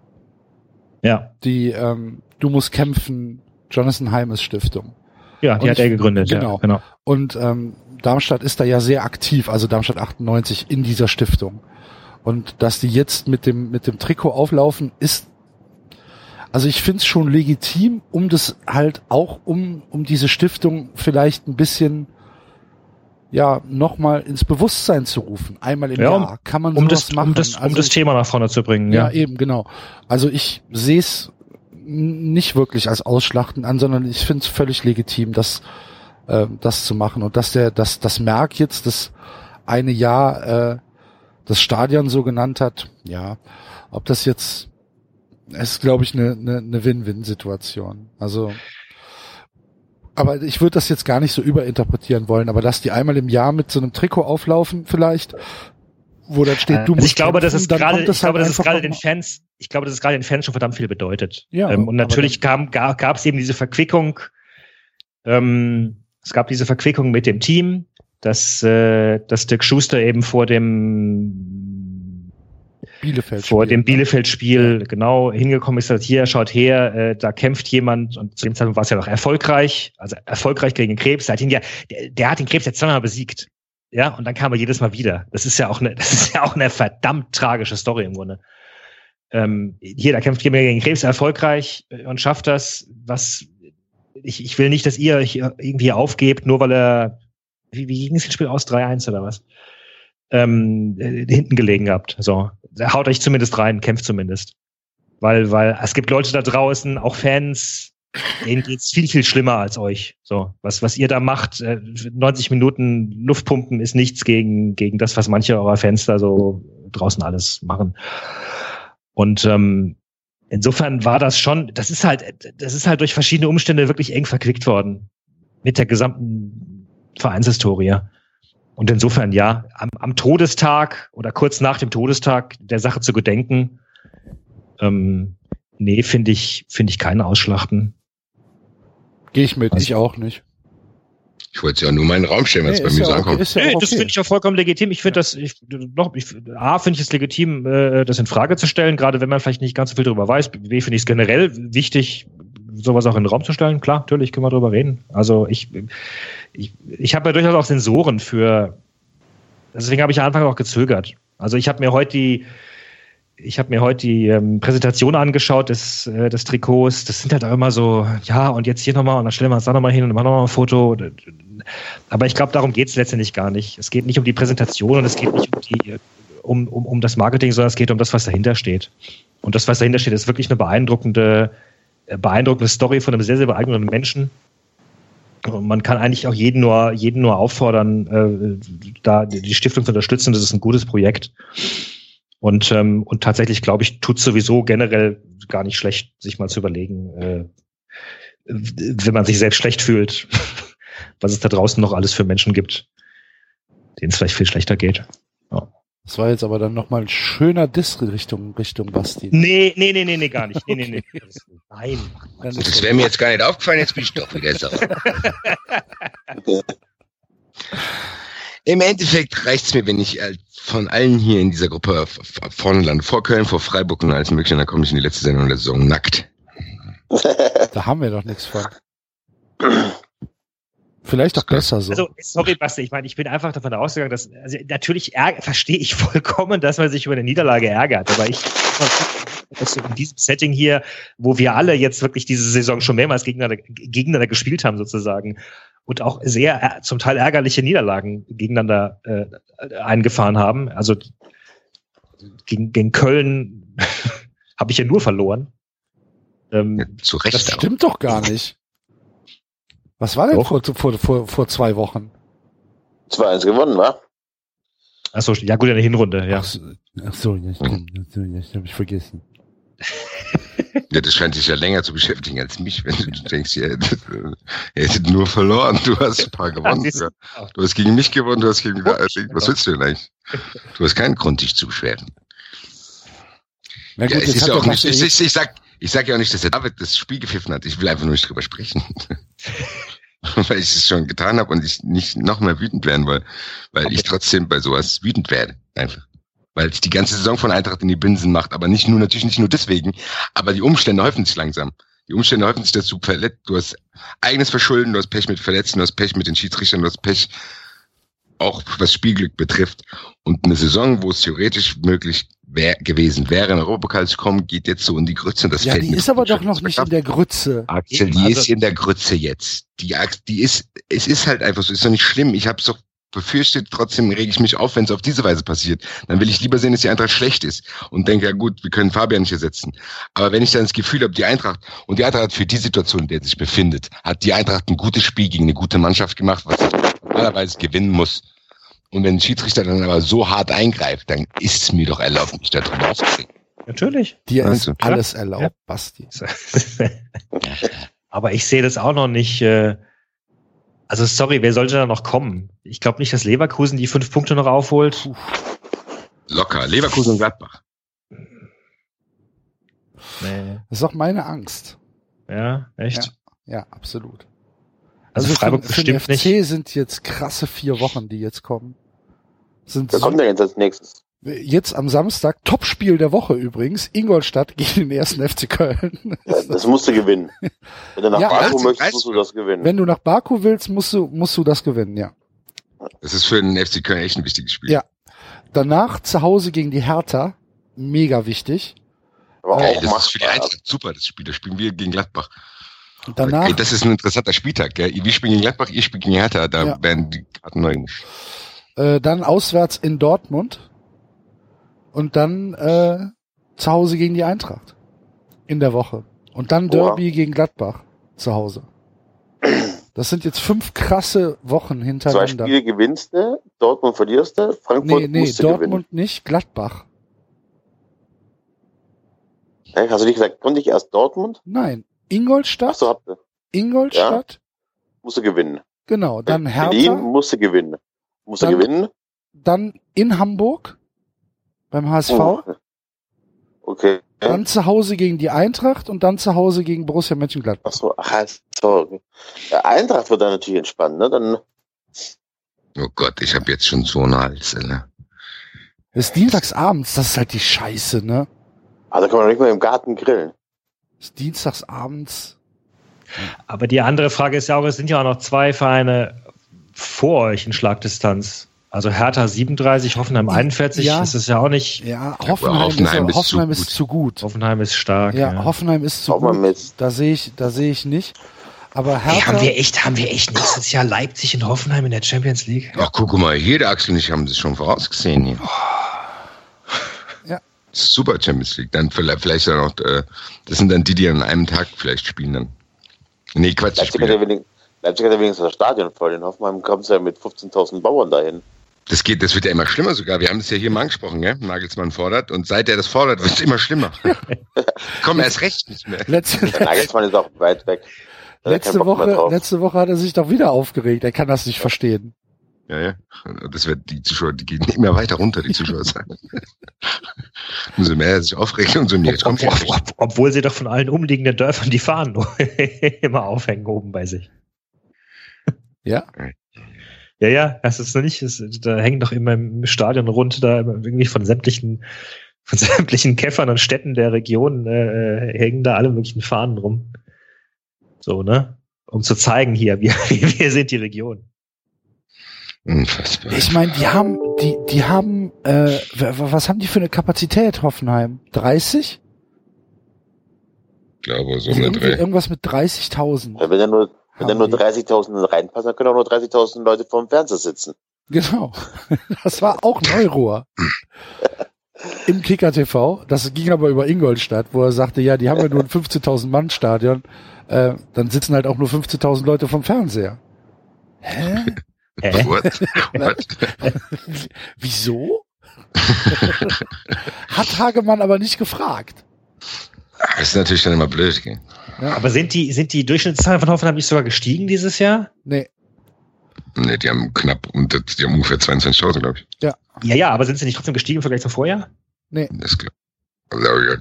ja, die ähm, Du musst kämpfen, Jonathan Heimes Stiftung. ja, die Und hat er gegründet. genau. Ja, genau. Und ähm, Darmstadt ist da ja sehr aktiv, also Darmstadt 98 in dieser Stiftung. Und dass die jetzt mit dem mit dem Trikot auflaufen, ist also ich finde es schon legitim, um das halt auch um um diese Stiftung vielleicht ein bisschen ja nochmal ins Bewusstsein zu rufen. Einmal im Ja, Jahr kann man Um das, machen. um das, um Also das ich- Thema nach vorne zu bringen. ja, Ja, eben, genau. Also ich sehe es nicht wirklich als Ausschlachten an, sondern ich finde es völlig legitim, das, äh, das zu machen. Und dass der, dass das Merck jetzt das eine Jahr äh, das Stadion so genannt hat, ja, ob das jetzt ist, glaube ich, eine, eine, eine Win-Win-Situation. Also aber ich würde das jetzt gar nicht so überinterpretieren wollen, aber dass die einmal im Jahr mit so einem Trikot auflaufen vielleicht, wo dann steht, du also musst ich glaube, kämpfen, es dann gerade, ich halt glaube, dass es einfach gerade den Fans, ich glaube, dass es gerade den Fans schon verdammt viel bedeutet. Ja, ähm, und natürlich kam, ga, gab es eben diese Verquickung. Ähm, es gab diese Verquickung mit dem Team, dass, äh, dass Dirk Schuster eben vor dem Bielefeld vor dem Bielefeld-Spiel genau hingekommen ist, hat hier, schaut her, äh, da kämpft jemand und zu dem Zeitpunkt war es ja noch erfolgreich, also erfolgreich gegen den Krebs. Der hat ihn ja, der, der hat den Krebs jetzt zweimal besiegt. Ja, und dann kam er jedes Mal wieder. Das ist ja auch eine, das ist ja auch eine verdammt tragische Story im Grunde. Ähm, hier, da kämpft jemand gegen den Krebs erfolgreich äh, und schafft das, was ich, ich will nicht, dass ihr euch irgendwie aufgebt, nur weil er, wie, wie ging es das Spiel aus? 3-1 oder was? Ähm, äh, hinten gelegen habt. So, haut euch zumindest rein, kämpft zumindest. Weil, weil es gibt Leute da draußen, auch Fans, denen geht's viel, viel schlimmer als euch. So, was, was ihr da macht, äh, 90 Minuten Luftpumpen ist nichts gegen, gegen das, was manche eurer Fans da so draußen alles machen. Und ähm, insofern war das schon, das ist halt, das ist halt durch verschiedene Umstände wirklich eng verquickt worden mit der gesamten Vereinshistorie. Und insofern ja, am, am Todestag oder kurz nach dem Todestag der Sache zu gedenken, ähm, nee, finde ich, finde ich keine Ausschlachten. Gehe ich mit, Also- ich auch nicht. Ich wollte es ja nur mal in den Raum stellen, wenn es Nee, bei mir ja so okay, ankommt. ist ja Nee, auch das okay. finde ich auch vollkommen legitim. Ich finde das, ich, noch, ich, A, finde ich es legitim, äh, das in Frage zu stellen, gerade wenn man vielleicht nicht ganz so viel darüber weiß. B, finde ich es generell wichtig, sowas auch in den Raum zu stellen. Klar, natürlich können wir darüber reden. Also ich, ich, ich habe ja durchaus auch Sensoren für, deswegen habe ich am Anfang auch gezögert. Also ich habe mir heute die, ich habe mir heute die ähm, Präsentation angeschaut des, äh, des Trikots. Das sind halt auch immer so, ja, und jetzt hier nochmal und dann stellen wir uns da nochmal hin und machen nochmal ein Foto. Aber ich glaube, darum geht es letztendlich gar nicht. Es geht nicht um die Präsentation und es geht nicht um, die, um, um, um das Marketing, sondern es geht um das, was dahinter steht. Und das, was dahinter steht, ist wirklich eine beeindruckende, beeindruckende Story von einem sehr, sehr beeindruckenden Menschen. Und man kann eigentlich auch jeden nur, jeden nur auffordern, äh, da die Stiftung zu unterstützen. Das ist ein gutes Projekt. Und, ähm, und tatsächlich, glaube ich, tut sowieso generell gar nicht schlecht, sich mal zu überlegen, äh, wenn man sich selbst schlecht fühlt, was es da draußen noch alles für Menschen gibt, denen es vielleicht viel schlechter geht. Das war jetzt aber dann nochmal ein schöner Diss Richtung, Richtung Basti. Nee, nee, nee, nee, nee, gar nicht. Nee, nee, nee. Nein. Das wäre mir jetzt gar nicht aufgefallen, jetzt bin ich doch wieder sauer. Im Endeffekt reicht's mir, wenn ich von allen hier in dieser Gruppe vorne lande. Vor Köln, vor Freiburg und alles mögliche. Dann komme ich in die letzte Sendung der Saison nackt. da haben wir doch nichts von. Vielleicht doch besser so. Also, sorry, Basti, ich meine, ich bin einfach davon ausgegangen, dass, also natürlich verstehe ich vollkommen, dass man sich über eine Niederlage ärgert, aber ich, also in diesem Setting hier, wo wir alle jetzt wirklich diese Saison schon mehrmals gegeneinander, gegeneinander gespielt haben, sozusagen, und auch sehr zum Teil ärgerliche Niederlagen gegeneinander äh, eingefahren haben. Also gegen, gegen Köln habe ich ja nur verloren. Ähm, ja, zu Recht. Das stimmt doch gar nicht. Was war denn vor, vor, vor, vor zwei Wochen? 2-1 gewonnen, wa? Achso, ja gut, in der Hinrunde, ja. Ach so, ach so ja, stimmt. Ja, das habe ich vergessen. ja, das scheint dich ja länger zu beschäftigen als mich, wenn du denkst, ihr hättet, ihr hättet nur verloren, du hast ein paar gewonnen. du hast gegen mich gewonnen, du hast gegen, was willst du denn eigentlich? Du hast keinen Grund, dich zu beschweren. Na gut, ja, es ist ja auch nicht, ich, ich, ich, sag, ich sag ja auch nicht, dass der David das Spiel gepfiffen hat. Ich will einfach nur nicht drüber sprechen. weil ich es schon getan habe und ich nicht noch mehr wütend werden will, weil ich trotzdem bei sowas wütend werde. Einfach. Weil es die ganze Saison von Eintracht in die Binsen macht, aber nicht nur, natürlich nicht nur deswegen, aber die Umstände häufen sich langsam. Die Umstände häufen sich dazu verletzt. Du hast eigenes Verschulden, du hast Pech mit Verletzten, du hast Pech mit den Schiedsrichtern, du hast Pech auch was Spielglück betrifft. Und eine Saison, wo es theoretisch möglich wär, gewesen wäre, in Europapokal zu kommen, geht jetzt so in die Grütze. Das ja, die ist aber doch noch nicht in der Grütze. Axel, die also, ist in der Grütze jetzt. Die, die ist, es ist halt einfach so, ist doch nicht schlimm. Ich habe es doch befürchtet, trotzdem rege ich mich auf, wenn es auf diese Weise passiert. Dann will ich lieber sehen, dass die Eintracht schlecht ist und denke, ja gut, wir können Fabian nicht ersetzen. Aber wenn ich dann das Gefühl habe, die Eintracht, und die Eintracht hat für die Situation, in der sie sich befindet, hat die Eintracht ein gutes Spiel gegen eine gute Mannschaft gemacht, was normalerweise gewinnen muss. Und wenn ein Schiedsrichter dann aber so hart eingreift, dann ist es mir doch erlaubt, mich darüber aufzuregen. Natürlich. Dir ist also, alles erlaubt, ja. Basti. aber ich sehe das auch noch nicht. Äh, also sorry, wer sollte da noch kommen? Ich glaube nicht, dass Leverkusen die fünf Punkte noch aufholt. Locker. Leverkusen und Gladbach. Nee. Das ist auch meine Angst. Ja, echt? Ja, ja absolut. Also, also Freiburg für, bestimmt für den FC nicht. sind jetzt krasse vier Wochen, die jetzt kommen. Sind Wer kommt denn jetzt als nächstes? Jetzt am Samstag, Topspiel der Woche übrigens, Ingolstadt gegen den ersten FC Köln. Ja, das musst du gewinnen. Wenn du nach ja, Baku möchtest, musst du das gewinnen. Wenn du nach Baku willst, musst du, musst du das gewinnen, ja. Das ist für den FC Köln echt ein wichtiges Spiel. Ja. Danach zu Hause gegen die Hertha, mega wichtig. Aber auch das ist für die Eintracht super, das Spiel. Das spielen wir gegen Gladbach. Danach, Ey, das ist ein interessanter Spieltag. Gell? Wir spielen gegen Gladbach, ihr spielt gegen Hertha. Da ja. werden die Karten neu gemischt. Äh, dann auswärts in Dortmund und dann äh, zu Hause gegen die Eintracht in der Woche und dann Derby Boah. gegen Gladbach zu Hause. Das sind jetzt fünf krasse Wochen hintereinander. Zwei Spiele gewinnst du, Dortmund verlierst du, Frankfurt nee, nee, musst du Dortmund gewinnen. nicht, Gladbach. Hey, hast du nicht gesagt, konnte ich erst Dortmund? Nein, Ingolstadt. Ach so, habt ihr. Ingolstadt. Ja, musst du gewinnen. Genau, dann Hertha. Berlin musst du gewinnen. Musst du gewinnen. Dann in Hamburg beim HSV. Oh. Okay. Dann zu Hause gegen die Eintracht und dann zu Hause gegen Borussia Mönchengladbach. Ach so, ach so. Der Eintracht wird dann natürlich entspannt, ne? Dann oh Gott, ich habe jetzt schon so eine Hals, ne? Das ist dienstagsabends, das ist halt die Scheiße, ne? Also kann man nicht mal im Garten grillen. Das ist dienstagsabends. Aber die andere Frage ist ja auch, es sind ja auch noch zwei Vereine vor euch in Schlagdistanz. Also Hertha 37, Hoffenheim 41, Ja. das ist ja auch nicht. Ja, Ja, Hoffenheim, Hoffenheim ist, ist Hoffenheim zu ist gut. zu gut. Hoffenheim ist stark. Ja, Ja, Hoffenheim ist zu Hoffenheim gut. ist- Da sehe ich, da sehe ich nicht. Aber Hey, Hertha, haben wir echt, haben wir echt nächstes Jahr Leipzig und Hoffenheim in der Champions League? Ach, guck mal, hier, der Axel und ich haben das schon vorausgesehen hier. Ja. Super Champions League. Dann vielleicht, vielleicht auch noch, äh, das sind dann die, die an einem Tag vielleicht spielen dann. Nee, Quatsch, Leipzig spielen. Leipzig hat ja wenigstens das Stadion voll. In Hoffenheim kommt es ja mit 15.000 Bauern dahin. Das geht, das wird ja immer schlimmer sogar. Wir haben es ja hier mal angesprochen, gell? Nagelsmann fordert. Und seit er das fordert, wird es immer schlimmer. Komm, erst recht nicht mehr. letzte, Nagelsmann ist auch weit weg. Da er letzte mehr Woche, letzte Woche hat er sich doch wieder aufgeregt. Er kann das nicht verstehen. Ja, ja. Das wird die Zuschauer, die gehen immer weiter runter, die Zuschauer sagen. Umso mehr er sich aufregt, umso mehr. Ob, kommt ob, ob, obwohl sie doch von allen umliegenden Dörfern die Fahnen immer aufhängen oben bei sich. Ja? Ja, ja, das ist noch nicht, das, da hängen doch immer im Stadion rund, da irgendwie von sämtlichen, von sämtlichen Käffern und Städten der Region äh, hängen da alle möglichen Fahnen rum. So, ne? Um zu zeigen hier, wir, wir sind die Region. Unfassbar. Ich meine, die haben, die, die haben, äh, was haben die für eine Kapazität, Hoffenheim? 30? Ich glaube, so Also eine Dreh. irgendwas mit 30.000. Ja, wenn da nur, wenn da Haben nur die. 30.000 reinpassen, dann können auch nur 30.000 Leute vorm Fernseher sitzen. Genau. Das war auch Neurohr. Im Kicker TV. Das ging aber über Ingolstadt, wo er sagte, ja, die haben ja nur ein 15.000 Mann Stadion. Äh, dann sitzen halt auch nur 15.000 Leute vom Fernseher. Hä? Hä? What? What? Wieso? Hat Hagemann aber nicht gefragt. Das ist natürlich dann immer blöd, gell? Aber sind die, sind die Durchschnittszahlen von Hoffenheim nicht sogar gestiegen dieses Jahr? Nee. Nee, die haben knapp, unter, die haben ungefähr 22.000, glaube ich. Ja, ja, aber sind sie nicht trotzdem gestiegen im Vergleich zum Vorjahr? Nee. Das glaub- also, ja,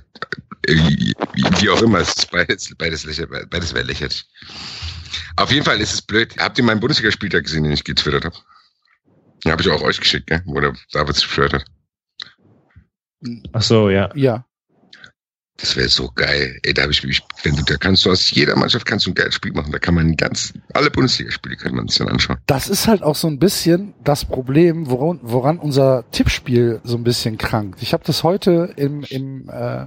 wie, wie auch immer, es ist beides, beides, lächer, beides wäre lächerlich. Auf jeden Fall ist es blöd. Habt ihr meinen Bundesligaspieltag gesehen, den ich getwittert habe? Den habe ich auch euch geschickt, gell? wo der David sich beschwert hat. Ach so, ja. Ja. Das wäre so geil. Ey, da habe ich mich, wenn du, da kannst du aus jeder Mannschaft kannst du ein geiles Spiel machen. Da kann man ganz, alle Bundesligaspiele kann man sich dann anschauen. Das ist halt auch so ein bisschen das Problem, woran, woran unser Tippspiel so ein bisschen krankt. Ich habe das heute im, im, äh,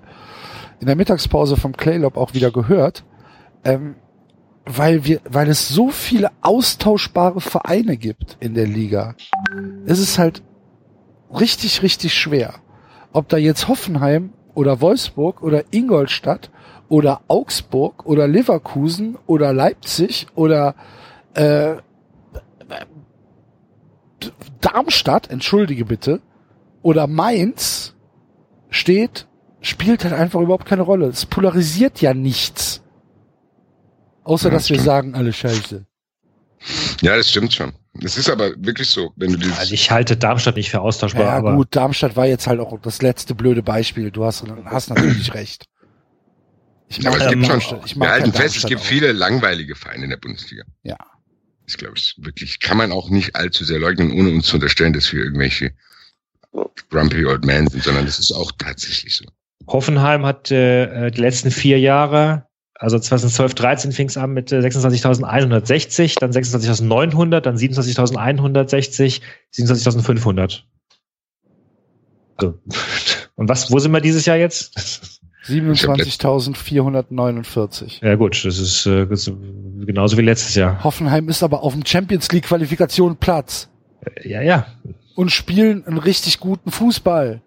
in der Mittagspause vom Claylob auch wieder gehört, ähm, weil wir, weil es so viele austauschbare Vereine gibt in der Liga. Es ist halt richtig, richtig schwer. Ob da jetzt Hoffenheim oder Wolfsburg oder Ingolstadt oder Augsburg oder Leverkusen oder Leipzig oder äh, Darmstadt, entschuldige bitte, oder Mainz steht, spielt halt einfach überhaupt keine Rolle. Es polarisiert ja nichts. Außer, Ja, dass wir stimmt. sagen, alle Scheiße. Ja, das stimmt schon. Es ist aber wirklich so, wenn du dieses, Also ich halte Darmstadt nicht für austauschbar, Ja, aber gut, Darmstadt war jetzt halt auch das letzte blöde Beispiel. Du hast, hast natürlich recht. Ich aber es gibt schon. Ich mag wir halten halt fest, es gibt auch. viele langweilige Vereine in der Bundesliga. Ja. Das glaube ich wirklich, kann man auch nicht allzu sehr leugnen, ohne uns zu unterstellen, dass wir irgendwelche grumpy old men sind, sondern das ist auch tatsächlich so. Hoffenheim hat äh, die letzten vier Jahre, also 2012, 13 fing es an mit äh, 26.160, dann 26.900, dann 27.160, 27.500. So. Und was, wo sind wir dieses Jahr jetzt? 27.449. Ja gut, das ist, äh, genauso wie letztes Jahr. Hoffenheim ist aber auf dem Champions League Qualifikation Platz Äh, Ja, ja. und spielen einen richtig guten Fußball.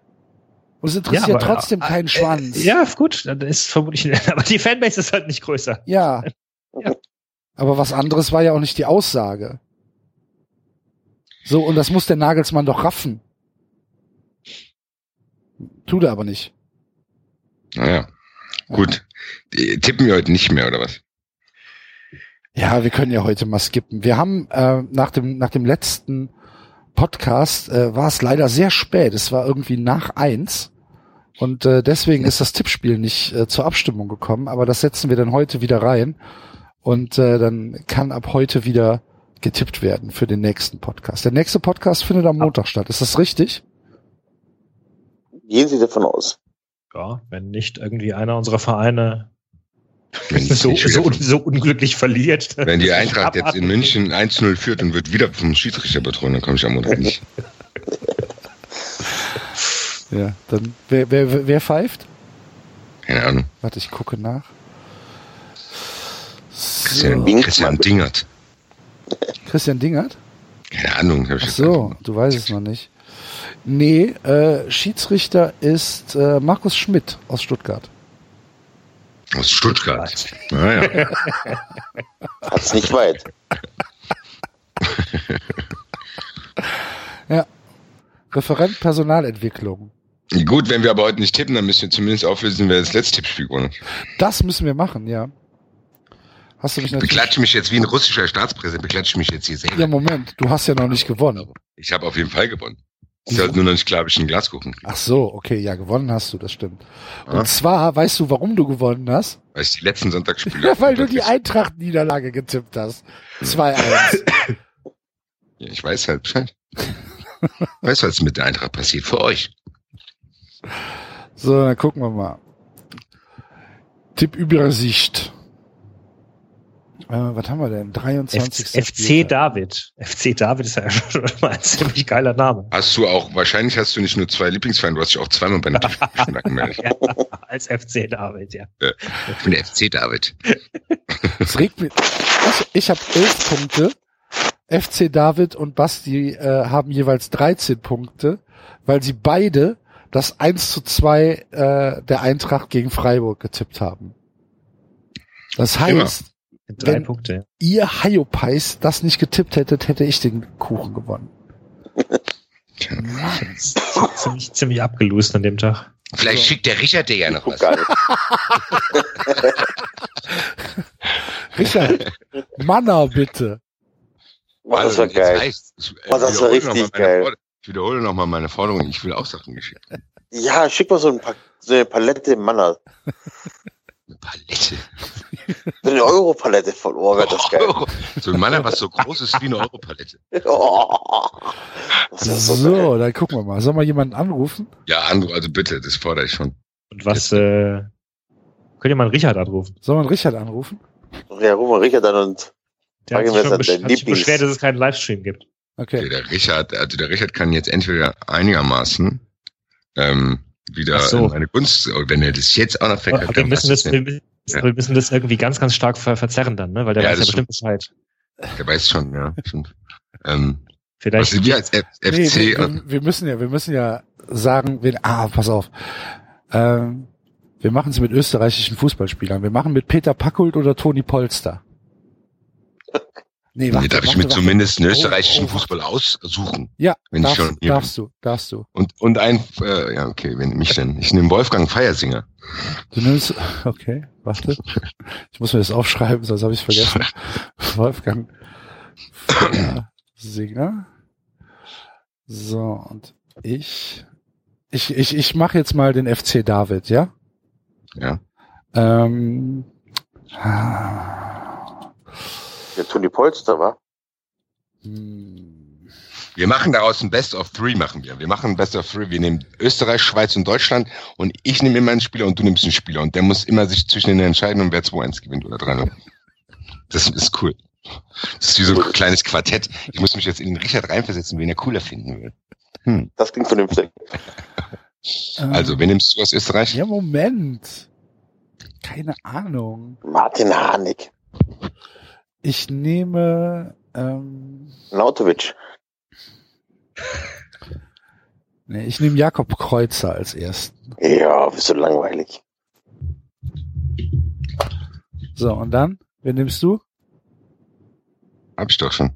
Und es interessiert Ja, aber- trotzdem keinen Schwanz. Äh, ja, gut, das ist vermutlich, aber die Fanbase ist halt nicht größer. Ja. Ja. Aber was anderes war ja auch nicht die Aussage. So, und das muss der Nagelsmann doch raffen. Tut er aber nicht. Naja, gut. Die Tippen wir heute nicht mehr, oder was? Ja, wir können ja heute mal skippen. Wir haben äh, nach dem nach dem letzten Podcast äh, war es leider sehr spät. Es war irgendwie nach eins und äh, deswegen ist das Tippspiel nicht äh, zur Abstimmung gekommen. Aber das setzen wir dann heute wieder rein und äh, dann kann ab heute wieder getippt werden für den nächsten Podcast. Der nächste Podcast findet am Montag statt. Ist das richtig? Gehen Sie davon aus. Ja, wenn nicht irgendwie einer unserer Vereine Wenn die so, so, so unglücklich verliert. Wenn die Eintracht jetzt in München 1-0 führt und wird wieder vom Schiedsrichter betrogen, dann komme ich am Montag nicht. Ja, dann wer, wer, wer- pfeift? Keine Ahnung. Warte, ich gucke nach. Christian, Dingert. Christian Dingert. Christian Dingert? Keine Ahnung. Hab ich Ach so, du weißt es noch nicht. Nee, äh, Schiedsrichter ist äh, Markus Schmidt aus Stuttgart. Aus Stuttgart. Naja. Hat's nicht weit. Ja. Referent Personalentwicklung. Gut, wenn wir aber heute nicht tippen, dann müssen wir zumindest auflösen, wer das letzte Tippspiel gewonnen hat. Das müssen wir machen, ja. Hast du mich natürlich. Beklatsche mich jetzt wie ein russischer Staatspräsident, beklatsche mich jetzt hier selber. Ja, Moment, du hast ja noch nicht gewonnen. Ich habe auf jeden Fall gewonnen. Ist Wieso? halt nur noch nicht klar, ob ich einen Glaskuchen kriege. Ach so, okay, ja, gewonnen hast du, das stimmt. Und zwar, weißt du, warum du gewonnen hast? Weil ich die letzten Sonntagsspiele. Ja, weil du die Eintracht-Niederlage getippt hast. 2-1. Ja, ich weiß halt Bescheid. weiß, was mit der Eintracht passiert. Für euch. So, dann gucken wir mal. Tippübersicht. Äh, was haben wir denn? 23. F FC David. FC David ist ja schon mal ein ziemlich geiler Name. Hast du auch, wahrscheinlich hast du nicht nur zwei Lieblingsvereine, du hast dich auch zweimal bei den Tippspielen angemeldet. Ja, als FC David, ja. Ich bin der FC David. Es regt mich. Ich, ich habe 11 Punkte. FC David und Basti äh, haben jeweils 13 Punkte, weil sie beide das 1 zu 2 äh, der Eintracht gegen Freiburg getippt haben. Das heißt, Drei Wenn- Punkte. ihr Hyopies das nicht getippt hättet, hätte ich den Kuchen gewonnen. Ziemlich, ziemlich abgelost an dem Tag. Vielleicht schickt der Richard dir ja noch was. Richard, Manna bitte. Boah, das war geil. reicht's. Ich, äh, das war wiederhole richtig noch mal meine geil. Ich wiederhole nochmal meine Forderung. Ich will auch Sachen geschickt. Ja, schick mal so, ein pa so eine Palette Manner. Eine Palette. So eine Euro-Palette von Ohr, wird das geil. So ein Mann, was so groß ist wie eine Europalette. Oh, so. So, dann gucken wir mal. Soll mal jemanden anrufen? Ja, also bitte, das fordere ich schon. Und was, äh, könnt ihr mal einen Richard anrufen? Soll man Richard anrufen? Ja, ruf mal Richard an und Der hat sich wir schon besch hat sich beschwert, dass es keinen Livestream gibt. Okay, Okay. der Richard, also der Richard kann jetzt entweder einigermaßen ähm, wieder so. in meine Gunst, wenn er das jetzt auch noch verkackt, Aber wir müssen das, wir müssen, Ja. wir müssen das irgendwie ganz, ganz stark ver verzerren dann, ne? Weil der Ja, weiß ja bestimmt Bescheid. Der weiß schon, ja. Ähm, Vielleicht. was wir als F Nee, FC wir, wir, wir müssen ja, wir müssen ja sagen, wen, ah, pass auf. Ähm, wir machen es mit österreichischen Fußballspielern. Wir machen mit Peter Packult oder Toni Polster. Nee, nee, darf ich mir warte, zumindest einen Oh, österreichischen oh, warte. Fußball aussuchen. Ja, wenn ich darfst, schon hier darfst du, darfst du. Und, und ein, äh, ja, okay, wen nehme ich denn? Ich nehme Wolfgang Feiersinger. Du nimmst, okay, warte. Ich muss mir das aufschreiben, sonst habe ich vergessen. Wolfgang Singer. So, und ich, ich, ich, ich mache jetzt mal den FC David, ja? Ja. Ähm, ah, der Toni Polster war. hm, Wir machen daraus ein Best of Three, machen wir. Wir machen ein Best of Three. Wir nehmen Österreich, Schweiz und Deutschland und ich nehme immer einen Spieler und du nimmst einen Spieler und der muss immer sich zwischen denen entscheiden, und wer 2-1 gewinnt oder 3-0. Das ist cool. Das ist wie so ein kleines Quartett. Ich muss mich jetzt in den Richard reinversetzen, wen er cooler finden will. Hm. Das klingt vernünftig. Also, wen nimmst du aus Österreich? Ja, Moment. Keine Ahnung. Martin Harnik. Ich nehme, ähm, Nautovic. nee, ich nehme Jakob Kreuzer als ersten. Ja, bist du langweilig. So, und dann? Wen nimmst du? Hab ich doch schon.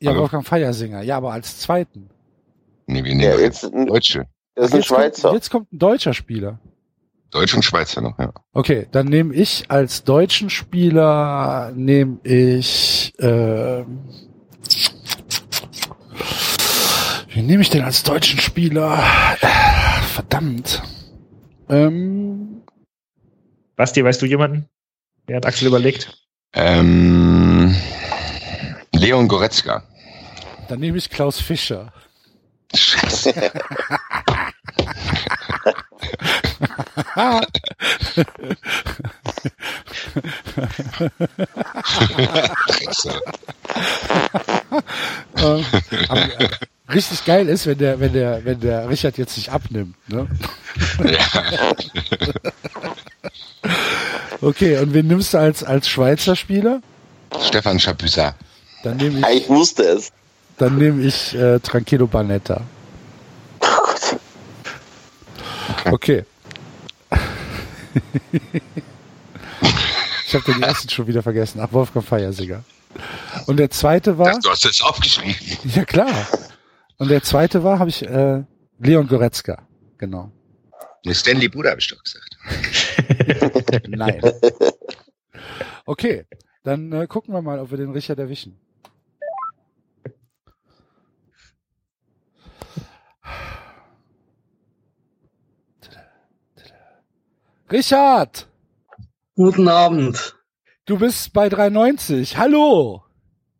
Ja, Hallo? Wolfgang Feiersinger. Ja, aber als zweiten. Nee, wir Ja, nehmen jetzt ein, Deutsche. das ist ein jetzt, kommt, Schweizer. jetzt kommt ein deutscher Spieler. Deutsche und Schweizer noch, ja. Okay, dann nehme ich als deutschen Spieler nehme ich ähm, wen nehme ich denn als deutschen Spieler? Äh, Verdammt. Ähm, Basti, weißt du jemanden? Wer hat Axel überlegt? Ähm, Leon Goretzka. dann nehme ich Klaus Fischer. Scheiße. Ähm, aber, äh, richtig geil ist, wenn der, wenn der, wenn der Richard jetzt sich abnimmt. Ne? ja. Okay, und wen nimmst du als, als Schweizer Spieler? Stefan Chapuisat. Dann nehme Ja, ich, ich wusste es. dann nehme ich äh, Tranquilo Banetta. Oh Gott. Okay. Ich habe den ersten schon wieder vergessen. Ach, Wolfgang Feiersinger. Und der zweite war, Du hast das aufgeschrieben. ja klar. Und der zweite war, habe ich äh, Leon Goretzka. Genau. Stanley Buda habe ich doch gesagt. Nein. Okay, dann äh, gucken wir mal, ob wir den Richard erwischen. Richard, Guten Abend. du bist bei 390. Hallo.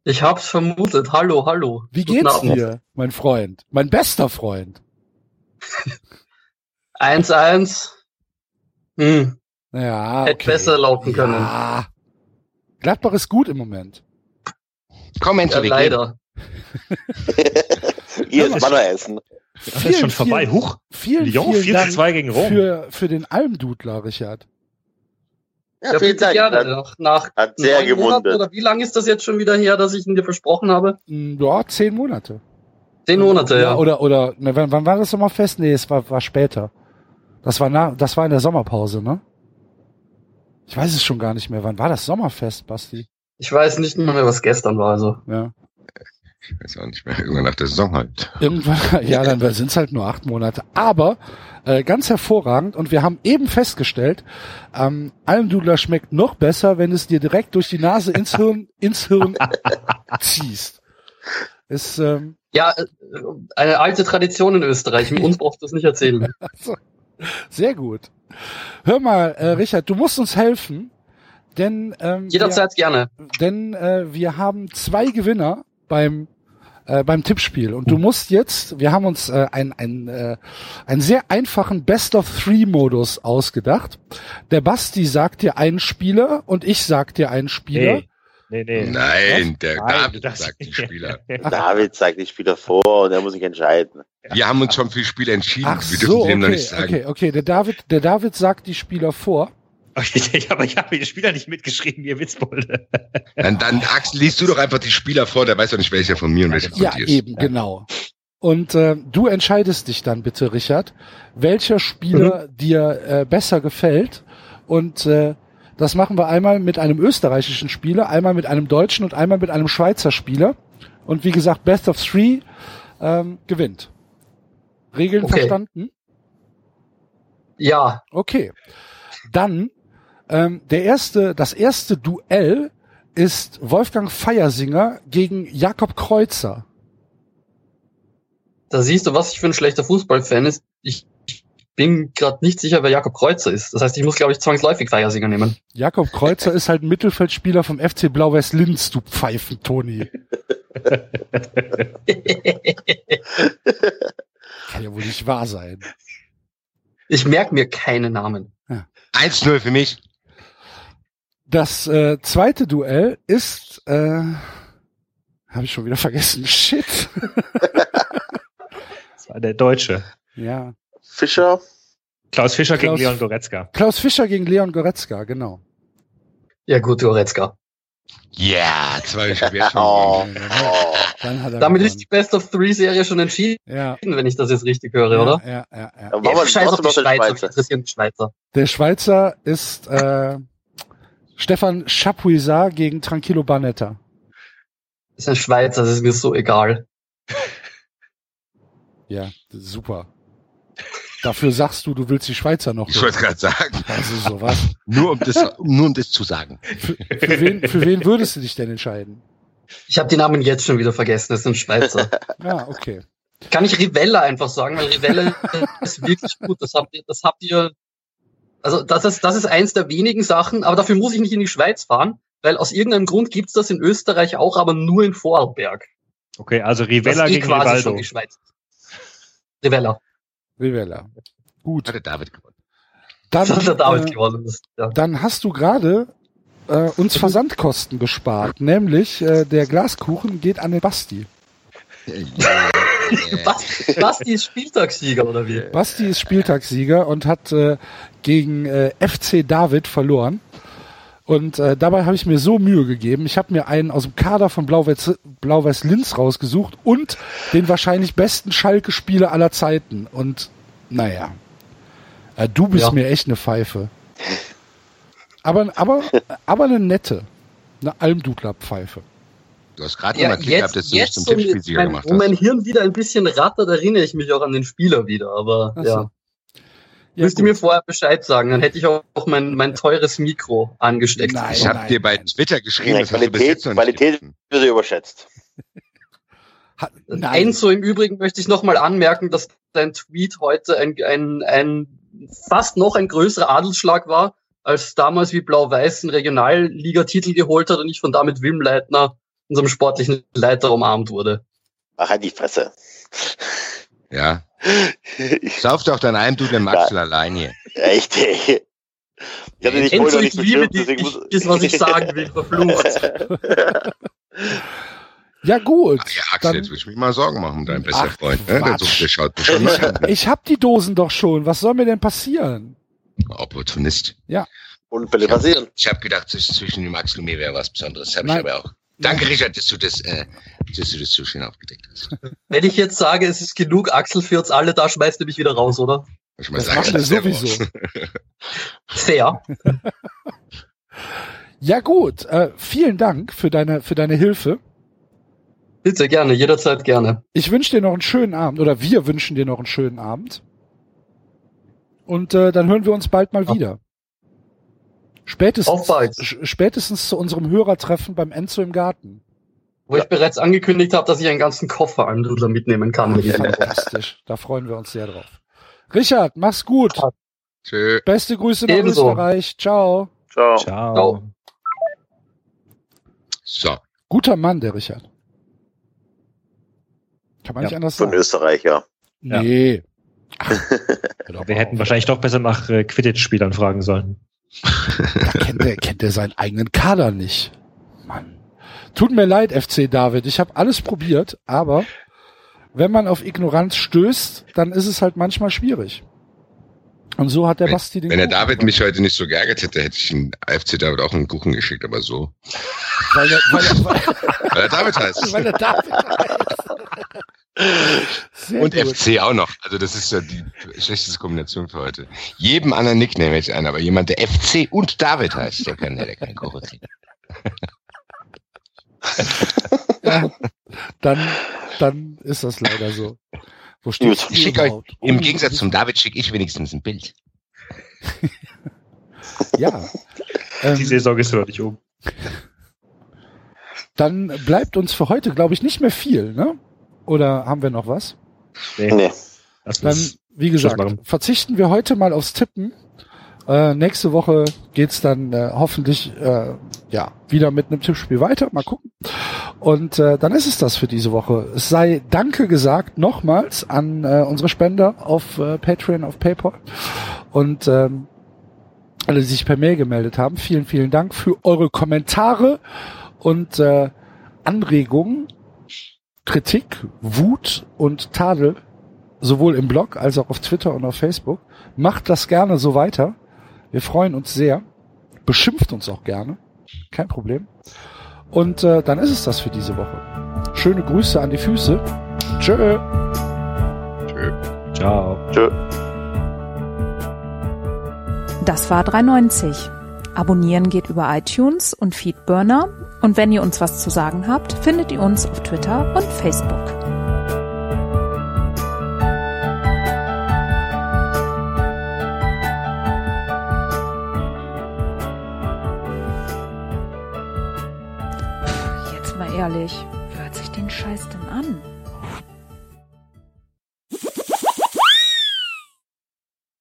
Ich hab's vermutet. Hallo, hallo. Wie Guten geht's Abend. dir, mein Freund? Mein bester Freund. 1-1. Hm, Ja, hätte okay. besser laufen können. Ja. Gladbach ist gut im Moment. Komm, Ja, Enzo, gehen. leider. Hier ist Banner-Essen. Das ist schon vorbei. Huch. Vielen, Lyon vielen 4 zu Dank 2 gegen Rom. für, für den Almdudler, Richard. Ja, Ja, vielen Dank. gerne. Hat, Nach, nach hat sehr gewundert. oder wie lange ist das jetzt schon wieder her, dass ich ihn dir versprochen habe? Hm, Ja, zehn Monate. Zehn Monate, ja. Oder, oder, ne, wann, wann war das Sommerfest? Nee, es war, war später. Das war nach, das war in der Sommerpause, ne? Ich weiß es schon gar nicht mehr. Wann war das Sommerfest, Basti? Ich weiß nicht mehr, was gestern war, also. Ja. Ich weiß auch nicht mehr. Irgendwann nach der Saison halt. Irgendwann, ja, dann sind es halt nur acht Monate. Aber äh, ganz hervorragend und wir haben eben festgestellt, ähm, Almdudler schmeckt noch besser, wenn es dir direkt durch die Nase ins Hirn, ins Hirn ziehst. Ist, ähm, Ja, äh, eine alte Tradition in Österreich. Uns brauchst du es nicht erzählen. also, sehr gut. Hör mal, äh, Richard, du musst uns helfen, denn ähm, Jederzeit gerne. wir, denn äh, wir haben zwei Gewinner beim äh, beim Tippspiel und du musst jetzt, wir haben uns äh, ein, ein, äh, einen sehr einfachen Best of Three Modus ausgedacht. Der Basti sagt dir einen Spieler und ich sag dir einen Spieler. Nee, nee, nee. Nein, der Nein, David sagt die Spieler. David zeigt die Spieler vor und er muss sich entscheiden. Wir haben uns schon für Spiele entschieden. Ach wir dürfen so, dem noch okay, nicht sagen. okay, okay. Der David, der David sagt die Spieler vor. Aber ich habe den Spieler nicht mitgeschrieben, ihr Witzbolde. Dann, dann Axel, liest du doch einfach die Spieler vor, der weiß doch nicht, welcher von mir und welcher von Ja, dir ist. eben, genau. Und äh, du entscheidest dich dann bitte, Richard, welcher Spieler dir äh, besser gefällt. Und äh, das machen wir einmal mit einem österreichischen Spieler, einmal mit einem deutschen und einmal mit einem Schweizer Spieler. Und wie gesagt, Best of Three ähm, gewinnt. Regeln Okay. verstanden? Ja, Okay. Dann ähm, der erste, das erste Duell ist Wolfgang Feiersinger gegen Jakob Kreuzer. da siehst du, was ich für ein schlechter Fußballfan ist. Ich bin gerade nicht sicher, wer Jakob Kreuzer ist. Das heißt, ich muss, glaube ich, zwangsläufig Feiersinger nehmen. Jakob Kreuzer ist halt ein Mittelfeldspieler vom FC Blau-Weiß Linz, du Pfeifen, Toni. Kann ja wohl nicht wahr sein. Ich merke mir keine Namen. 1-0 für mich. Das äh, zweite Duell ist, äh, habe ich schon wieder vergessen. Shit. Das war der Deutsche. Ja. Fischer, Klaus Fischer Klaus- gegen Leon Goretzka. Klaus Fischer gegen Leon Goretzka, genau. Ja gut, Goretzka. Ja, zwei schwer schon. Oh. Damit ist die Best of Three Serie schon entschieden, ja, wenn ich das jetzt richtig höre, ja, oder? Ja, ja, ja. dann machen wir Scheiß auf die Schweizer. Schweizer. Der Schweizer ist äh, Stefan Chapuisat gegen Tranquillo Barnetta. Das ist ein Schweizer, das ist mir so egal. Ja, super. Dafür sagst du, du willst die Schweizer noch. Ich wollte gerade sagen, Also sowas. nur um das, nur um das zu sagen. Für, für, wen, für wen würdest du dich denn entscheiden? Ich habe die Namen jetzt schon wieder vergessen, das sind Schweizer. Ja, okay. Kann ich Rivella einfach sagen, weil Rivella ist wirklich gut. Das habt ihr, das habt ihr, also das ist, das ist eins der wenigen Sachen, aber dafür muss ich nicht in die Schweiz fahren, weil aus irgendeinem Grund gibt's das in Österreich auch, aber nur in Vorarlberg. Okay, also Das Rivella ist eh gegen quasi Rivaldo. schon die Schweiz. Rivella. Rivella. Gut. Hat der David gewonnen. Dann, Das hat der David äh, gewonnen. Das, ja. dann hast du gerade äh, uns Versandkosten gespart, nämlich äh, der Glaskuchen geht an den Basti. Basti, Basti ist Spieltagssieger, oder wie? Basti ist Spieltagssieger und hat äh, gegen äh, FC David verloren. Und äh, dabei habe ich mir so Mühe gegeben. Ich habe mir einen aus dem Kader von Blau-Weiß Blau-Weiß Linz rausgesucht und den wahrscheinlich besten Schalke-Spieler aller Zeiten. Und naja, äh, du bist Ja. mir echt eine Pfeife. Aber, aber, aber eine nette. Eine Almdudler-Pfeife. Du hast gerade Ja, mal Glück gehabt, dass jetzt, du nicht jetzt zum so Tippspielsieger mein, gemacht wo mein hast. Hirn wieder ein bisschen rattert, erinnere ich mich auch an den Spieler wieder. Aber Ach so. ja, Ja, müsst ihr mir vorher Bescheid sagen, dann hätte ich auch mein, mein teures Mikro angesteckt. Nein. Ich habe nein, dir bei nein. Twitter geschrieben, Ja, das hast du bis Qualität- jetzt noch nicht Qualität- gegriffen. Wird überschätzt. Ha- Nein. Enzo im Übrigen möchte ich nochmal anmerken, dass dein Tweet heute ein, ein, ein fast noch ein größerer Adelsschlag war, als damals wie Blau-Weiß einen Regionalligatitel geholt hat und ich von damit Wim Leitner, unserem sportlichen Leiter, umarmt wurde. Ach, halt die Fresse. Ja. Ich, Sauf doch dein Heimdudel im Axel allein hier. echt, ey. Ich hatte dich vorher Enzo, noch ich nicht liebe bestimmt, dich, ist, was ich sagen will, verflucht. Ja gut. Ach ja, Axel, dann- jetzt will ich mich mal Sorgen machen um deinen besten Ach, Freund. Ne? Der, sucht, der schaut mich schon an. Ich hab die Dosen doch schon. Was soll mir denn passieren? Opportunist. Unfälle passieren. Ich habe gedacht, zwischen, dem Axel und mir wäre was Besonderes. Das habe ich aber auch. Danke, Richard, dass du das, äh, dass du das so schön aufgedeckt hast. Wenn ich jetzt sage, es ist genug Axel für uns alle, da schmeißt du mich wieder raus, oder? Ich Das das wäre sowieso. Fair. Ja gut. Äh, vielen Dank für deine für deine Hilfe. Bitte, gerne, jederzeit gerne. Ich wünsche dir noch einen schönen Abend oder wir wünschen dir noch einen schönen Abend. Und äh, dann hören wir uns bald mal Ja. wieder. Spätestens, spätestens zu unserem Hörertreffen beim Enzo im Garten. Wo ich bereits angekündigt habe, dass ich einen ganzen Koffer an Dudler mitnehmen kann. will. Fantastisch. da freuen wir uns sehr drauf. Richard, mach's gut. Tschö. Beste Grüße nach Ebenso. Österreich. Ciao. Ciao. Ciao. So. Guter Mann, der Richard. Kann man Ja, nicht anders Von sagen. Österreich, ja. Ja. Nee. Ach, doch Wir hätten wahrscheinlich doch besser nach äh, Quidditch-Spielern fragen sollen. Da kennt er, kennt er seinen eigenen Kader nicht. Mann. Tut mir leid, FC David. Ich habe alles probiert, aber wenn man auf Ignoranz stößt, dann ist es halt manchmal schwierig. Und so hat der Basti den Wenn der David gemacht. mich heute nicht so geärgert hätte, hätte ich den FC David auch einen Kuchen geschickt, aber so. Weil der, weil der, weil, Weil er David heißt. weil der David heißt. Sehr Und gut. FC auch noch. Also das ist ja die schlechteste Kombination für heute. Jedem anderen Nickname hätte ich einen, aber jemand, der FC und David heißt, der kann, der kann Kuchen kriegen. Ja, dann, dann ist das leider so. Wo steht. Ich schicke euch, im Gegensatz zum David schicke ich wenigstens ein Bild. Ja. Die Ähm, Saison ist noch nicht um. dann bleibt uns für heute, glaube ich, nicht mehr viel, ne? Oder haben wir noch was? Nee. Dann, wie gesagt, verzichten wir heute mal aufs Tippen. Äh, nächste Woche geht's dann äh, hoffentlich äh, ja wieder mit einem Tippspiel weiter. Mal gucken. Und äh, dann ist es das für diese Woche. Es sei Danke gesagt nochmals an äh, unsere Spender auf äh, Patreon, auf PayPal und ähm, alle, die sich per Mail gemeldet haben. Vielen, vielen Dank für eure Kommentare und äh, Anregungen, Kritik, Wut und Tadel sowohl im Blog als auch auf Twitter und auf Facebook. Macht das gerne so weiter. Wir freuen uns sehr. Beschimpft uns auch gerne. Kein Problem. Und äh, dann ist es das für diese Woche. Schöne Grüße an die Füße. Tschö. Tschö. Ciao. Tschö. Das war 390. Abonnieren geht über iTunes und Feedburner. Und wenn ihr uns was zu sagen habt, findet ihr uns auf Twitter und Facebook. Jetzt mal ehrlich,